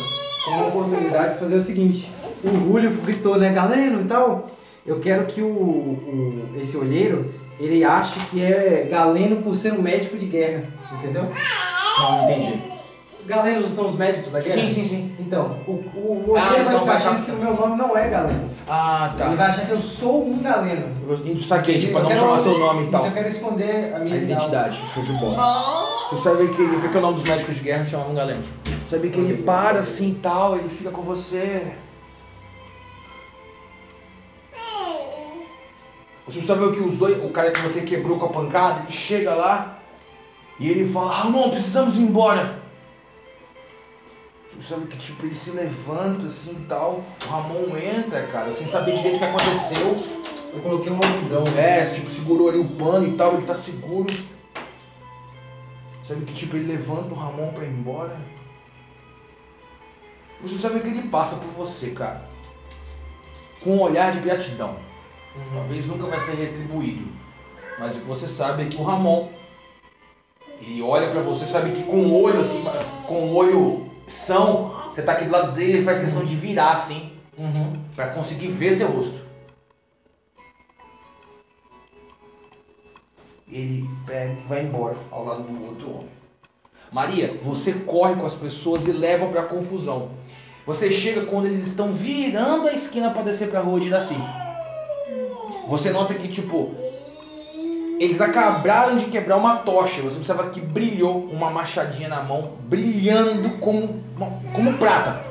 como oportunidade de fazer o seguinte. O Julio gritou, né, galeno e tal. Eu quero que o, o- esse olheiro, ele ache que é galeno por ser um médico de guerra, entendeu? Não, não entendi. Os galenos são os médicos da guerra? Sim, sim, sim. Então, o, o, o Ah, olheiro vai então ficar vai achando captar. que o meu nome não é galeno. Ah, Ele vai achar que eu sou um galeno. Eu saquei, tipo, pra não quero- chamar seu nome e tal. Isso eu quero esconder a A minha identidade, show de bola. Bom. Você sabe que ele, porque o nome dos médicos de guerra chamavam galeno. Sabe que ele para assim e tal, ele fica com você. Você sabe que os dois, o cara que você quebrou com a pancada, ele chega lá e ele fala, Ramon, precisamos ir embora. Você sabe que tipo, ele se levanta assim e tal, o Ramon entra, cara, sem saber direito o que aconteceu. Eu coloquei um algodão. É, tipo, segurou ali o pano e tal, ele tá seguro. Sabe que tipo, ele levanta o Ramon pra ir embora. Você sabe que ele passa por você, cara. Com um olhar de gratidão. Talvez nunca vai ser retribuído. Mas o que você sabe é que o Ramon, ele olha pra você, sabe que com o olho assim, com o olho são, você tá aqui do lado dele, ele faz questão de virar assim, Uhum. pra conseguir ver seu rosto. Ele pega vai embora ao lado do outro homem. Maria, você corre com as pessoas e leva pra confusão. Você chega quando eles estão virando a esquina pra descer pra rua de Iraci. você nota que, tipo, eles acabaram de quebrar uma tocha. Você observa que brilhou uma machadinha na mão, brilhando como, como prata.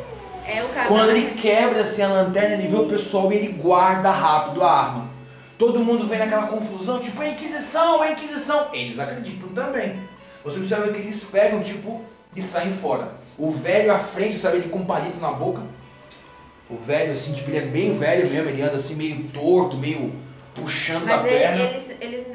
É. Quando ele quebra assim a lanterna, ele vê o pessoal e ele guarda rápido a arma. Todo mundo vem naquela confusão, tipo, a Inquisição, a Inquisição. Eles acreditam também. Você observa que eles pegam, tipo, e saem fora. O velho à frente, sabe, ele com um palito na boca. O velho, assim, tipo, ele é bem velho mesmo, ele anda assim meio torto, meio puxando Mas da ele- perna. eles eles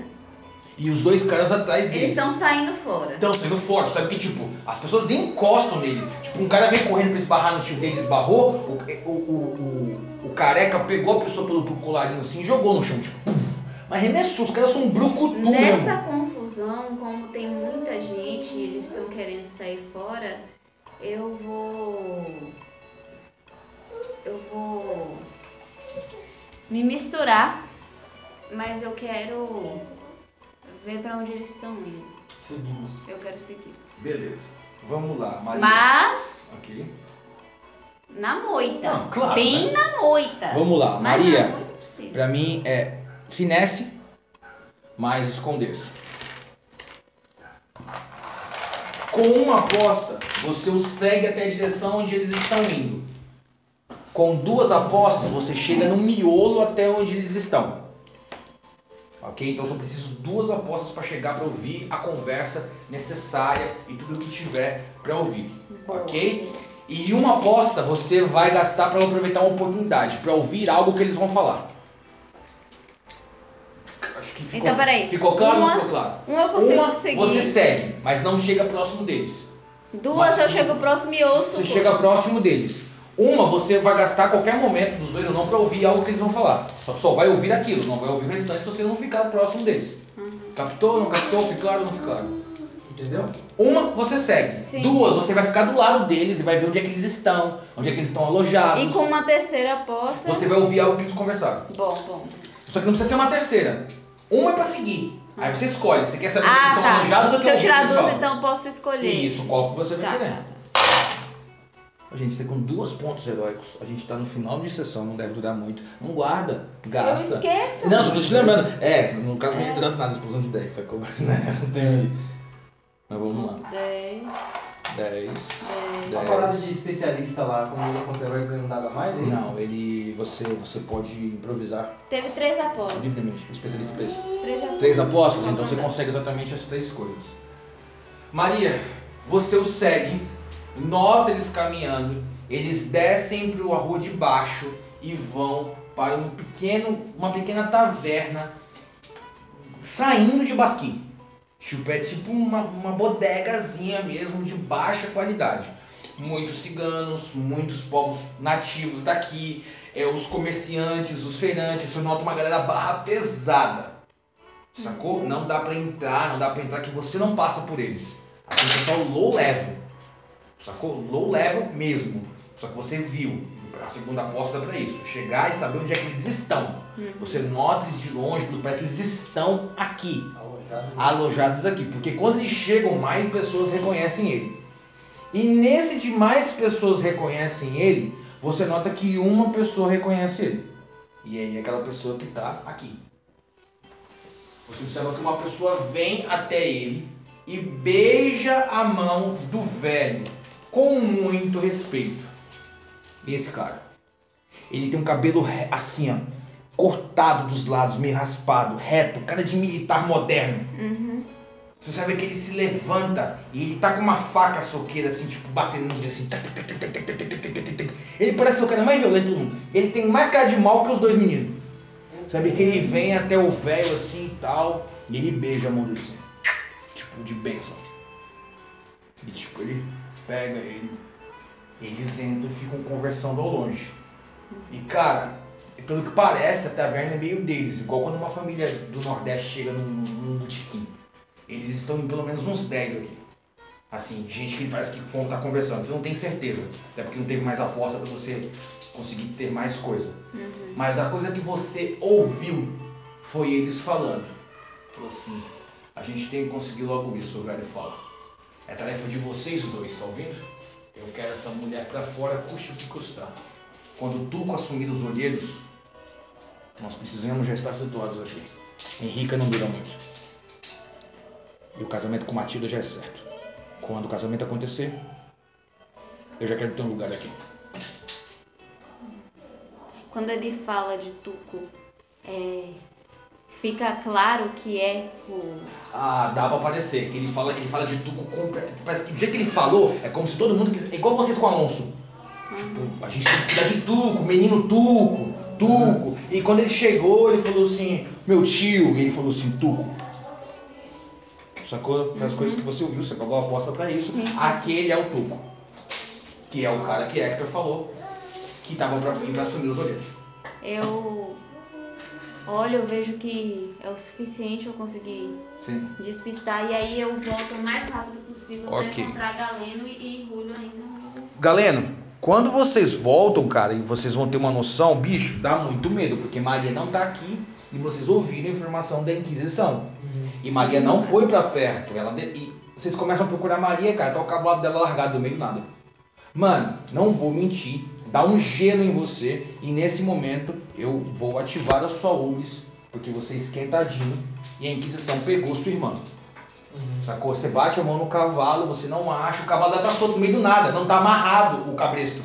E os dois caras atrás eles dele. estão saindo fora. Estão sendo fortes, sabe que tipo, as pessoas nem encostam nele. Tipo, um cara vem correndo pra esbarrar no tio dele, esbarrou, o, o, o, o careca pegou a pessoa pelo, colarinho assim e jogou no chão, tipo, puf. Mas arremessou, os caras são um brucutu Nessa mesmo. confusão, como tem muita gente e eles estão querendo sair fora, eu vou. Eu vou. Me misturar, mas eu quero ver pra onde eles estão indo. Seguimos. Eu quero seguir. Beleza. Vamos lá, Maria. Mas Ok. Na moita. Não, claro, Bem né? na moita. Vamos lá, Mas Maria. possível. Pra mim é finesse mais esconder-se. Com uma aposta, você os segue até a direção onde eles estão indo. Com duas apostas, você chega no miolo até onde eles estão. Ok? Então só preciso duas apostas para chegar para ouvir a conversa necessária e tudo o que tiver para ouvir. Ok? E uma aposta você vai gastar para aproveitar uma oportunidade, para ouvir algo que eles vão falar. Acho que ficou, Então, peraí. ficou claro ou não Uma- ficou claro? Um eu consigo Uma seguir. você segue, mas não chega próximo deles. Duas Mas- eu chego próximo e ouço. Você chega próximo deles. Uma você vai gastar qualquer momento dos dois ou não para ouvir algo que eles vão falar. Só, só vai ouvir aquilo, não vai ouvir o restante se você não ficar próximo deles. Uhum. Captou, não captou, ficou claro ou não ficou claro? Entendeu? Uma você segue. Sim. Duas você vai ficar do lado deles e vai ver onde é que eles estão, onde é que eles estão alojados. E com uma terceira aposta. Você vai ouvir algo que eles conversaram. Bom, bom. Só que não precisa ser uma terceira. Uma é pra seguir. Aí você escolhe. Você quer saber onde eles Ah, estão tá. alojados ou Se quer eu tirar duas, então eu posso escolher. Isso, qual que você vai Tá, querer. tá. Ô, Gente, você com duas pontos heróicos. A gente tá no final de sessão, não deve durar muito. Não guarda, gasta. Eu esqueço. Não, só tô te lembrando. É, no caso não ia durar nada, explosão de 10, sacou? Mas né, não tem. Mas vamos lá. 10, 10. A parada de especialista lá, quando o herói ganha um dado a mais, é isso? Não, ele. Você, você pode improvisar Teve três apostas. livremente. O especialista isso. Três apostas. Três apostas, então você consegue exatamente as três coisas. Maria, você os segue, nota eles caminhando, eles descem para a rua de baixo e vão para um pequeno, uma pequena taverna saindo de Basquim. Tipo, é tipo uma, uma bodegazinha mesmo de baixa qualidade. Muitos ciganos, muitos povos nativos daqui, é, os comerciantes, os feirantes, você nota uma galera barra pesada. Sacou? Não dá pra entrar, não dá pra entrar que você não passa por eles. Aqui o pessoal low level. Sacou? Low level mesmo. Só que você viu. A segunda aposta é pra isso. Chegar e saber onde é que eles estão. Você nota eles de longe, parece que eles estão aqui. Alojado. Alojados aqui. Porque quando eles chegam, mais pessoas reconhecem ele. E nesse de mais pessoas reconhecem ele, você nota que uma pessoa reconhece ele. E aí é aquela pessoa que tá aqui. Você observa que uma pessoa vem até ele e beija a mão do velho com muito respeito. Esse cara. Ele tem um cabelo assim, ó, cortado dos lados, meio raspado, reto, cara de militar moderno. Uhum. Você sabe que ele se levanta e ele tá com uma faca soqueira, assim, tipo, batendo nos assim. Ele parece ser o cara mais violento do mundo. Ele tem mais cara de mal que os dois meninos. Sabe que ele vem até o velho assim e tal, e ele beija a mão dele assim, tipo, de benção. E tipo, ele pega ele. Eles entram e ficam conversando ao longe. E cara, pelo que parece, a taverna é meio deles, igual quando uma família do Nordeste chega num, num botequim. Eles estão em pelo menos uns 10 aqui. Assim, gente que parece que vão estar conversando. Você não tem certeza. Até porque não teve mais aposta pra você conseguir ter mais coisa. Mas a coisa que você ouviu foi eles falando. Falou assim, a gente tem que conseguir logo isso, o velho fala. É tarefa de vocês dois, tá ouvindo? Eu quero essa mulher pra fora, custe o que custar. Quando o Tuco assumir os olheiros, Nós precisamos já estar situados aqui. Henrica não dura muito. E o casamento com Matilda já é certo. Quando o casamento acontecer, eu já quero ter um lugar aqui. Quando ele fala de Tuco, é, fica claro que é o. Ah, dá pra parecer. Que ele fala, ele fala de Tuco completo. Parece que do jeito que ele falou, é como se todo mundo quisesse. É igual vocês com o Alonso. Tipo, a gente tem que cuidar de Tuco, menino Tuco, Tuco. E quando ele chegou, ele falou assim, meu tio, e ele falou assim, Tuco. Sacou? Foi as coisas que você ouviu, você pagou a aposta pra isso. Sim, sim, Aquele é o Tuco. Que é o cara que Hector falou que tava pra vir pra assumir os olheiros. Eu olho, eu vejo que é o suficiente eu conseguir Sim. despistar e aí eu volto o mais rápido possível Ok. pra encontrar Galeno e, e Julio ainda. Galeno, quando vocês voltam, cara, e vocês vão ter uma noção, bicho, dá muito medo, porque Maria não tá aqui e vocês ouviram a informação da Inquisição. E Maria não foi pra perto. Ela de- e vocês começam a procurar Maria, cara, tá o cavalo dela largado no meio do nada. Mano, não vou mentir, dá um gelo em você e nesse momento eu vou ativar a sua URIS, porque você é esquentadinho e a Inquisição pegou sua irmã. Sacou? Você bate a mão no cavalo, você não acha, o cavalo dela tá solto no meio do nada, não tá amarrado o cabresto.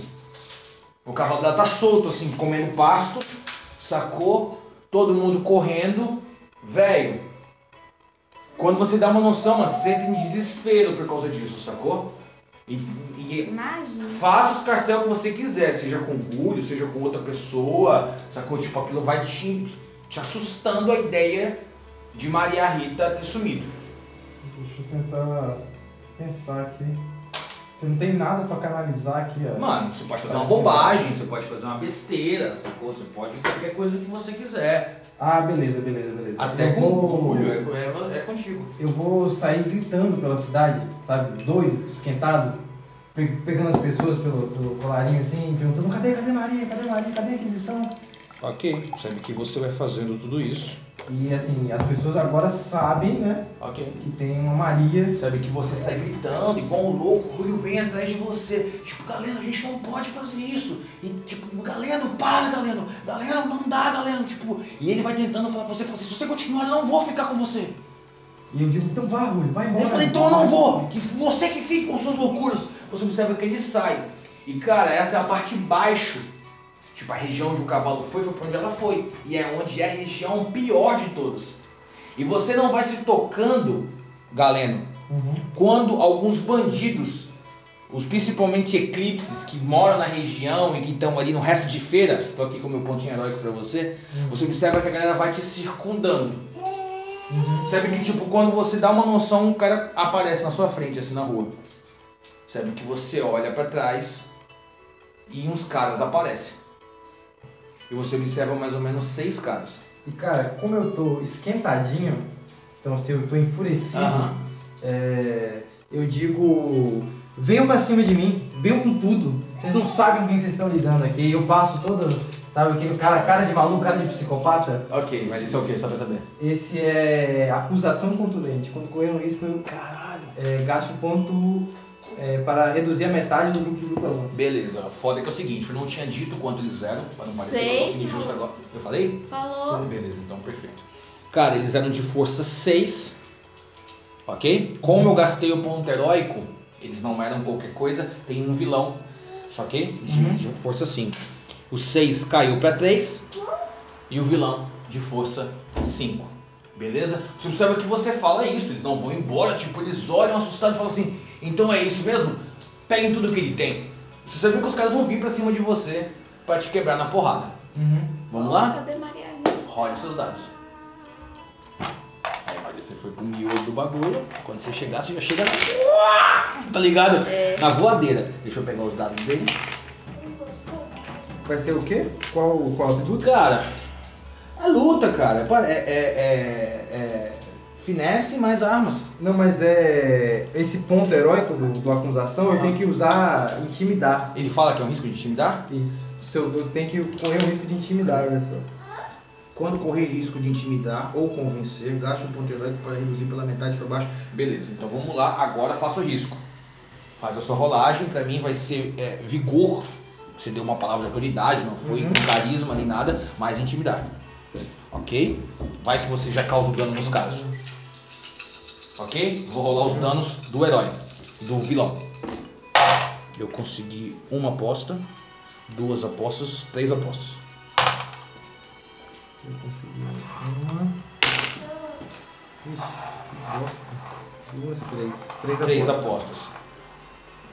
O cavalo dela tá solto, assim, comendo pasto, sacou? Todo mundo correndo. Velho, quando você dá uma noção, mano, você entra em desespero por causa disso, sacou? E, e faça os carcel que você quiser, seja com o Julio, seja com outra pessoa, sacou? Tipo, aquilo vai te, te assustando a ideia de Maria Rita ter sumido. Deixa eu tentar pensar aqui. Porque não tem nada pra canalizar aqui, ó. Mano, você pode fazer uma Parece que bobagem, você pode fazer uma besteira, sacou? Você pode qualquer coisa que você quiser. Ah, beleza, beleza, beleza. Até eu com vou, o Julio, é, é, é contigo. Eu vou sair gritando pela cidade, sabe? Doido, esquentado. pe- Pegando as pessoas pelo, pelo colarinho assim, perguntando: cadê, cadê Maria? Cadê Maria? Cadê a Inquisição? Ok, sabe que você vai fazendo tudo isso. E assim, as pessoas agora sabem, né? Ok. Que tem uma Maria. Sabe que você sai gritando, igual um louco, o Julio vem atrás de você. Tipo, Galeno, a gente não pode fazer isso. E tipo, Galeno, para, Galeno. Galeno, não dá, Galeno. Tipo, e ele vai tentando falar pra você, fala assim, se você continuar, eu não vou ficar com você. E eu digo: então vá, Rui, vai embora. Eu falei, então eu não vou. Que você que fique com suas loucuras. Você observa que ele sai. E cara, essa é a parte baixo. Tipo, a região onde o cavalo foi, foi pra onde ela foi. E é onde é a região pior de todas. E você não vai se tocando, Galeno, Uhum. quando alguns bandidos, os principalmente eclipses que moram na região e que estão ali no resto de feira, tô aqui com meu pontinho heróico pra você, você observa que a galera vai te circundando. Sabe que tipo, quando você dá uma noção, um cara aparece na sua frente, assim na rua. Sabe que você olha pra trás e uns caras aparecem. E você observa mais ou menos seis caras. E cara, como eu tô esquentadinho, então assim, eu tô enfurecido, Aham. é, eu digo, venham pra cima de mim, venham com tudo. Vocês não sabem com quem vocês estão lidando aqui. Eu faço todo, sabe, aquele cara, cara de maluco, cara de psicopata. Ok, mas isso é o que? Só pra saber. Esse é acusação contundente. Quando correr um risco, eu Caralho. é, gasto ponto é, para reduzir a metade do grupo de lutadores. Beleza, foda que é o seguinte, eu não tinha dito quanto eles eram, pra não parecer que eu fosse injusto agora. Eu falei? Falou. Beleza, então perfeito. Cara, eles eram de força 6, ok? Como eu gastei o ponto heróico, eles não eram qualquer coisa, tem um vilão, só que de, Uhum. de força 5. O 6 caiu pra 3 e o vilão de força 5. Beleza? Você observa que você fala isso, eles não vão embora, tipo, eles olham assustados e falam assim, então é isso mesmo? Peguem tudo que ele tem. Você sabe que os caras vão vir pra cima de você pra te quebrar na porrada. Uhum. Vamos lá? Cadê Maria? Role seus dados. Aí, Maria, você foi pro miolo do bagulho. Quando você chegar, você já chega na. Tá ligado? Na voadeira. Deixa eu pegar os dados dele. Vai ser o quê? Qual, qual atributo? Cara, é luta, cara. É, é, é, é- é finesse mais armas. Não, mas é. Esse ponto heróico do, do acusação eu tenho que usar intimidar. Ele fala que é um risco de intimidar? Isso. Se eu, eu tenho que correr o risco de intimidar, olha só. Quando correr risco de intimidar ou convencer, gaste um ponto heróico para reduzir pela metade para baixo. Beleza, então vamos lá. Agora faça o risco. Faz a sua rolagem. Pra mim vai ser é, vigor. Você deu uma palavra de autoridade, não foi Uhum. com carisma nem nada, mas intimidar. Certo. Ok? Vai que você já causa o dano nos caras. Ok? Vou rolar os danos do herói, do vilão. Eu consegui uma aposta, duas apostas, três apostas. Eu consegui uma. Ixi, que bosta. Duas, três. Três, Três apostas. apostas.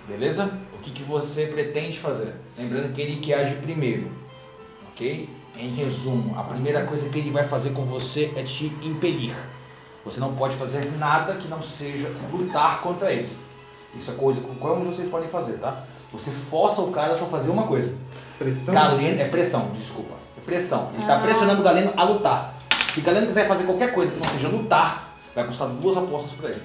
Beleza? O que, que você pretende fazer? Lembrando que ele que age primeiro. Ok? Em resumo, a primeira coisa que ele vai fazer com você é te impedir. Você não pode fazer nada que não seja lutar contra eles. Isso é coisa que vocês podem fazer, tá? Você força o cara a só fazer uma coisa. Pressão? Galeno, é pressão, desculpa. É pressão. Ele tá pressionando o Galeno a lutar. Se o Galeno quiser fazer qualquer coisa que não seja lutar, vai custar duas apostas pra ele.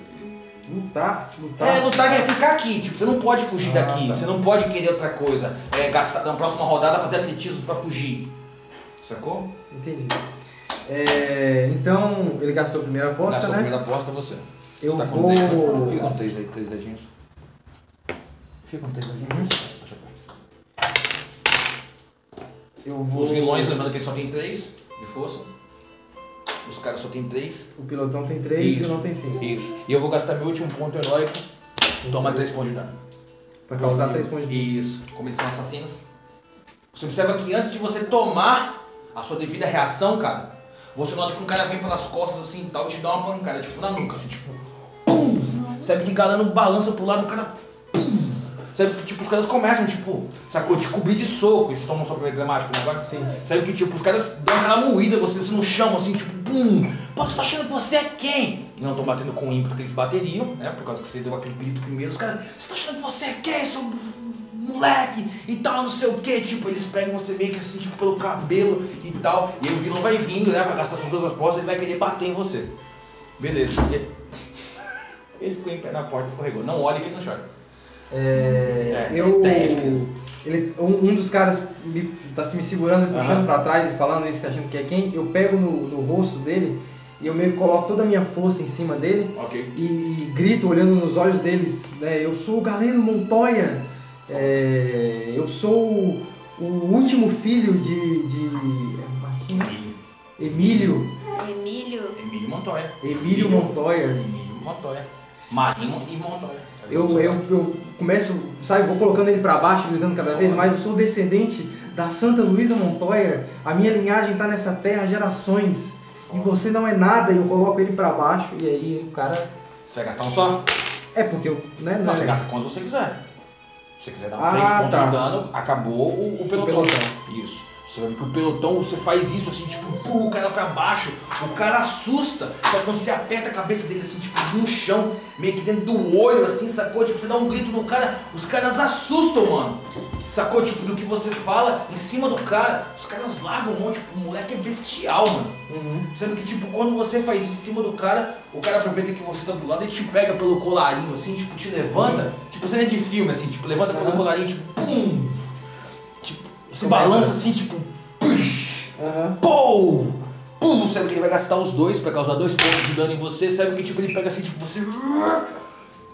Lutar, lutar. É, lutar é ficar aqui, tipo, você não pode fugir Ah, daqui, tá. você não pode querer outra coisa. É, gastar na próxima rodada fazer atletismo pra fugir. Sacou? Entendi. É, então, ele gastou a primeira aposta, Gastou a né? primeira aposta você. Eu Você tá vou- três, né? Fica com três aí, três dedinhos. Fica com três dedinhos. Uhum. Deixa eu vou. Os vilões, lembrando que ele só tem três de força. Os caras só tem três. O pilotão tem três e o vilão tem cinco. Isso. E eu vou gastar meu último ponto heróico. Toma três pontos de dano. Pra causar três pontos de dano. Isso. Como eles são assassinos. Você observa que antes de você tomar a sua devida reação, cara, você nota que um cara vem pelas costas assim e tal e te dá uma pancada, tipo na nuca, assim, tipo. Pum! Sabe que galano balança pro lado, o cara. Pum! Sabe que tipo, os caras começam, tipo, sacou? Te cobrir de soco. Você toma um soco dramático, né? Agora? Sim. Sabe que tipo, os caras dão aquela moída, você assim, no chão, assim, tipo, pum! Pô, você tá achando que você é quem? Não estão batendo com o ímpeto que eles bateriam, né? Por causa que você deu aquele grito primeiro. Os caras, você tá achando que você é quem, seu moleque? E tal, não sei o que. Tipo, eles pegam você meio que assim, tipo, pelo cabelo e tal. E aí o vilão vai vindo, né? Pra gastar suas duas apostas, ele vai querer bater em você. Beleza. Ele ficou em pé na porta e escorregou. Não olhe que ele não chora. É, É, eu. Ele, um, um dos caras me, tá se me segurando, me puxando Aham. pra trás e falando isso, tá achando que é quem. Eu pego no, no rosto dele e eu meio que coloco toda a minha força em cima dele Ok. e, e grito olhando nos olhos deles, né? Eu sou o Galeno Montoya. É, eu sou o, o último filho de. de é, Martim? Emílio. Emílio. Emílio Montoya. Emílio Montoya. Emílio Montoya. Marinho e Montoya. Eu, eu, eu começo, sabe, vou colocando ele pra baixo, gritando cada vez mais. Eu sou descendente da Santa Luísa Montoya. A minha linhagem tá nessa terra há gerações. E você não é nada. E eu coloco ele pra baixo. E aí o cara. Você vai gastar um só? É porque eu. Né, não Não, é- você gasta quanto você quiser. Se você quiser dar Ah, 3 pontos tá. de dano, acabou o, o pelotão. pelotão. Isso. Você vai ver que o pelotão, você faz isso assim, tipo, empurra o cara pra baixo, o cara assusta. Só que quando você aperta a cabeça dele assim, tipo, no chão, meio que dentro do olho, assim, sacou? Tipo, você dá um grito no cara, os caras assustam, mano. Sacou? Tipo, do que você fala em cima do cara, os caras largam um monte, tipo, o moleque é bestial, mano. Uhum. Sendo que, tipo, quando você faz isso em cima do cara, o cara aproveita que você tá do lado e te pega pelo colarinho, assim, tipo, te levanta. Tipo, cena de filme, assim, tipo, levanta pelo Aham. colarinho, tipo, pum! Se Começa. balança assim, tipo, push! Aham. Pou! Pum! Sabe que ele vai gastar os dois pra causar dois pontos de dano em você. Sabe que, tipo, ele pega assim, tipo, você.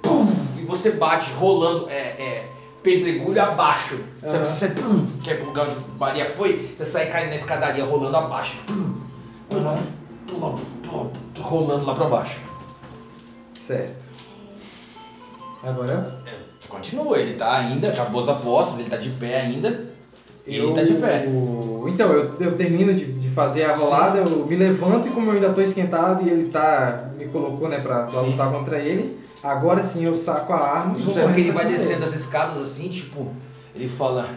Pum! E você bate rolando, é, é, pedregulho abaixo. Sabe Aham. que você, pum, que é pro lugar onde Maria foi, você sai caindo na escadaria rolando abaixo. Pum, pum, Aham. pum, pum, rolando lá pra baixo. Certo. Agora Continua, ele tá ainda, acabou as apostas, ele tá de pé ainda. E eu. tá de pé. Então, eu, eu termino de, de fazer a rolada, eu me levanto e como eu ainda tô esquentado e ele tá. me colocou, né, pra, pra Sim. lutar contra ele, agora sim eu saco a arma e vou que ele vai descendo as escadas assim, tipo, ele fala: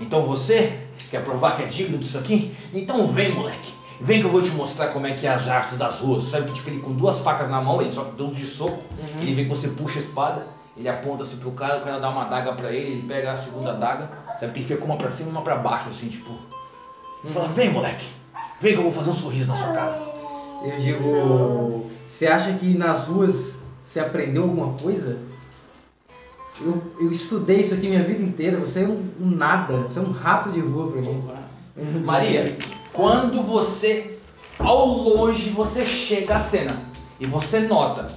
Então você quer provar que é digno disso aqui? Então vem, moleque. Vem que eu vou te mostrar como é que é as artes das ruas. Sabe que tipo, ele com duas facas na mão, ele só deu de soco, ele vê que você puxa a espada, ele aponta assim pro cara, o cara dá uma adaga pra ele, ele pega a segunda adaga, sabe que ele fica com uma pra cima e uma pra baixo, assim, tipo. Fala, vem moleque, vem que eu vou fazer um sorriso na sua cara. Eu digo, você acha que nas ruas você aprendeu alguma coisa? Eu, eu estudei isso aqui minha vida inteira, você é um, um nada, você é um rato de rua pra mim. Maria, quando você, ao longe, você chega à cena e você nota,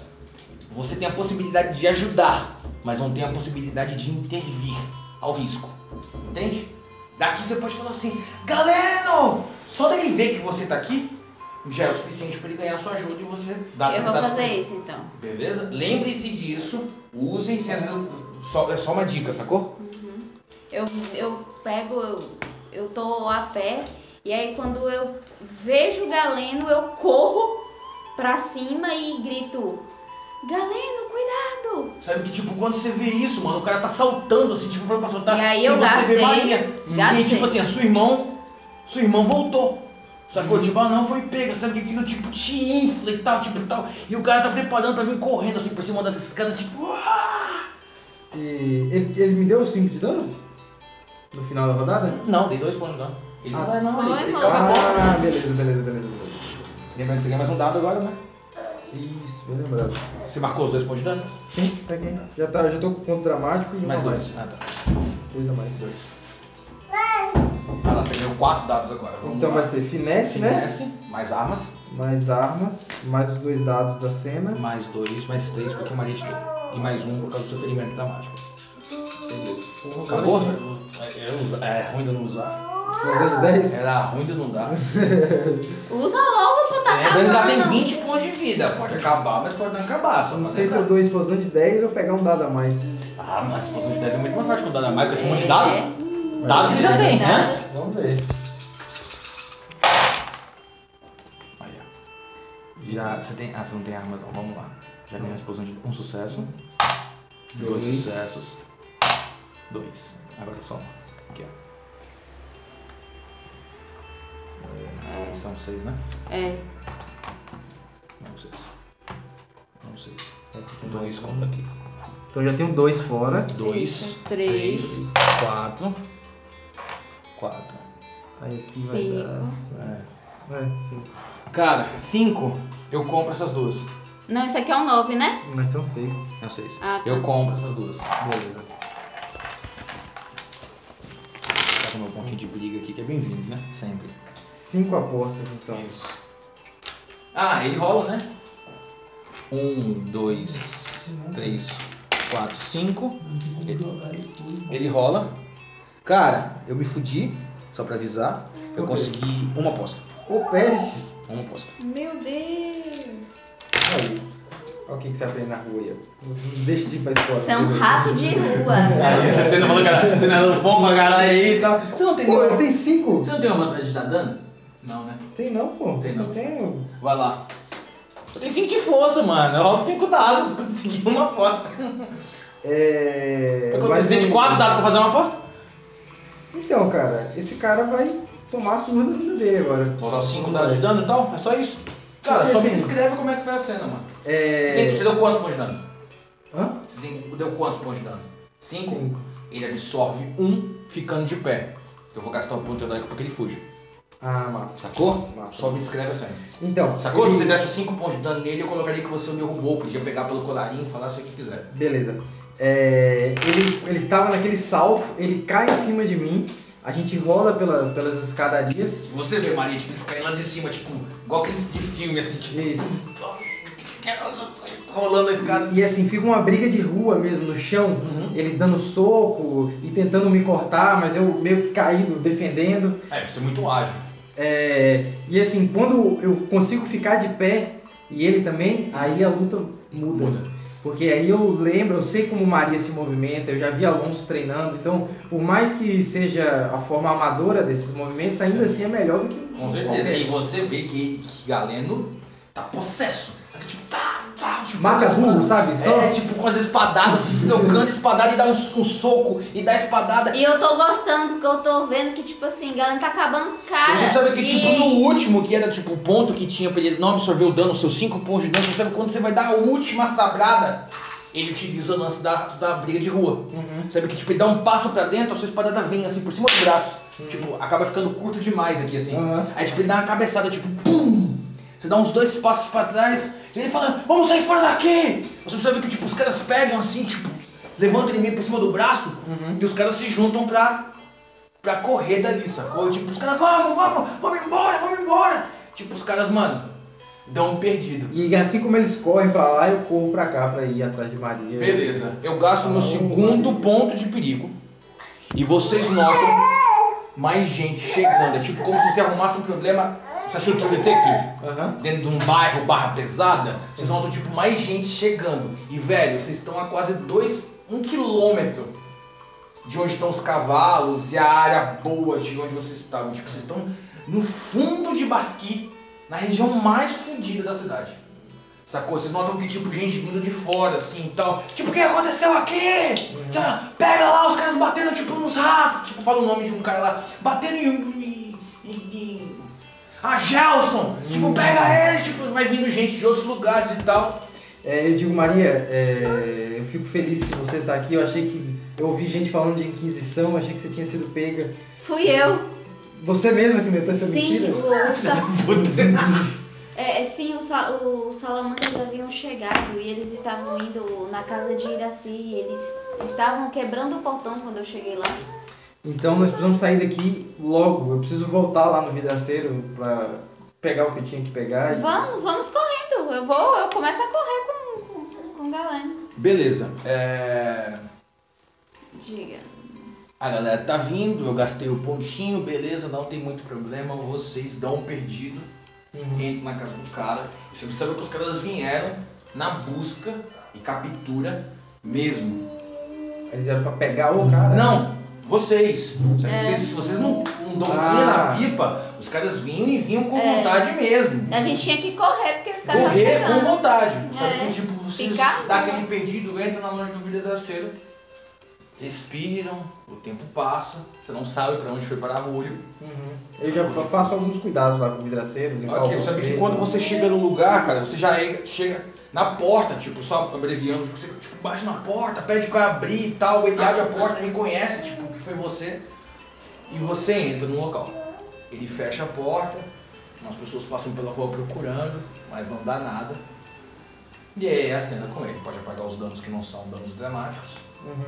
você tem a possibilidade de ajudar, mas não tem a possibilidade de intervir ao risco. Entende? Daqui você pode falar assim, Galeno! Só dele ver que você tá aqui, já é o suficiente pra ele ganhar sua ajuda e você dar Eu vou fazer isso então. Beleza? Lembre-se disso, usem, se só, é só uma dica, sacou? Eu, eu pego, eu, eu tô a pé, e aí quando eu vejo o Galeno, eu corro pra cima e grito: Galeno, Sabe que, tipo, quando você vê isso, mano, o cara tá saltando, assim, tipo, pra saltar. E aí eu você gastei, vê Maria. gastei. E, tipo assim, a sua irmã, sua irmã voltou. Uhum. Sacou? Tipo, ah, não, foi pega. Sabe que aquilo, tipo, te infla e tal, tipo, tal. E o cara tá preparando pra vir correndo, assim, por cima das escadas, tipo, ah! E ele, ele me deu 5 de dano? No final da rodada? Não, dei dois pontos de dano. Ele não Ah, dá, não, foi, ele, ele bosta, Ah, né? beleza, beleza, beleza, beleza. Lembrando que você ganha mais um dado agora, né? Isso, bem lembrado. Você marcou os dois pontos de dano? Sim, tá aqui. Já, tá, já tô com ponto dramático e Mais uma dois. Ah, tá. Dois a mais. Dois. Ah lá, você ganhou quatro dados agora. Vamos Então lá. vai ser finesse, né? Finesse, mais armas, Mais armas, mais os dois dados da cena. mais dois, mais três, porque o Maria te deu. E mais um por causa do seu ferimento dramático. Beleza. Acabou? É, é, é ruim de não usar. Explosão de 10? Era ruim de não dar. Usa logo, pô, tá Lembrando que ela tem acabando. 20 pontos de vida. Pode acabar, mas pode não acabar. Só Não sei se eu dou explosão de 10 ou pegar um dado a mais. Ah, mas a disposição de 10 é muito mais forte que o dado a mais, com esse monte de dado. É. Dado você já tem, né? Vamos ver. Aí, ó. Já, você tem. Ah, você não tem armas, não. Vamos lá. Já ganhou a explosão de um sucesso. Dois, Dois. sucessos. Dois. Agora só um. Aqui, ó. É, São seis, né? É. Não, seis. Não, seis. É, tem Dois um. conta aqui. Então já tenho dois fora. Dois. Três. Três. Quatro. Quatro. Aí aqui Cinco. vai dar. cinco. É. É, cinco. Cara, cinco, eu compro essas duas. Não, isso aqui é um 9, né? Ser um seis. Não seis. Ah, tá. Eu compro essas duas. Beleza. Tá com o meu pontinho de briga aqui, que é bem-vindo, né? Sempre. Cinco apostas então. isso. Ah, ele rola, né? Um, dois, três, quatro, cinco. Ele, ele rola. Cara, eu me fudi, só pra avisar. Eu consegui uma aposta. Ô, peste! Uma aposta. Meu Deus. Aí. Olha o que, que você aprende na rua aí. Deixa de ir pra escola. Você é um rato de rua. Aí, você não falou, cara, você não é bom pra caralho aí e tal. Você não tem Pô, nenhuma- tem cinco? Você não tem uma vantagem de dar dano? Não, né? Tem não, pô. Tem não. tenho. Vai lá. Eu tenho 5 de força, mano. Eu rolo 5 dados, consegui uma aposta. É. Eu preciso de 4 dados pra fazer uma aposta? Então, cara, esse cara vai tomar a surra da vida dele agora. Vou usar 5 dados de dano e tal? É só isso. Cara, Porque só me assim- descreve como é que foi a cena, mano. Você, tem- É. você deu quantos pontos de dano? Hã? Você tem- deu quantos pontos de dano? 5? Cinco. Ele absorve 1 um ficando de pé. Eu vou gastar o ponto de dano porque ele fuge. Ah, massa. Sacou? Massa. Só me descreve a cena. Então, Sacou? ele- Se você desse 5 pontos de dano nele, eu colocaria que você o derrubou. Podia pegar pelo colarinho e falar se o que quiser. Beleza. É, ele, ele tava naquele salto, ele cai em cima de mim, a gente rola pela, pelas escadarias. Você vê, Maria, tipo, eles caem lá de cima, tipo, igual aqueles de filme, assim, tipo, Isso. rolando a escada. E assim, fica uma briga de rua mesmo, no chão, Uhum. ele dando soco e tentando me cortar, mas eu meio que caído, defendendo. É, você é muito ágil. É, e assim, quando eu consigo ficar de pé e ele também, aí a luta muda. Muda. Porque aí eu lembro, eu sei como Maria se movimenta, eu já vi Alonso treinando, então por mais que seja a forma amadora desses movimentos, ainda assim é melhor do que Com certeza. E você vê que, que Galeno tá possesso. Tá tipo, tá, tá, tipo, Mata as burro, sabe? Só- É, tipo, com as espadadas, assim, trocando espadada e dá um, um soco e dá espadada. E eu tô gostando porque eu tô vendo que, tipo assim, a galera tá acabando com o cara. Você sabe que, e... tipo, no último, que era, tipo, o ponto que tinha pra ele não absorver o dano, os seus 5 pontos de dano, você sabe que quando você vai dar a última sabrada, ele utiliza o lance da, da briga de rua. Uhum. Sabe que, tipo, ele dá um passo pra dentro, a sua espadada vem, assim, por cima do braço. Tipo, acaba ficando curto demais aqui, assim. Uhum. Aí, tipo, ele dá uma cabeçada, tipo, pum! Você dá uns dois passos pra trás, e ele fala, vamos sair fora daqui! Você percebe que, tipo, os caras pegam, assim, tipo, levantam ele meio por cima do braço, Uhum. e os caras se juntam pra, pra correr dali, sacou? Tipo, os caras, vamos, vamos, vamos embora, vamos embora! Tipo, os caras, mano, dão um perdido. E assim como eles correm pra lá, eu corro pra cá pra ir atrás de Maria. Beleza, eu gasto meu Oh, segundo Maria. ponto de perigo, e vocês notam mais gente chegando. É tipo como se você arrumasse um problema. Você achou True Detective? Aham. Dentro de um bairro barra pesada, vocês notam tipo mais gente chegando. E velho, vocês estão a quase dois, um quilômetro de onde estão os cavalos e a área boa de onde vocês estavam. Tipo, vocês estão no fundo de Basqui, na região mais fodida da cidade. Sacou? Vocês notam que, tipo, gente vindo de fora, assim, e tal. Tipo, o que aconteceu aqui? Sabe? Pega lá os caras batendo, tipo, nos ratos. Tipo, fala o nome de um cara lá. Batendo em a Gelson! Tipo, pega ele! Tipo, vai vindo gente de outros lugares e tal. É, eu digo, Maria, é, eu fico feliz que você tá aqui. Eu achei que. Eu ouvi gente falando de Inquisição, achei que você tinha sido pega. Fui eu. Você mesma que inventou essa Sim, mentira? o, o é, é, sim, os salamancas haviam chegado e eles estavam indo na casa de Iraci. Eles estavam quebrando o portão quando eu cheguei lá. Então nós precisamos sair daqui logo. Eu preciso voltar lá no vidraceiro pra pegar o que eu tinha que pegar. e- Vamos, vamos correndo. Eu vou, eu começo a correr com, com, com o Galeno. Beleza. É... Diga. A galera tá vindo, eu gastei o pontinho, beleza, não tem muito problema. Vocês dão um perdido, Uhum. entram na casa do cara. Você observa que os caras vieram na busca e captura mesmo. Eles eram pra pegar o cara? Não, vocês. Sabe? É. Vocês, se vocês não, não dão Ah. linha na pipa, os caras vinham e vinham com É. vontade mesmo. A gente tinha que correr porque os caras Correr com vontade. Sabe É. que tipo, vocês Ficar, dá né? aquele perdido, entra na loja do vidraceiro, respiram, o tempo passa, você não sabe pra onde foi parar o olho. Uhum. Eu já fa- faço alguns cuidados lá com o vidraceiro, Ok, rosto sabe que quando você chega no lugar, cara, você já chega na porta, tipo, só abreviando, você tipo, bate na porta, pede pra abrir e tal, ele abre a porta, reconhece, tipo, foi você, e você entra no local. Ele fecha a porta, umas pessoas passam pela rua procurando, mas não dá nada. E aí é a cena com ele, pode apagar os danos que não são danos dramáticos. Uhum.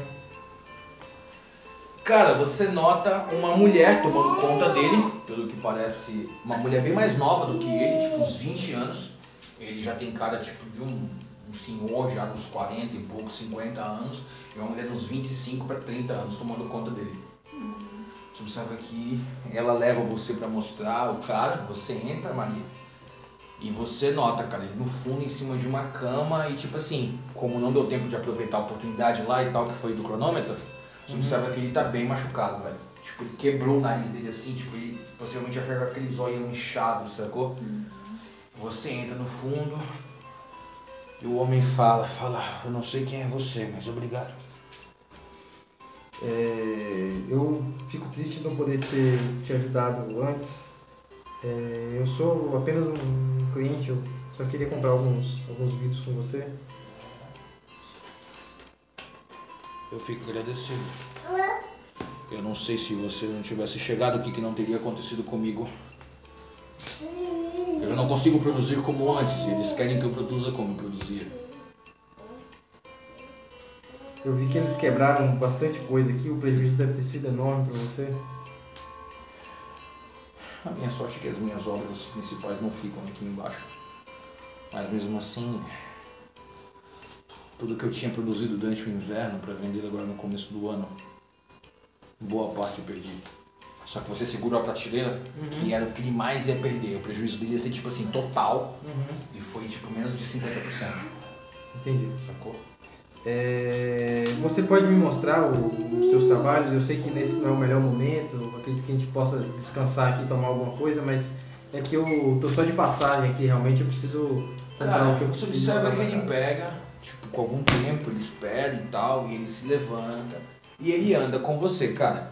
Cara, você nota uma mulher tomando conta dele, pelo que parece, uma mulher bem mais nova do que ele, tipo uns 20 anos. Ele já tem cara tipo de um, um senhor já dos 40 e poucos, 50 anos, e uma mulher dos 25 para 30 anos tomando conta dele. Você observa que ela leva você pra mostrar o cara, você entra, Maria. E você nota, cara, ele no fundo em cima de uma cama e tipo assim, como não deu tempo de aproveitar a oportunidade lá e tal, que foi do cronômetro, você observa que ele tá bem machucado, velho. Tipo, ele quebrou o nariz dele assim, tipo, ele possivelmente já fez aqueles olhos inchados, sacou? Você entra no fundo e o homem fala, fala, eu não sei quem é você, mas obrigado. É, eu fico triste de não poder ter te ajudado antes. É, eu sou apenas um cliente, eu só queria comprar alguns, alguns vidros com você. Eu fico agradecido. Eu não sei se você não tivesse chegado, o que, que não teria acontecido comigo. Eu já não consigo produzir como antes, eles querem que eu produza como eu produzia. Eu vi que eles quebraram bastante coisa aqui, o prejuízo deve ter sido enorme para você. A minha sorte é que as minhas obras principais não ficam aqui embaixo. Mas mesmo assim, tudo que eu tinha produzido durante o inverno para vender agora no começo do ano, boa parte eu perdi. Só que você segurou a prateleira, que era o que ele mais ia perder. O prejuízo dele ia ser tipo assim, total, Uhum. e foi tipo menos de 50%. Entendi. Sacou? É, você pode me mostrar o- os seus trabalhos? Eu sei que nesse não é o melhor momento, acredito que a gente possa descansar aqui e tomar alguma coisa, mas é que eu tô só de passagem aqui, realmente eu preciso comprar Cara, o que eu você preciso. observa pra que ele pega, tipo, com algum tempo, ele espera e tal, e ele se levanta e ele anda com você, cara.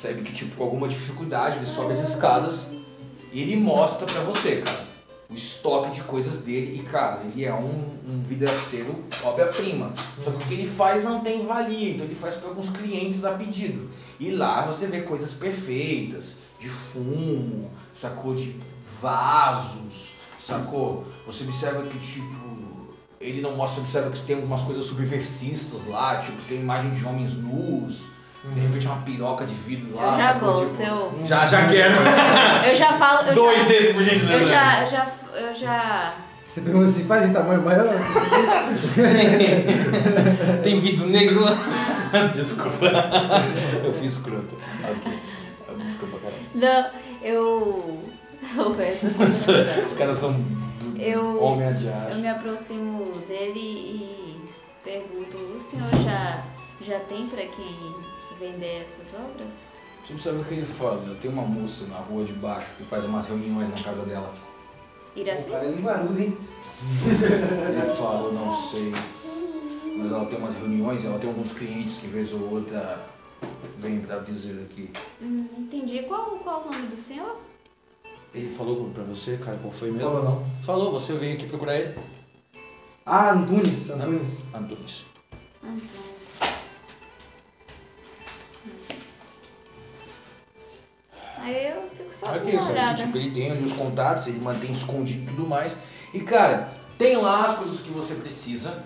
Sabe que, tipo, com alguma dificuldade, ele sobe as escadas e ele mostra pra você, cara, o estoque de coisas dele. E, cara, ele é um, um vidraceiro obra-prima. Só que o que ele faz não tem valia, então ele faz para alguns clientes a pedido. E lá você vê coisas perfeitas, de fumo, sacou? De vasos, sacou? Você observa que, tipo, ele não mostra, observa que tem algumas coisas subversistas lá, tipo, tem imagem de homens nus, de repente uma piroca de vidro lá, Eu já gosto, Tipo, eu, já, já quero. eu já falo. Eu Dois já, desses, por gentileza. eu já, eu já, eu já. Você pergunta se faz em tamanho maior? Tem vidro negro lá. Desculpa. Eu fui escroto. Ok. Desculpa, cara. Não, eu. Eu peço. Os caras são Eu- homem Eu adiado. me aproximo dele e pergunto: o senhor já, já tem pra quem vender essas obras? Você sabe o que ele fala? Eu tenho uma moça na rua de baixo que faz umas reuniões na casa dela. Iraci? O cara é linguarudo, hein? Ele fala, eu não sei. Mas ela tem umas reuniões, ela tem alguns clientes que vez ou outra vem pra dizer aqui. Hum, entendi. Qual, qual o nome do senhor? Ele falou pra você, cara, qual foi mesmo? Falou não. Falou, você veio aqui procurar ele? Ah, Antunes, Antunes. Antunes. Antônio. Aí eu fico só Olha dando que uma olhada. tipo, ele tem ali os contatos, ele mantém escondido e tudo mais. E cara, tem lá as coisas que você precisa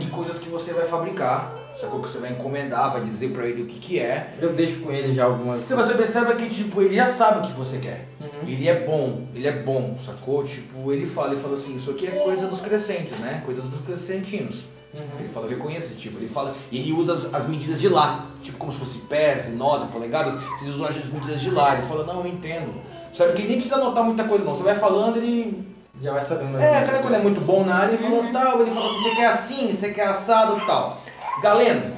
e coisas que você vai fabricar. Sacou que você vai encomendar, vai dizer pra ele o que que é. Eu deixo com ele já algumas. Se você percebe que, tipo, ele já sabe o que você quer. Uhum. Ele é bom, ele é bom, sacou? Tipo, ele fala, ele fala assim, isso aqui é coisa dos crescentes, né? Coisas dos crescentinos. Uhum. Ele fala, eu reconheço esse tipo. Ele fala, e ele usa as, as medidas de lá. Tipo, como se fosse pés, nós, polegadas, vocês usam as medidas de lá. Ele fala, não, eu entendo. Sabe que ele nem precisa anotar muita coisa, não. Você vai falando, ele. Já vai sabendo. É, cara, quando é muito bom na área, ele fala tal, ele fala assim, você quer assim, você quer assado tal. Galena,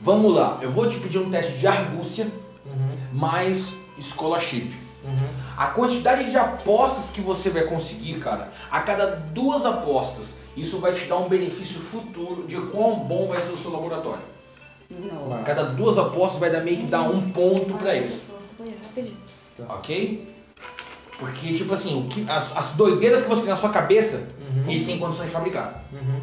vamos lá. Eu vou te pedir um teste de argúcia Uhum. mais scholarship. Uhum. A quantidade de apostas que você vai conseguir, cara, a cada duas apostas, isso vai te dar um benefício futuro de quão bom vai ser o seu laboratório. Nossa. cada duas apostas vai dar meio que dar um ponto pra isso, Rapidinho. ok? Porque, tipo assim, o que, as, as doideiras que você tem na sua cabeça, Uhum. ele tem condições de fabricar. Uhum.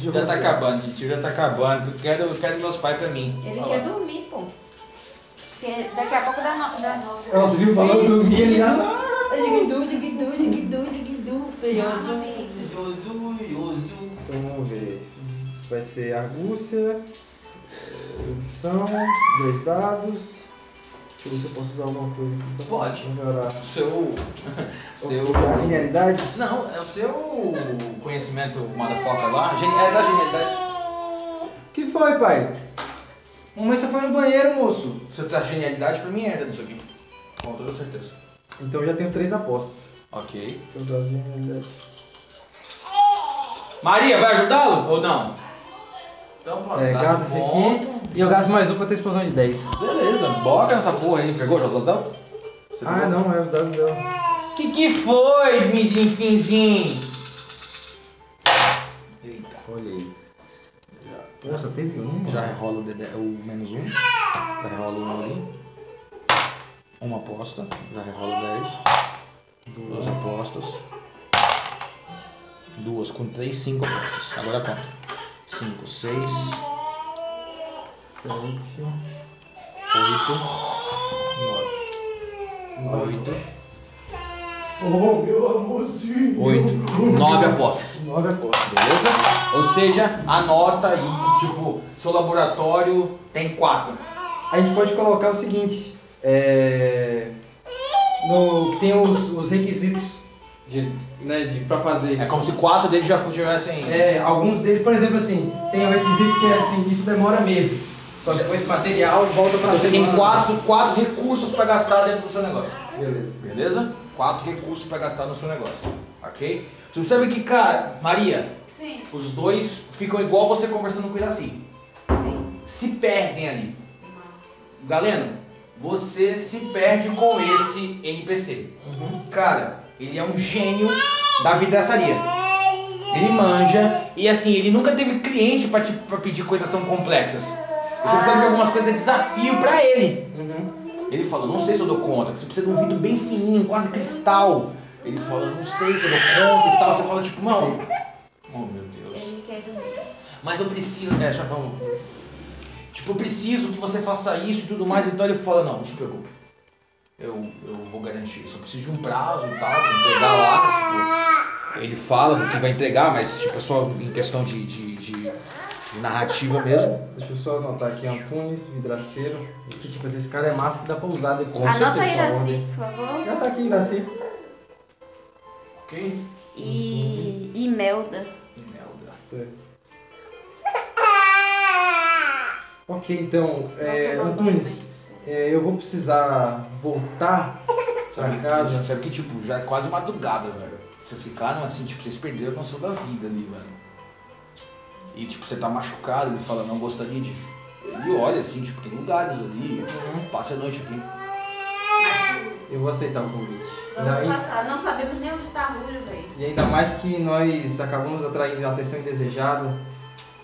Já tá acabando, tio, já tá acabando. Eu quero, eu quero meus pais pra mim. Ele Olha quer lá. dormir, pô. Porque daqui a pouco dá, no, dá nove. Ela, viu falando dormir ele já. Digidu, digidu, digidu, feioso. Então vamos ver. Vai ser argúcia, edição, dois dados. Deixa eu ver se eu posso usar alguma coisa aqui pra Pode. melhorar. Seu. seu. A genialidade? Não, é o seu conhecimento motherfucker lá. É da genialidade. que foi, pai? Mamãe só foi no banheiro, moço. Você traz genialidade pra mim ainda nisso aqui. Com toda certeza. Então eu já tenho três apostas. Ok. Deixa eu usar a genialidade. Maria, vai ajudá-lo ou não? Então pronto, É, gasta gasta esse aqui. E eu gasto mais um pra ter explosão de 10. Beleza, bora nessa porra aí. Pegou já os dados? Você Ah, pegou? não, é os dados dela. Que que foi, mizinho finzinho? Eita. Olhei. Nossa, teve um. Já rola o, o menos um. Já rola um ali. Uma aposta. Já rola 10. Duas apostas. Duas com três, cinco apostas. Agora conta. Cinco, seis, Sete. oito, Nove. oito, Oh, meu amorzinho. oito. Nove apostas. Nove apostas. Beleza? Ou seja, anota aí tipo, seu laboratório tem quatro. A gente pode colocar o seguinte. É. No, tem os, os requisitos de, né, de, pra fazer. É como se quatro deles já tivessem. É, alguns deles, por exemplo, assim, tem o requisito que é assim, isso demora meses. Só que com esse material volta pra Então você tem quatro, quatro recursos para gastar dentro do seu negócio. Beleza. Beleza? Quatro recursos para gastar no seu negócio. Ok? Você percebe que, cara, Maria, Sim, os dois ficam igual você conversando com o Iraci. sim. Se perdem ali. Galeno, você se perde com esse NPC. Cara, ele é um gênio da vidraçaria. Ele manja e assim, ele nunca teve cliente pra pedir coisas tão complexas. Você percebe que algumas coisas é desafio pra ele. Ele fala, não sei se eu dou conta, que você precisa de um vidro bem fininho, quase cristal. Ele fala, não sei se eu dou conta e tal. Você fala, tipo, não. Oh meu Deus. Ele quer dormir. Mas eu preciso. É, já vamos. Tipo, eu preciso que você faça isso e tudo mais. Então ele fala, não, não se preocupe. Eu, eu vou garantir. Só preciso de um prazo e tal, pra entregar lá. Tipo, ele fala do que vai entregar, mas tipo, é só em questão de, de, de, de narrativa mesmo. Deixa eu só anotar aqui, Antunes, vidraceiro. Que, tipo, esse cara é massa que dá pra usar depois. Anota Iraci, por favor. Já tá aqui, Iraci. Ok? E Imelda. Imelda. Certo. Ok, então, é, tomar Antunes, é, eu vou precisar voltar pra Sabe, casa. sabe que, tipo, já é quase madrugada, velho. Vocês ficaram assim, tipo, vocês perderam a noção da vida ali, velho. E, tipo, você tá machucado, ele fala, não gostaria de... Ele olha assim, tipo, tem lugares ali, passa a noite aqui. Eu vou aceitar o convite. Vamos Daí- passar. Não sabemos nem onde tá Rúlio, velho. E ainda mais que nós acabamos atraindo a atenção indesejada.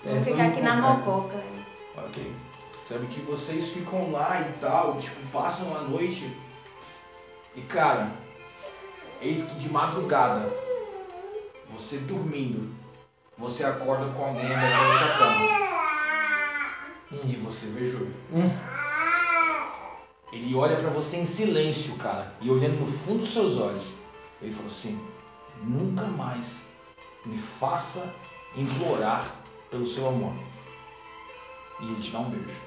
É, Vamos ficar aqui na vamos mococa. Ok. Sabe que vocês ficam lá e tal, tipo, passam a noite. E cara, eis que de madrugada, você dormindo, você acorda com alguém na sua cama. E você vê Júlio. Ele olha pra você em silêncio, cara, e olhando no fundo dos seus olhos. Ele falou assim: nunca mais me faça implorar pelo seu amor. E ele te dá um beijo.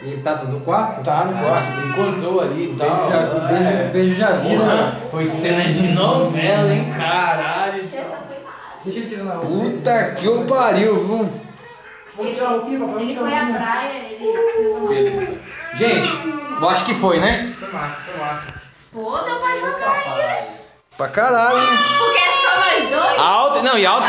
E ele tá no quarto? Tá no quarto, ele encontrou ali e O tal. beijo já, beijo, é. beijo já vira. Porra, foi cena de novela, hein? Caralho. Essa foi massa. Deixa eu tirar na roupa. Puta que o pariu, viu? Vamos tirar a roupinha, Ele foi à praia, ele. Beleza. Gente, eu acho que foi, né? Foi massa, foi massa. Pô, deu pra jogar aí, né? Pra caralho, hein? Porque é só nós dois? Alto, não, e alto.